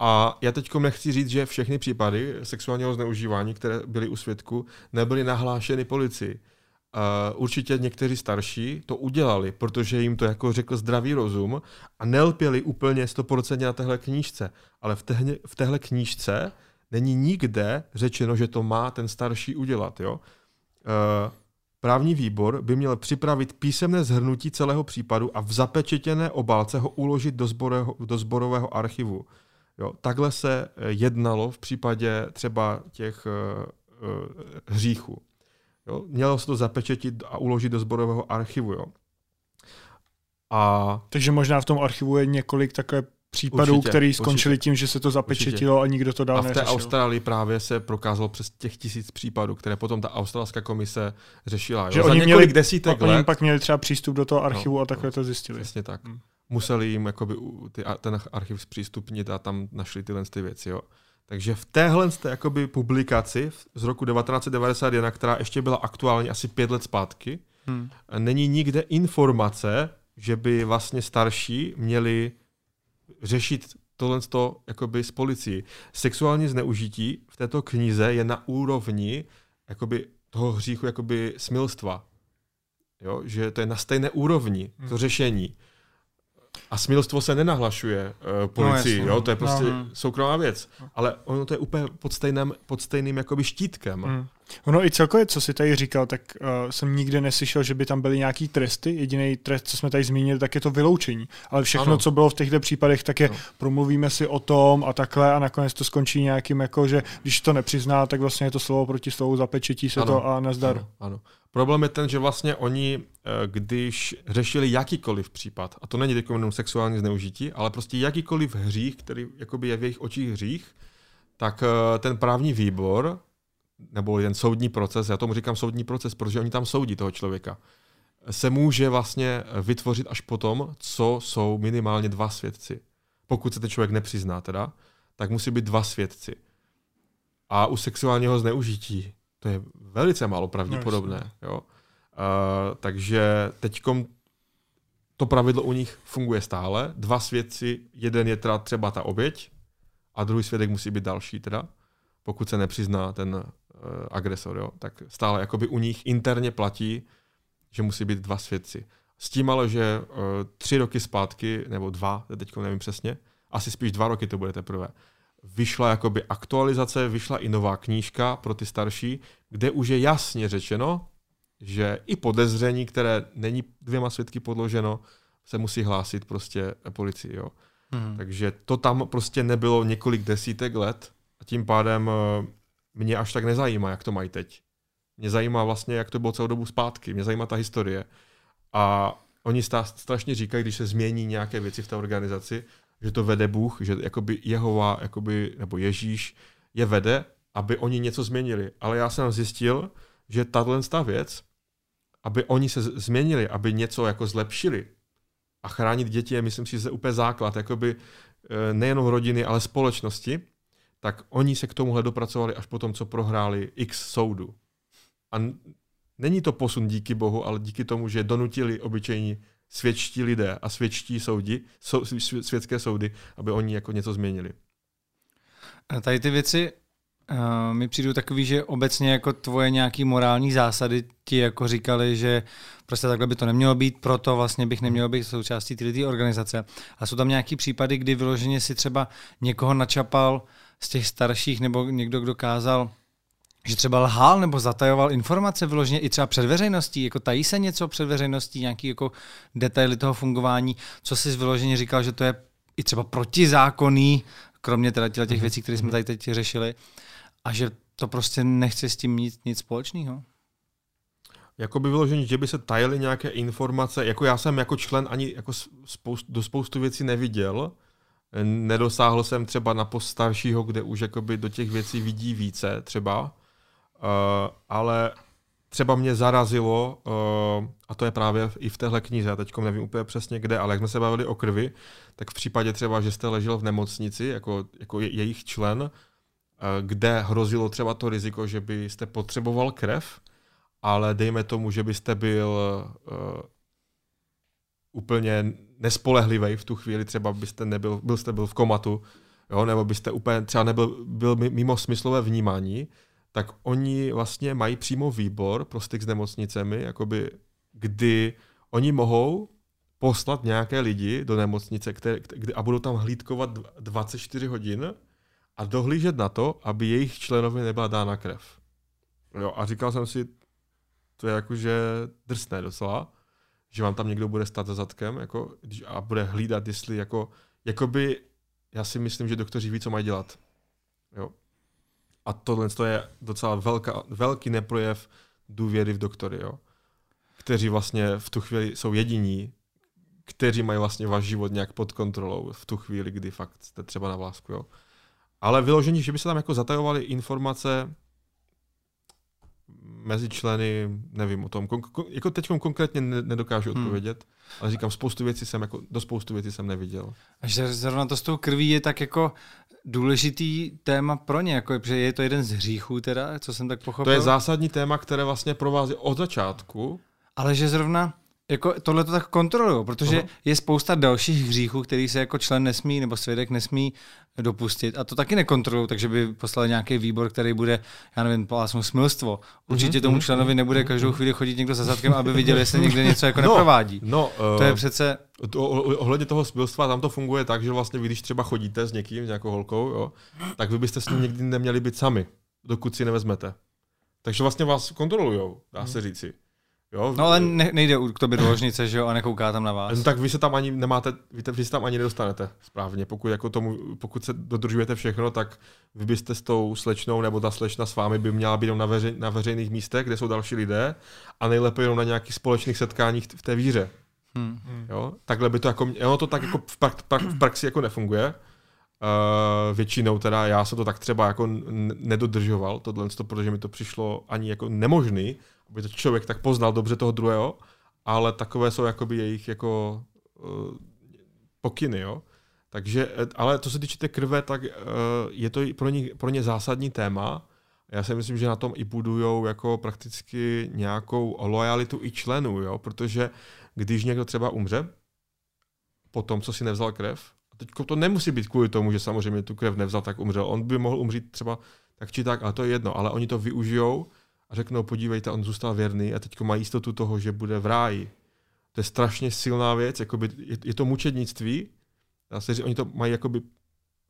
A já teď nechci říct, že všechny případy sexuálního zneužívání, které byly u svědku, nebyly nahlášeny policii. Uh, určitě někteří starší to udělali, protože jim to jako řekl zdravý rozum a nelpěli úplně 100% na téhle knížce. Ale v, tehně, v téhle knížce není nikde řečeno, že to má ten starší udělat. Jo? Uh, Právní výbor by měl připravit písemné zhrnutí celého případu a v zapečetěné obálce ho uložit do, zborového, do zborového archivu. Jo, takhle se eh, jednalo v případě třeba těch uh, uh, hříchů. Jo, mělo se to zapečetit a uložit do zborového archivu. Jo. A... Takže možná v tom archivu je několik takové případů, určitě, které skončily tím, že se to zapečetilo určitě. a nikdo to dál A v té neřešil. Austrálii právě se prokázalo přes těch tisíc případů, které potom ta australská komise řešila. Že jo? Že oni měli, desítek let. Oni pak měli třeba přístup do toho archivu no, a takhle no, to zjistili. Přesně tak. Hmm. Museli jim jakoby, ty, ten archiv zpřístupnit a tam našli tyhle ty věci. Jo. Takže v téhle jakoby, publikaci z roku 1991, která ještě byla aktuální asi pět let zpátky, hmm. není nikde informace, že by vlastně starší měli řešit tohle jakoby s policií. Sexuální zneužití v této knize je na úrovni jakoby toho hříchu jakoby smilstva. Jo? Že to je na stejné úrovni, to hmm. A smilstvo se nenahlašuje uh, policii, no, jo? to je prostě no, soukromá věc. Ale ono to je úplně pod stejným, pod stejným jakoby štítkem. Mm. Ono i celkově, co si tady říkal, tak uh, jsem nikdy neslyšel, že by tam byly nějaký tresty. Jediný trest, co jsme tady zmínili, tak je to vyloučení. Ale všechno, ano. co bylo v těchto případech, tak je ano. promluvíme si o tom a takhle a nakonec to skončí nějakým, jako, že když to nepřizná, tak vlastně je to slovo proti slovu, zapečetí se ano. to a nazdar. Ano. ano. Problém je ten, že vlastně oni, eh, když řešili jakýkoliv případ, a to není teď jenom sexuální zneužití, ale prostě jakýkoliv hřích, který jakoby je v jejich očích hřích, tak eh, ten právní výbor nebo jen soudní proces, já tomu říkám soudní proces, protože oni tam soudí toho člověka, se může vlastně vytvořit až potom, co jsou minimálně dva svědci. Pokud se ten člověk nepřizná teda, tak musí být dva svědci. A u sexuálního zneužití to je velice málo pravděpodobné. Jo? Uh, takže teď to pravidlo u nich funguje stále. Dva svědci, jeden je teda třeba ta oběť a druhý svědek musí být další teda, pokud se nepřizná ten Eh, agresor, jo, tak stále jakoby u nich interně platí, že musí být dva svědci. S tím ale, že uh, tři roky zpátky, nebo dva, teď nevím přesně, asi spíš dva roky to bude teprve, vyšla jakoby aktualizace, vyšla i nová knížka pro ty starší, kde už je jasně řečeno, že i podezření, které není dvěma svědky podloženo, se musí hlásit prostě policii. Jo. Hmm. Takže to tam prostě nebylo několik desítek let a tím pádem eh, mě až tak nezajímá, jak to mají teď. Mě zajímá vlastně, jak to bylo celou dobu zpátky. Mě zajímá ta historie. A oni strašně říkají, když se změní nějaké věci v té organizaci, že to vede Bůh, že jakoby Jehova, jakoby, nebo Ježíš je vede, aby oni něco změnili. Ale já jsem zjistil, že tahle věc, aby oni se změnili, aby něco jako zlepšili a chránit děti je, myslím si, že je úplně základ, jakoby eh, nejenom rodiny, ale společnosti, tak oni se k tomuhle dopracovali až potom, co prohráli x soudu. A není to posun díky Bohu, ale díky tomu, že donutili obyčejní svědčtí lidé a svědčtí soudi, sou, světské soudy, aby oni jako něco změnili. Tady ty věci uh, mi přijdou takový, že obecně jako tvoje nějaký morální zásady ti jako říkali, že prostě takhle by to nemělo být, proto vlastně bych neměl být součástí té organizace. A jsou tam nějaký případy, kdy vyloženě si třeba někoho načapal z těch starších nebo někdo, kdo kázal, že třeba lhal nebo zatajoval informace vyloženě i třeba před veřejností, jako tají se něco před veřejností, nějaký jako detaily toho fungování, co si vyloženě říkal, že to je i třeba protizákonný, kromě teda těch mm-hmm. věcí, které jsme tady teď řešili, a že to prostě nechce s tím mít nic společného. Jako by vyloženě, že by se tajily nějaké informace, jako já jsem jako člen ani jako spoust, do spoustu věcí neviděl, Nedosáhl jsem třeba na post staršího, kde už jakoby do těch věcí vidí více třeba, ale třeba mě zarazilo, uh, a to je právě i v téhle knize, teď nevím úplně přesně kde, ale jak jsme se bavili o krvi, tak v případě třeba, že jste ležel v nemocnici jako, jako je, jejich člen, uh, kde hrozilo třeba to riziko, že byste potřeboval krev, ale dejme tomu, že byste byl uh, úplně nespolehlivý v tu chvíli, třeba byste nebyl, byl jste byl v komatu, jo, nebo byste úplně třeba nebyl byl mimo smyslové vnímání, tak oni vlastně mají přímo výbor pro styk s nemocnicemi, jakoby, kdy oni mohou poslat nějaké lidi do nemocnice které, kdy, a budou tam hlídkovat 24 hodin a dohlížet na to, aby jejich členovi nebyla dána krev. Jo, a říkal jsem si, to je jakože drsné docela, že vám tam někdo bude stát za zadkem jako, a bude hlídat, jestli jako, jakoby, já si myslím, že doktoři ví, co mají dělat. Jo. A tohle to je docela velká, velký neprojev důvěry v doktory, jo. kteří vlastně v tu chvíli jsou jediní, kteří mají vlastně váš život nějak pod kontrolou v tu chvíli, kdy fakt jste třeba na vlásku. Jo. Ale vyložení, že by se tam jako zatajovaly informace mezi členy, nevím o tom, kon, kon, jako teď konkrétně nedokážu hmm. odpovědět, ale říkám, spoustu věcí jsem, jako, do spoustu věcí jsem neviděl. A že zrovna to s tou krví je tak jako důležitý téma pro ně, jako, že je to jeden z hříchů teda, co jsem tak pochopil. To je zásadní téma, které vlastně provází od začátku. Ale že zrovna jako tohle to tak kontrolují, protože uh-huh. je spousta dalších hříchů, který se jako člen nesmí nebo svědek nesmí dopustit a to taky nekontrolují, takže by poslali nějaký výbor, který bude, já nevím, pásmo smilstvo. Určitě uh-huh. tomu členovi nebude každou chvíli chodit někdo za zadkem, aby viděl, jestli někde něco jako no, neprovádí. No, uh, to je přece... To, ohledně toho smilstva tam to funguje tak, že vlastně vy, když třeba chodíte s někým, s nějakou holkou, jo, tak vy byste s ním někdy neměli být sami, dokud si nevezmete. Takže vlastně vás kontrolujou, dá se říci. Jo? No ale ne, nejde k tobě do ložnice, že jo, a nekouká tam na vás. No, tak vy se tam ani nemáte, vy, vy se tam ani nedostanete správně. Pokud, jako tomu, pokud se dodržujete všechno, tak vy byste s tou slečnou nebo ta slečna s vámi by měla být na, veřej, na veřejných místech, kde jsou další lidé a nejlépe jenom na nějakých společných setkáních v té víře. Hmm. Jo? Takhle by to jako, ono to tak jako v, prak, prak, v praxi jako nefunguje. Uh, většinou teda já jsem to tak třeba jako nedodržoval, tohle, protože mi to přišlo ani jako nemožný, aby to člověk tak poznal dobře toho druhého, ale takové jsou jakoby jejich jako uh, pokyny, jo. Takže, eh, ale co se týče té krve, tak uh, je to pro ně, pro ně zásadní téma. Já si myslím, že na tom i budují jako prakticky nějakou lojalitu i členů, jo? protože když někdo třeba umře, po tom, co si nevzal krev, a teď to nemusí být kvůli tomu, že samozřejmě tu krev nevzal, tak umřel. On by mohl umřít třeba tak či tak, ale to je jedno. Ale oni to využijou a řeknou, podívejte, on zůstal věrný a teď má jistotu toho, že bude v ráji. To je strašně silná věc, jakoby, je, je to mučednictví, dá se říct, oni to mají jakoby,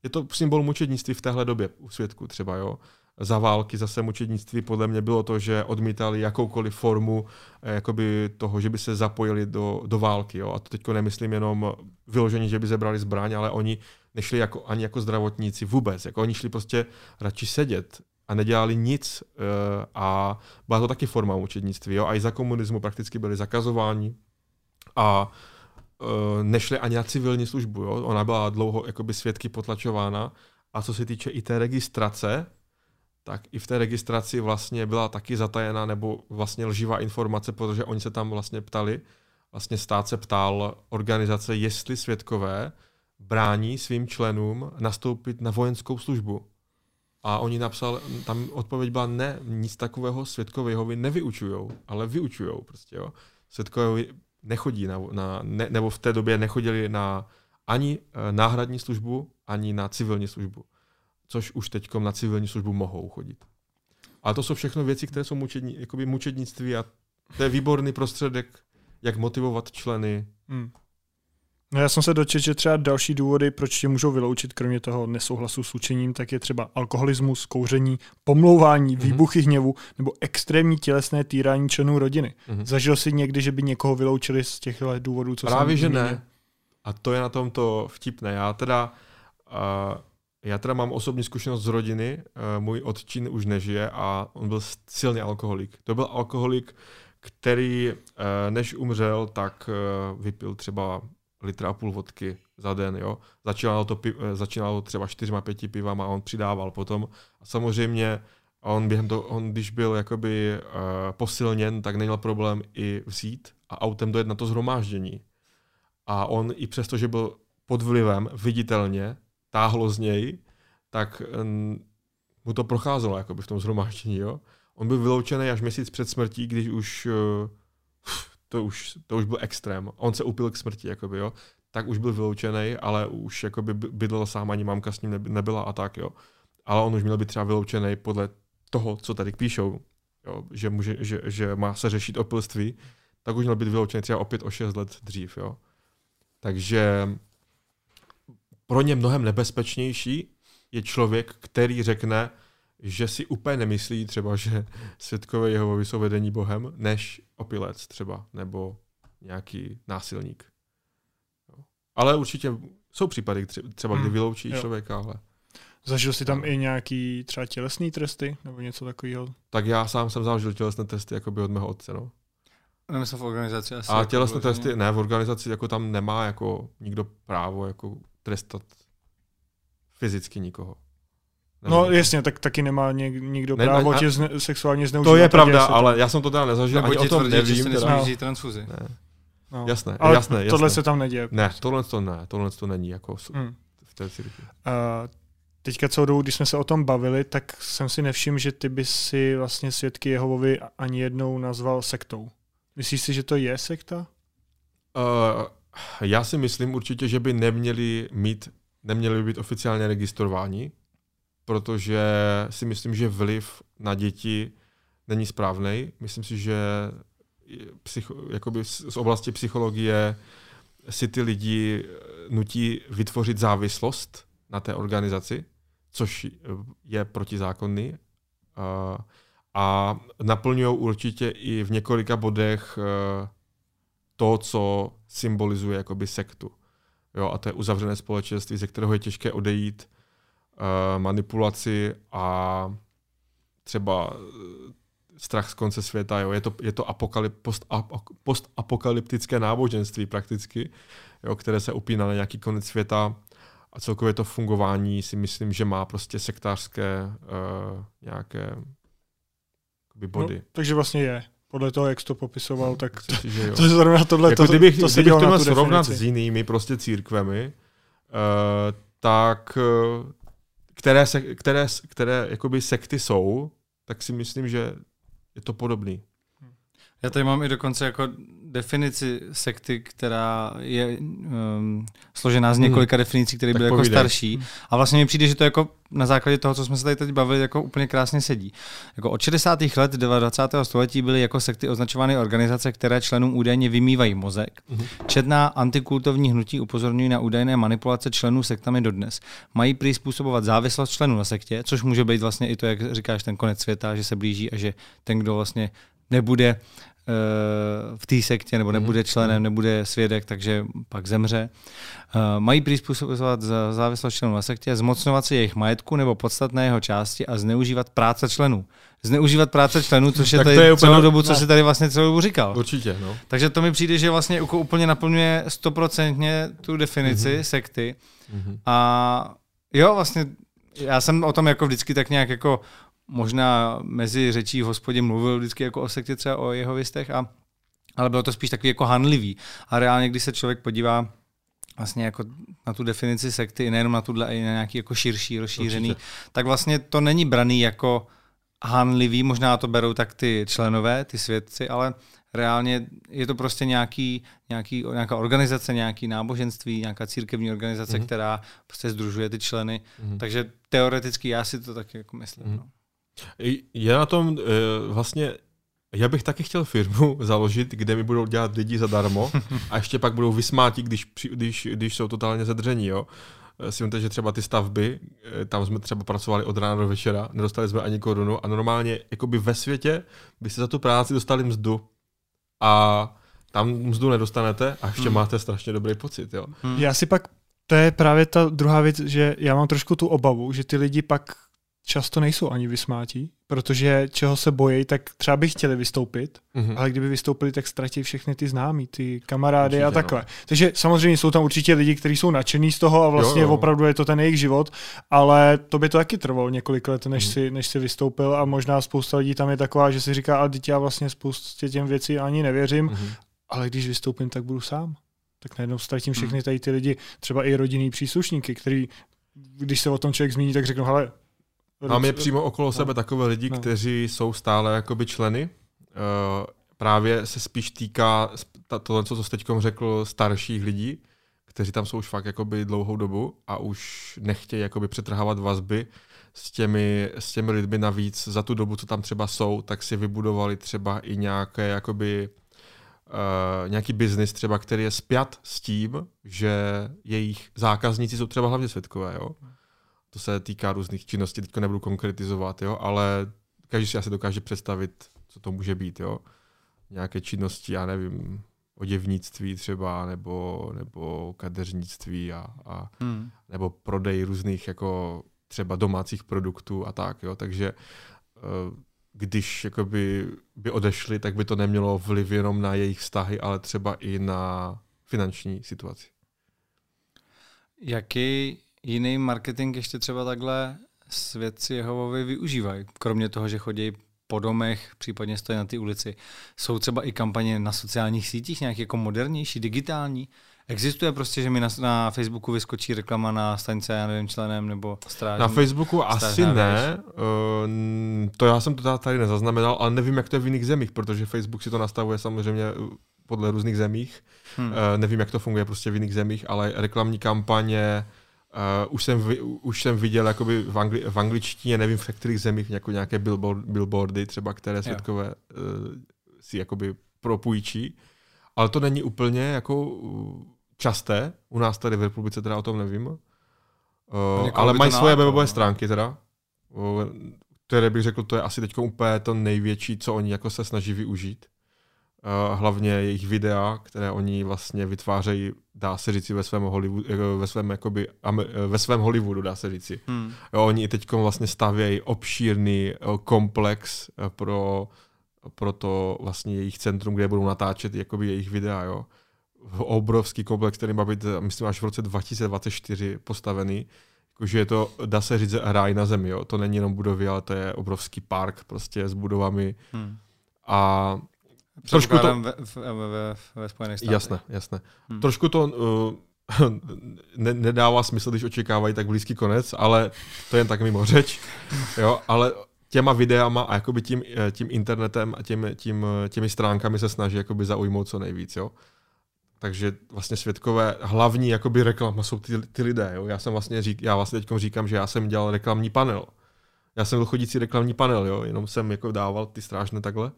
je to symbol mučednictví v téhle době u světku třeba, jo. Za války zase mučednictví podle mě bylo to, že odmítali jakoukoliv formu eh, jakoby toho, že by se zapojili do, do války. Jo. A to teď nemyslím jenom vyložení, že by zebrali zbraň, ale oni nešli jako, ani jako zdravotníci vůbec. Jako oni šli prostě radši sedět a nedělali nic uh, a byla to taky forma učednictví. Jo? A i za komunismu prakticky byli zakazováni a uh, nešli ani na civilní službu. Jo? Ona byla dlouho jakoby svědky potlačována a co se týče i té registrace, tak i v té registraci vlastně byla taky zatajena nebo vlastně lživá informace, protože oni se tam vlastně ptali, vlastně stát se ptal organizace, jestli svědkové brání svým členům nastoupit na vojenskou službu. A oni napsal, tam odpověď byla ne, nic takového světkové Jehovy nevyučujou, ale vyučujou prostě, jo. Světkové nechodí na, na ne, nebo v té době nechodili na ani eh, náhradní službu, ani na civilní službu. Což už teď na civilní službu mohou chodit. A to jsou všechno věci, které jsou mučední, jakoby mučednictví a to je výborný prostředek, jak motivovat členy hmm. No já jsem se dočetl, že třeba další důvody, proč tě můžou vyloučit, kromě toho nesouhlasu s učením, tak je třeba alkoholismus, kouření, pomlouvání, mm-hmm. výbuchy hněvu nebo extrémní tělesné týrání členů rodiny. Mm-hmm. Zažil jsi někdy, že by někoho vyloučili z těchto důvodů, co Právě, že ne. A to je na tom to vtipné. Já teda, uh, já teda mám osobní zkušenost z rodiny. Uh, můj otčin už nežije a on byl silný alkoholik. To byl alkoholik, který uh, než umřel, tak uh, vypil třeba litra a půl vodky za den, jo. Začínalo to, eh, začínalo třeba čtyřma, pěti pivama a on přidával potom. A samozřejmě on během toho, on když byl jakoby uh, posilněn, tak neměl problém i vzít a autem dojet na to zhromáždění. A on i přesto, že byl pod vlivem viditelně, táhlo z něj, tak um, mu to procházelo jakoby v tom zhromáždění, jo. On byl vyloučený až měsíc před smrtí, když už uh, to už, to už byl extrém. On se upil k smrti, jakoby, jo. Tak už byl vyloučený, ale už jakoby bydlel sám, ani mamka s ním nebyla a tak, jo. Ale on už měl být třeba vyloučený podle toho, co tady píšou, jo, že, může, že, že má se řešit opilství, tak už měl být vyloučený třeba opět o 6 let dřív, jo. Takže pro ně mnohem nebezpečnější je člověk, který řekne, že si úplně nemyslí třeba, že světkové Jehovovi jsou vedení Bohem, než opilec třeba, nebo nějaký násilník. Jo. Ale určitě jsou případy třeba, kdy Hmm, vyloučí jo. člověka, ale Zažil jsi tam i nějaký třeba tělesný tresty nebo něco takového? tak já sám jsem zažil tělesné testy jakoby od mého otce. No. Nemyslel v organizaci asi. A jako tělesné vyloženě. testy, ne, v organizaci jako tam nemá jako nikdo právo jako trestat fyzicky nikoho. No Nevím. jasně, tak taky nemá něk, nikdo Ne, právo ne, tě zne, sexuálně zneužívat. To je pravda, to- ale já jsem to teda nezažil, Nebo ani ti o tom tvrdí, že nevím. se Teda. nesmí No. vzít transfuzi. Ne. No. Jasné, ale jasné, tohle jasné. se tam neděje. Ne, tohle to ne, tohle to není jako Hmm. v té církvi. A teďka celou dobu, když jsme se o tom bavili, tak jsem si nevšiml, že ty bys si vlastně svědky Jehovovi ani jednou nazval sektou. Myslíš si, že to je sekta? Uh, já si myslím určitě, že by neměli mít, neměli by být oficiálně registrováni, protože si myslím, že vliv na děti není správný. Myslím si, že psycho, jakoby z oblasti psychologie si ty lidi eh, nutí vytvořit závislost na té organizaci, což je protizákonný. Uh, a naplňují určitě i v několika bodech uh, to, co symbolizuje jakoby sektu. Jo, a to je uzavřené společenství, ze kterého je těžké odejít, manipulaci a třeba eh, strach z konce světa. Jo. Je to, je to apokalyp, post, ap, postapokalyptické náboženství prakticky, jo, které se upíná na nějaký konec světa a celkově to fungování si myslím, že má prostě sektářské uh, nějaké jakoby body. No, takže vlastně je. Podle toho, jak jsi to popisoval, tak Myslím si, že jo. to zrovna tohle. jako to, kdybych, to se kdybych to měl srovnat s jinými prostě církvemi, uh, tak uh, které, se, které, které jakoby sekty jsou, tak si myslím, že je to podobný. Já tady mám i dokonce jako definici sekty, která je um, složená z několika definicí, které byly jako povídej. starší. A vlastně mi přijde, že to jako na základě toho, co jsme se tady teď bavili, jako úplně krásně sedí. Jako od 60. let 20. století byly jako sekty označovány organizace, které členům údajně vymývají mozek. Mhm. Četná antikultovní hnutí upozorňují na údajné manipulace členů sektami dodnes. Mají prý způsobovat závislost členů na sektě, což může být vlastně i to, jak říkáš, ten konec světa, že se blíží a že ten, kdo vlastně nebude v té sektě nebo nebude členem, nebude svědek, takže pak zemře. Eh, Mají prý způsobovat za- závislost členů na sektě, zmocňovat si jejich majetku nebo podstatné jeho části a zneužívat práce členů. Zneužívat práce členů, což je Tak to tady je úplně- celou dobu, co si tady vlastně celou dobu říkal. Určitě, no. Takže to mi přijde, že vlastně úplně naplňuje stoprocentně tu definici mm-hmm. sekty. Mhm. A jo, vlastně já jsem o tom jako vždycky tak nějak jako možná mezi řečí v hospodě mluvil vždycky jako o sektě třeba o jeho vistech, a, ale bylo to spíš takový jako hanlivý. A reálně, když se člověk podívá vlastně jako na tu definici sekty, nejenom na tuhle, ale i na nějaký jako širší, rozšířený, Určitě. tak vlastně to není braný jako hanlivý, možná to berou tak ty členové, ty svědci, ale reálně je to prostě nějaký, nějaký, nějaká organizace, nějaký náboženství, nějaká církevní organizace, Mhm. mm-hmm. která prostě združuje ty členy. Mhm. Mm-hmm. Takže teoreticky já si to taky jako myslím. Mhm. Mm-hmm. No. Je na tom uh, vlastně, já bych taky chtěl firmu [LAUGHS] založit, kde mi budou dělat lidi zadarmo a ještě pak budou vysmáti, když, když, když jsou totálně zadření, jo. Eh, Si vemte, že třeba ty stavby, eh, tam jsme třeba pracovali od rána do večera, nedostali jsme ani korunu a normálně jakoby ve světě byste za tu práci dostali mzdu a tam mzdu nedostanete a ještě Hmm. máte strašně dobrý pocit, jo. Hmm. Já si pak, to je právě ta druhá věc, že já mám trošku tu obavu, že ty lidi pak často nejsou ani vysmátí, protože čeho se bojí, tak třeba by chtěli vystoupit, Mhm. ale kdyby vystoupili, tak ztratí všechny ty známí, ty kamarády Určitě, a no. takhle. Takže samozřejmě jsou tam určitě lidi, kteří jsou nadšený z toho a vlastně Jo, jo. opravdu je to ten jejich život, ale to by to taky trvalo několik let, než, Mhm. si, než si vystoupil a možná spousta lidí tam je taková, že si říká, a teď já vlastně spoustě těm věcí ani nevěřím, Mhm. ale když vystoupím, tak budu sám. Tak najednou ztratím Hmm. všechny tady ty lidi, třeba i rodinný příslušníky, který, když se o tom člověk zmíní, tak řeknou, hele, Máme je přímo okolo sebe takové lidi, No. kteří jsou stále jakoby členy. Uh, právě se spíš týká tohle, co jsi teď řekl, starších lidí, kteří tam jsou už fakt jakoby dlouhou dobu a už nechtějí jakoby přetrhávat vazby s těmi, s těmi lidmi navíc za tu dobu, co tam třeba jsou, tak si vybudovali třeba i nějaké jakoby Uh, nějaký biznis třeba, který je spjat s tím, že jejich zákazníci jsou třeba hlavně světkové, jo? To se týká různých činností, teďko nebudu konkretizovat, jo, ale každý si asi dokáže představit, co to může být, jo. Nějaké činnosti, já nevím, oděvnictví třeba, nebo, nebo kadeřnictví a, a hmm. nebo prodej různých jako třeba domácích produktů a tak, jo. Takže eh, když jakoby by odešli, tak by to nemělo vliv jenom na jejich vztahy, ale třeba i na finanční situaci. Jaký jiný marketing ještě třeba takhle svědci Jehovovi využívají? Kromě toho, že chodí po domech, případně stojí na ty ulici. Jsou třeba i kampaně na sociálních sítích, nějak jako modernější, digitální? Existuje prostě, že mi na, na Facebooku vyskočí reklama na stanice, já nevím, členem nebo strážní? Na Facebooku asi ne, uh, to já jsem to tady nezaznamenal, ale nevím, jak to je v jiných zemích, protože Facebook si to nastavuje samozřejmě eh, podle různých zemích. Hmm. Uh, nevím, jak to funguje prostě v jiných zemích, ale reklamní kampaně Uh, už, jsem, už jsem viděl jakoby v, angli, v angličtině, nevím v kterých zemích, jako nějaké billboard, billboardy třeba, které světkové uh, si jakoby propůjčí, ale to není úplně jako časté, u nás tady v republice teda o tom nevím, uh, ale mají svoje webové no. stránky teda, uh, které bych řekl, to je asi teď úplně to největší, co oni jako se snaží využít. Uh, hlavně jejich videa, které oni vlastně vytvářejí, dá se říci, ve svém Hollywoodu, jako ve svém, jakoby, ve svém Hollywoodu, dá se říci. Hmm. Jo, oni teď vlastně stavějí obšírný komplex pro, pro to vlastně jejich centrum, kde budou natáčet jakoby jejich videa, jo obrovský komplex, který má být, myslím, až v roce 2024 postavený. Jakože je to, dá se říct, ráj na zemi. Jo. To není jenom budovy, ale to je obrovský park prostě s budovami. Hmm. A trošku to... Ve, ve, ve, ve Spojených státech. Jasné, jasné. Hmm. Trošku to uh, [LAUGHS] ne, nedává smysl, když očekávají tak blízký konec, ale to je jen tak mimo řeč. Jo, ale těma videama a jakoby tím, eh, tím internetem a tím, tím, těmi stránkami se snaží jakoby zaujmout co nejvíc. Jo. Takže vlastně světkové hlavní jakoby reklama jsou ty, ty lidé. Jo? Já jsem vlastně řík, já vlastně teď říkám, že já jsem dělal reklamní panel. Já jsem byl chodící reklamní panel, jo? jenom jsem jako dával ty strážné takhle.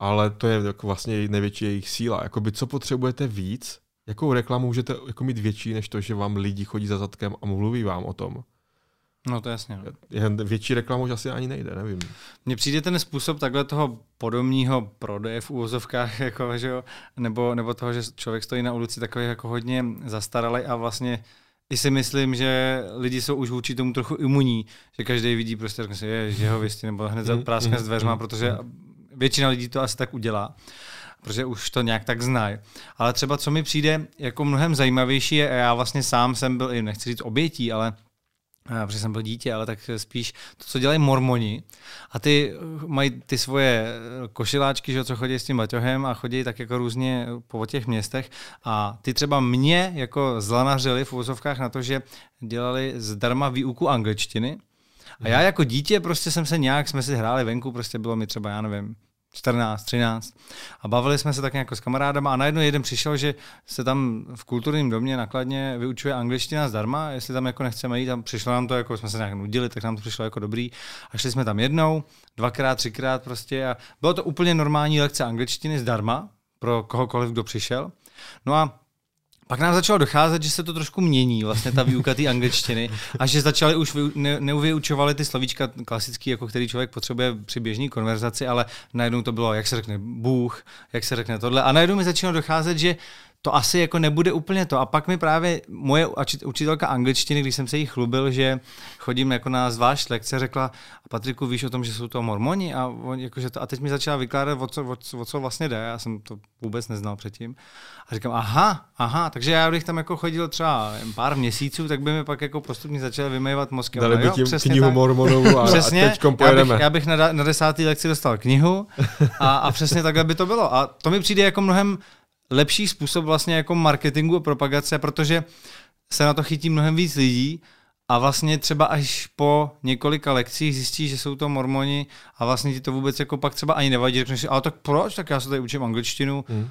Ale to je jako vlastně největší jejich síla. Jakoby co potřebujete víc, jakou reklamu můžete jako mít větší, než to, že vám lidi chodí za zadkem a mluví vám o tom. No to jasně. No. Větší reklamu už asi ani nejde, nevím. Mně přijde ten způsob takhle toho podobního prodeje v úvozovkách, [LAUGHS] jako, že jo, nebo, nebo toho, že člověk stojí na ulici takový jako hodně zastaralý a vlastně i si myslím, že lidi jsou už vůči tomu trochu imunní, že každý vidí prostě, že je jeho věstí, nebo hned mm, práskne s dveřma, mm, protože většina lidí to asi tak udělá protože už to nějak tak znají. Ale třeba co mi přijde jako mnohem zajímavější je, já vlastně sám jsem byl, nechci říct obětí, ale protože jsem byl dítě, ale tak spíš to, co dělají mormoni. A ty mají ty svoje košiláčky, že, co chodí s tím baťohem a chodí tak jako různě po těch městech. A ty třeba mě jako zlanařili v úvozovkách na to, že dělali zdarma výuku angličtiny. A já jako dítě prostě jsem se nějak, jsme si hráli venku, prostě bylo mi třeba, já nevím, 14, 13. A bavili jsme se tak jako s kamarádama a najednou jeden přišel, že se tam v kulturním domě nakladně vyučuje angličtina zdarma, jestli tam jako nechceme jít, tam přišlo nám to, jako jsme se nějak nudili, tak nám to přišlo jako dobrý. A šli jsme tam jednou, dvakrát, třikrát prostě a bylo to úplně normální lekce angličtiny zdarma pro kohokoliv, kdo přišel. No a pak nám začalo docházet, že se to trošku mění, vlastně ta výuka té angličtiny, a že začali už ne, neuvyučovali ty slovíčka klasický, jako který člověk potřebuje při běžné konverzaci, ale najednou to bylo, jak se řekne Bůh, jak se řekne tohle. A najednou mi začalo docházet, že to asi jako nebude úplně to. A pak mi právě moje učitelka angličtiny, když jsem se jí chlubil, že chodím jako na zvlášť lekce, řekla, a Patriku, víš o tom, že jsou to mormoni? A, on, jakože to, a teď mi začala vykládat, o co, o, o co vlastně jde. Já jsem to vůbec neznal předtím. A říkám, aha, aha, takže já bych tam jako chodil třeba pár měsíců, tak by mi pak jako postupně začal vymývat mozky. Dali by tím knihu mormonů a, přesně, a teďkom pojedeme. Já bych, já bych na, na desátý lekci dostal knihu a, a přesně takhle by to bylo. A to mi přijde jako mnohem lepší způsob vlastně jako marketingu a propagace, protože se na to chytí mnohem víc lidí a vlastně třeba až po několika lekcích zjistí, že jsou to mormoni a vlastně ti to vůbec jako pak třeba ani nevadí. Řekneš si, ale tak proč, tak já se tady učím angličtinu hmm.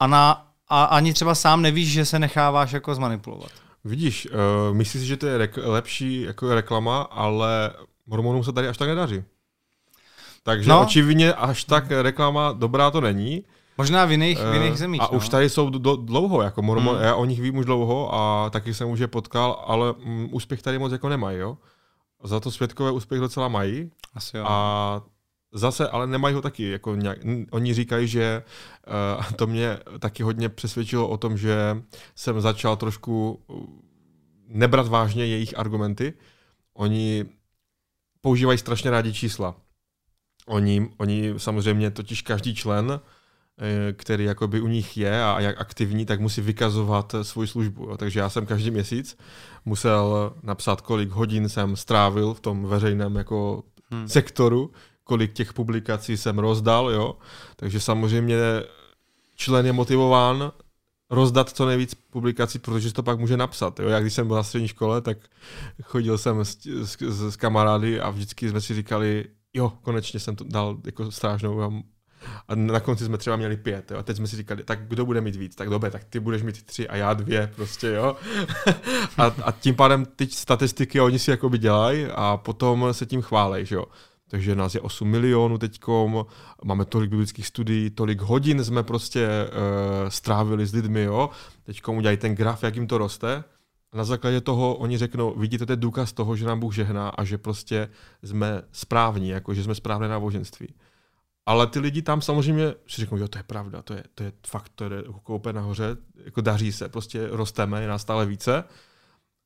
a, na, a ani třeba sám nevíš, že se necháváš jako zmanipulovat. Vidíš, uh, myslíš si, že to je rek- lepší jako reklama, ale mormonům se tady až tak nedaří. Takže no. očividně až tak reklama dobrá to není. Možná v jiných, v jiných zemích. A no. už tady jsou do, dlouho, jako mormon, Hmm. já o nich vím už dlouho a taky jsem už je potkal, ale mm, úspěch tady moc jako nemají, jo. Za to světkové úspěch docela mají Asi jo. a zase, ale nemají ho taky. Jako nějak, oni říkají, že uh, to mě taky hodně přesvědčilo o tom, že jsem začal trošku uh, nebrat vážně jejich argumenty. Oni používají strašně rádi čísla. Oni, oni samozřejmě totiž každý člen, eh, který jakoby u nich je a jak aktivní, tak musí vykazovat eh, svou službu. Jo. Takže já jsem každý měsíc musel napsat, kolik hodin jsem strávil v tom veřejném jako Hmm. sektoru, kolik těch publikací jsem rozdal, jo. Takže samozřejmě člen je motivován rozdat co nejvíc publikací, protože to pak může napsat. Jo. Já když jsem byl na střední škole, tak chodil jsem s, s, s, s kamarády a vždycky jsme si říkali, jo, konečně jsem to dal jako strážnou a, na konci jsme třeba měli pět. Jo. A teď jsme si říkali, tak kdo bude mít víc? Tak dobře, tak ty budeš mít tři a já dvě prostě, jo. [LAUGHS] a, a tím pádem ty statistiky oni si jakoby dělají a potom se tím chválej, že jo. Takže nás je 8 milionů teďkom, máme tolik biblických studií, tolik hodin jsme prostě uh, strávili s lidmi, jo. Teďkom udělají ten graf, jak jim to roste. A na základě toho oni řeknou, vidíte, to je důkaz toho, že nám Bůh žehná a že prostě jsme správní, jako že jsme správné náboženství. Ale ty lidi tam samozřejmě si řeknou, jo, to je pravda, to je, to je fakt, to je koupe nahoře, jako daří se, prostě rosteme, je nás stále více,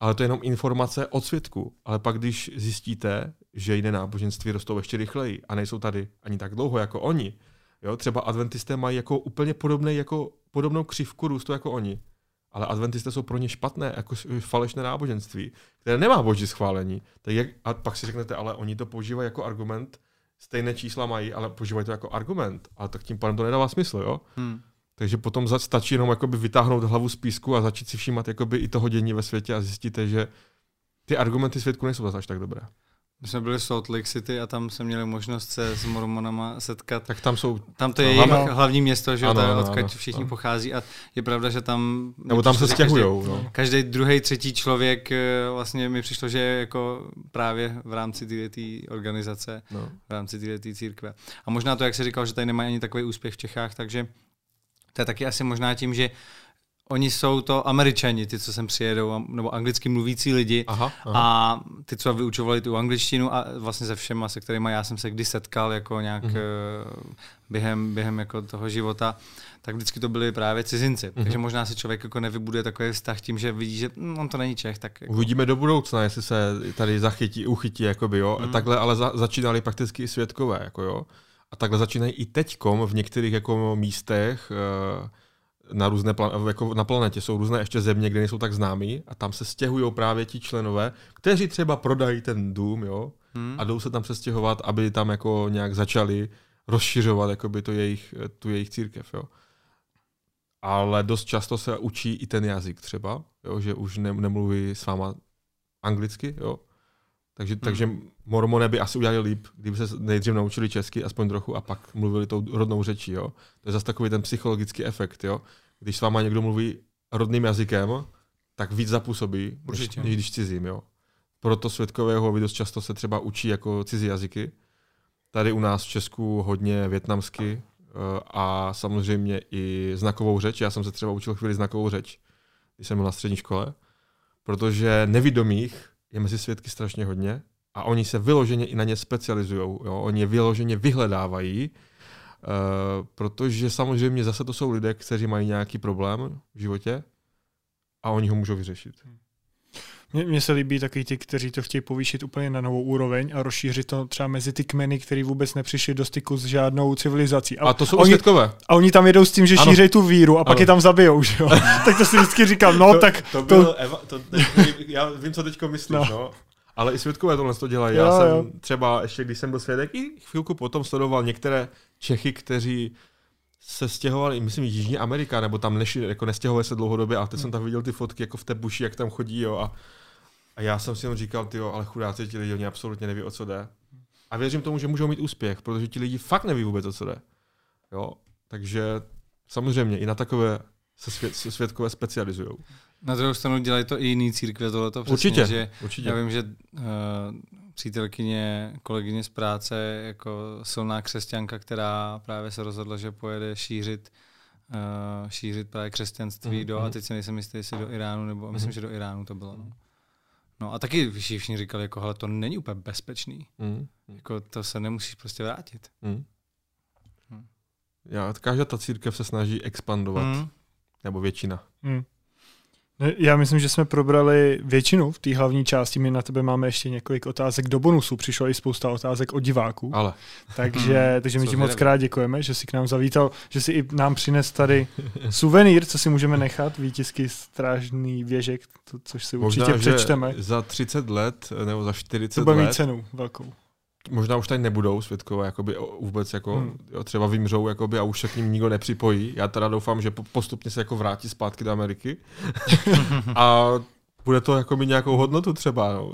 ale to je jenom informace od svědku. Ale pak, když zjistíte, že jiné náboženství rostou ještě rychleji a nejsou tady ani tak dlouho jako oni, jo, třeba adventisté mají jako úplně podobný, jako podobnou křivku růstu jako oni, ale adventisté jsou pro ně špatné, jako falešné náboženství, které nemá boží schválení. Tak jak, a pak si řeknete, ale oni to používají jako argument, stejné čísla mají, ale používají to jako argument. A tak tím pádem to nedává smysl, jo? Hmm. Takže potom stačí jenom jakoby vytáhnout hlavu z písku a začít si všímat jakoby i toho dění ve světě a zjistíte, že ty argumenty svědku nejsou zase až tak dobré. My jsme byli v Salt Lake City a tam jsme měli možnost se s mormonama setkat. Tak tam jsou, Tam to je No, jejich ano. hlavní město, že Ano, ano, odkud ano, všichni ano. pochází a je pravda, že tam... nebo tam se že každý-. No. Každý druhý, třetí člověk eh, vlastně mi přišlo, že je jako právě v rámci této organizace, No. v rámci této církve. A možná to, jak se říkal, že tady nemají ani takový úspěch v Čechách, takže to je taky asi možná tím, že oni jsou to američani, ty, co sem přijedou, nebo anglicky mluvící lidi, Aha, aha. a ty, co vyučovali tu angličtinu a vlastně se všema, se kterými já jsem se kdy setkal jako nějak Mhm. mm-hmm. během, během jako toho života, tak vždycky to byli právě cizinci. Mm-hmm. Takže možná si člověk jako nevybuduje takový vztah tím, že vidí, že hm, on to není Čech, tak jako, Uvidíme do budoucna, jestli se tady zachytí, uchytí, jakoby, jo. Mm. Takhle ale za, začínali prakticky i světkové, jako jo. A takhle začínají i teďkom v některých jako místech eh, na různé plan- jako na planetě jsou různé ještě země, kde nejsou tak známí a tam se stěhují právě ti členové, kteří třeba prodají ten dům, jo, hm? a jdou se tam přestěhovat, aby tam jako nějak začali rozšiřovat jakoby to jejich, tu jejich církev, jo. Ale dost často se učí i ten jazyk třeba, jo, že už ne, nemluví s váma anglicky, jo. Takže, hmm. takže mormoné by asi udělali líp, kdyby se nejdřív naučili česky, aspoň trochu, a pak mluvili tou rodnou řečí, jo. To je zase takový ten psychologický efekt, jo. Když s váma někdo mluví rodným jazykem, tak víc zapůsobí, než, Určitě. než když cizím, jo. Proto světkové Jehovovi dost často se třeba učí jako cizí jazyky. Tady u nás v Česku hodně větnamsky eh, a samozřejmě i znakovou řeč. Já jsem se třeba učil chvíli znakovou řeč, když jsem byl na střední škole, protože nevidomých je mezi svědky strašně hodně a oni se vyloženě i na ně specializují. Oni je vyloženě vyhledávají, uh, protože samozřejmě zase to jsou lidé, kteří mají nějaký problém v životě a oni ho můžou vyřešit. Mně, se líbí taky ti, kteří to chtějí povýšit úplně na novou úroveň a rozšířit to třeba mezi ty kmeny, který vůbec nepřišli do styku s žádnou civilizací. A to jsou oni, světkové. a oni tam jedou s tím, že Ano. šířejí tu víru a pak Ano. je tam zabijou, že jo? [LAUGHS] tak to si vždycky říkám, no to, tak to, to- byl Eva, to, to, já vím, co teďko myslíš, no. No. Ale i světkové tohle to dělají. Jo, Já jsem jo. třeba ještě, když jsem byl svědek, i chvilku potom sledoval některé Čechy, kteří se stěhovali, myslím, Jižní Amerika, nebo tam nešli, jako nestěhovali se dlouhodobě, a teď jsem tam viděl ty fotky jako v té buši, jak tam chodí, jo, a, a já jsem si jenom říkal, ty ale chudáci ti lidi, oni absolutně neví, o co jde. A věřím tomu, že můžou mít úspěch, protože ti lidi fakt neví vůbec, o co jde. Jo, takže samozřejmě i na takové se, svět, se světkové specializují. Na druhou stranu dělají to i jiný církve tohleto přesně, Určitě, že určitě. já vím, že uh, přítelkyně, kolegyně z práce, jako silná křesťanka, která právě se rozhodla, že pojede šířit uh, šířit právě křesťanství mm, do, a teď si nejsem jistý, jestli do Iránu, nebo mm. myslím, že do Iránu to bylo. No. No a taky všichni říkali, jako, hele, to není úplně bezpečný. Mm. Jako, to se nemusíš prostě vrátit. Mm. Já, každá ta církev se snaží expandovat. Mm. Nebo většina. Mm. Já myslím, že jsme probrali většinu v té hlavní části. My na tebe máme ještě několik otázek do bonusu. Přišlo i spousta otázek od diváků. Ale. Takže, hmm. takže my ti moc krát děkujeme, že jsi k nám zavítal, že jsi i nám přines tady suvenýr, co si můžeme nechat, výtisky strážný věžek, to, což si Možná, určitě přečteme. za 30 let nebo za 40 to bude let. mít cenu velkou možná už tady nebudou světkové, jakoby vůbec jako, hmm. jo, třeba vymřou jakoby, a už se k ním nikdo nepřipojí. Já teda doufám, že postupně se jako vrátí zpátky do Ameriky [LAUGHS] a bude to jako mít nějakou hodnotu třeba. No.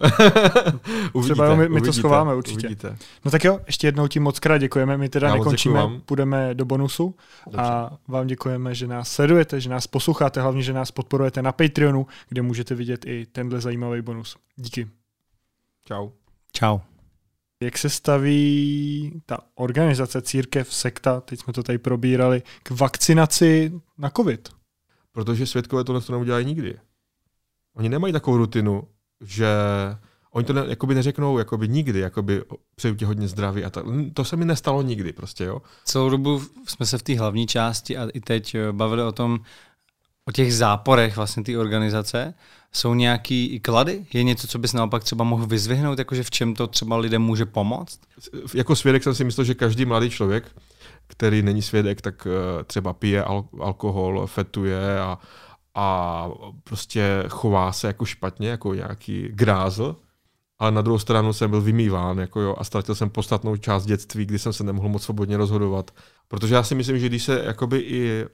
uvidíte, [LAUGHS] třeba my, my uvidíte, to schováme určitě. Uvidíte. No tak jo, ještě jednou ti moc krát děkujeme. My teda Já nekončíme, půjdeme do bonusu Dobře. a vám děkujeme, že nás sledujete, že nás posloucháte, hlavně, že nás podporujete na Patreonu, kde můžete vidět i tenhle zajímavý bonus. Díky. Čau. Čau. Jak se staví ta organizace církev, sekta, teď jsme to tady probírali, k vakcinaci na COVID? Protože světkové tohle to neudělají nikdy. Oni nemají takovou rutinu, že oni to ne, jakoby neřeknou jakoby nikdy, jakoby přeju ti hodně zdraví a tak. To se mi nestalo nikdy prostě, jo. Celou dobu jsme se v té hlavní části a i teď eh, bavili o tom, o těch záporech vlastně té organizace. Jsou nějaký i klady? Je něco, co bys naopak třeba mohl vyzvihnout, jakože v čem to třeba lidem může pomoct? Jako svědek jsem si myslel, že každý mladý člověk, který není svědek, tak eh, třeba pije al- alkohol, fetuje a, a prostě chová se jako špatně, jako nějaký grázl, ale na druhou stranu jsem byl vymýván jako jo, a ztratil jsem podstatnou část dětství, kdy jsem se nemohl moc svobodně rozhodovat. Protože já si myslím, že když se jakoby i e,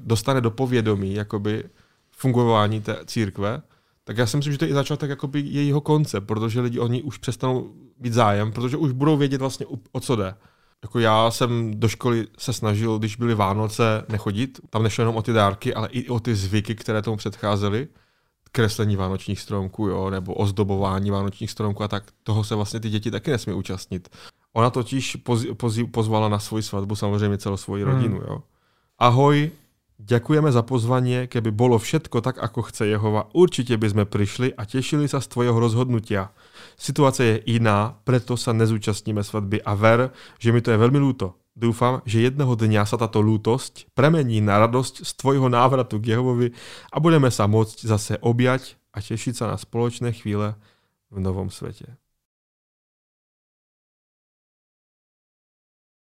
dostane do povědomí jakoby fungování té církve, tak já si myslím, že to je i začátek jakoby jejího konce, protože lidi oni už přestanou být zájem, protože už budou vědět vlastně o co jde. Jako já jsem do školy se snažil, když byly Vánoce, nechodit. Tam nešlo jenom o ty dárky, ale i o ty zvyky, které tomu předcházely kreslení vánočních stromků, jo, nebo ozdobování vánočních stromků a tak toho se vlastně ty děti taky nesmí účastnit. Ona totiž poz, poz, pozvala na svoji svatbu samozřejmě celou svoji hmm. rodinu. Jo. Ahoj, Ďakujeme za pozvanie, keby bolo všetko tak, ako chce Jehova, určite by sme prišli a tešili sa z tvojho rozhodnutia. Situácia je iná, preto sa nezúčastníme svatby a ver, že mi to je veľmi ľúto. Dúfam, že jedného dňa sa táto lútosť premení na radosť z tvojho návratu k Jehovovi a budeme sa môcť zase objať a tešiť sa na spoločné chvíle v novom svete.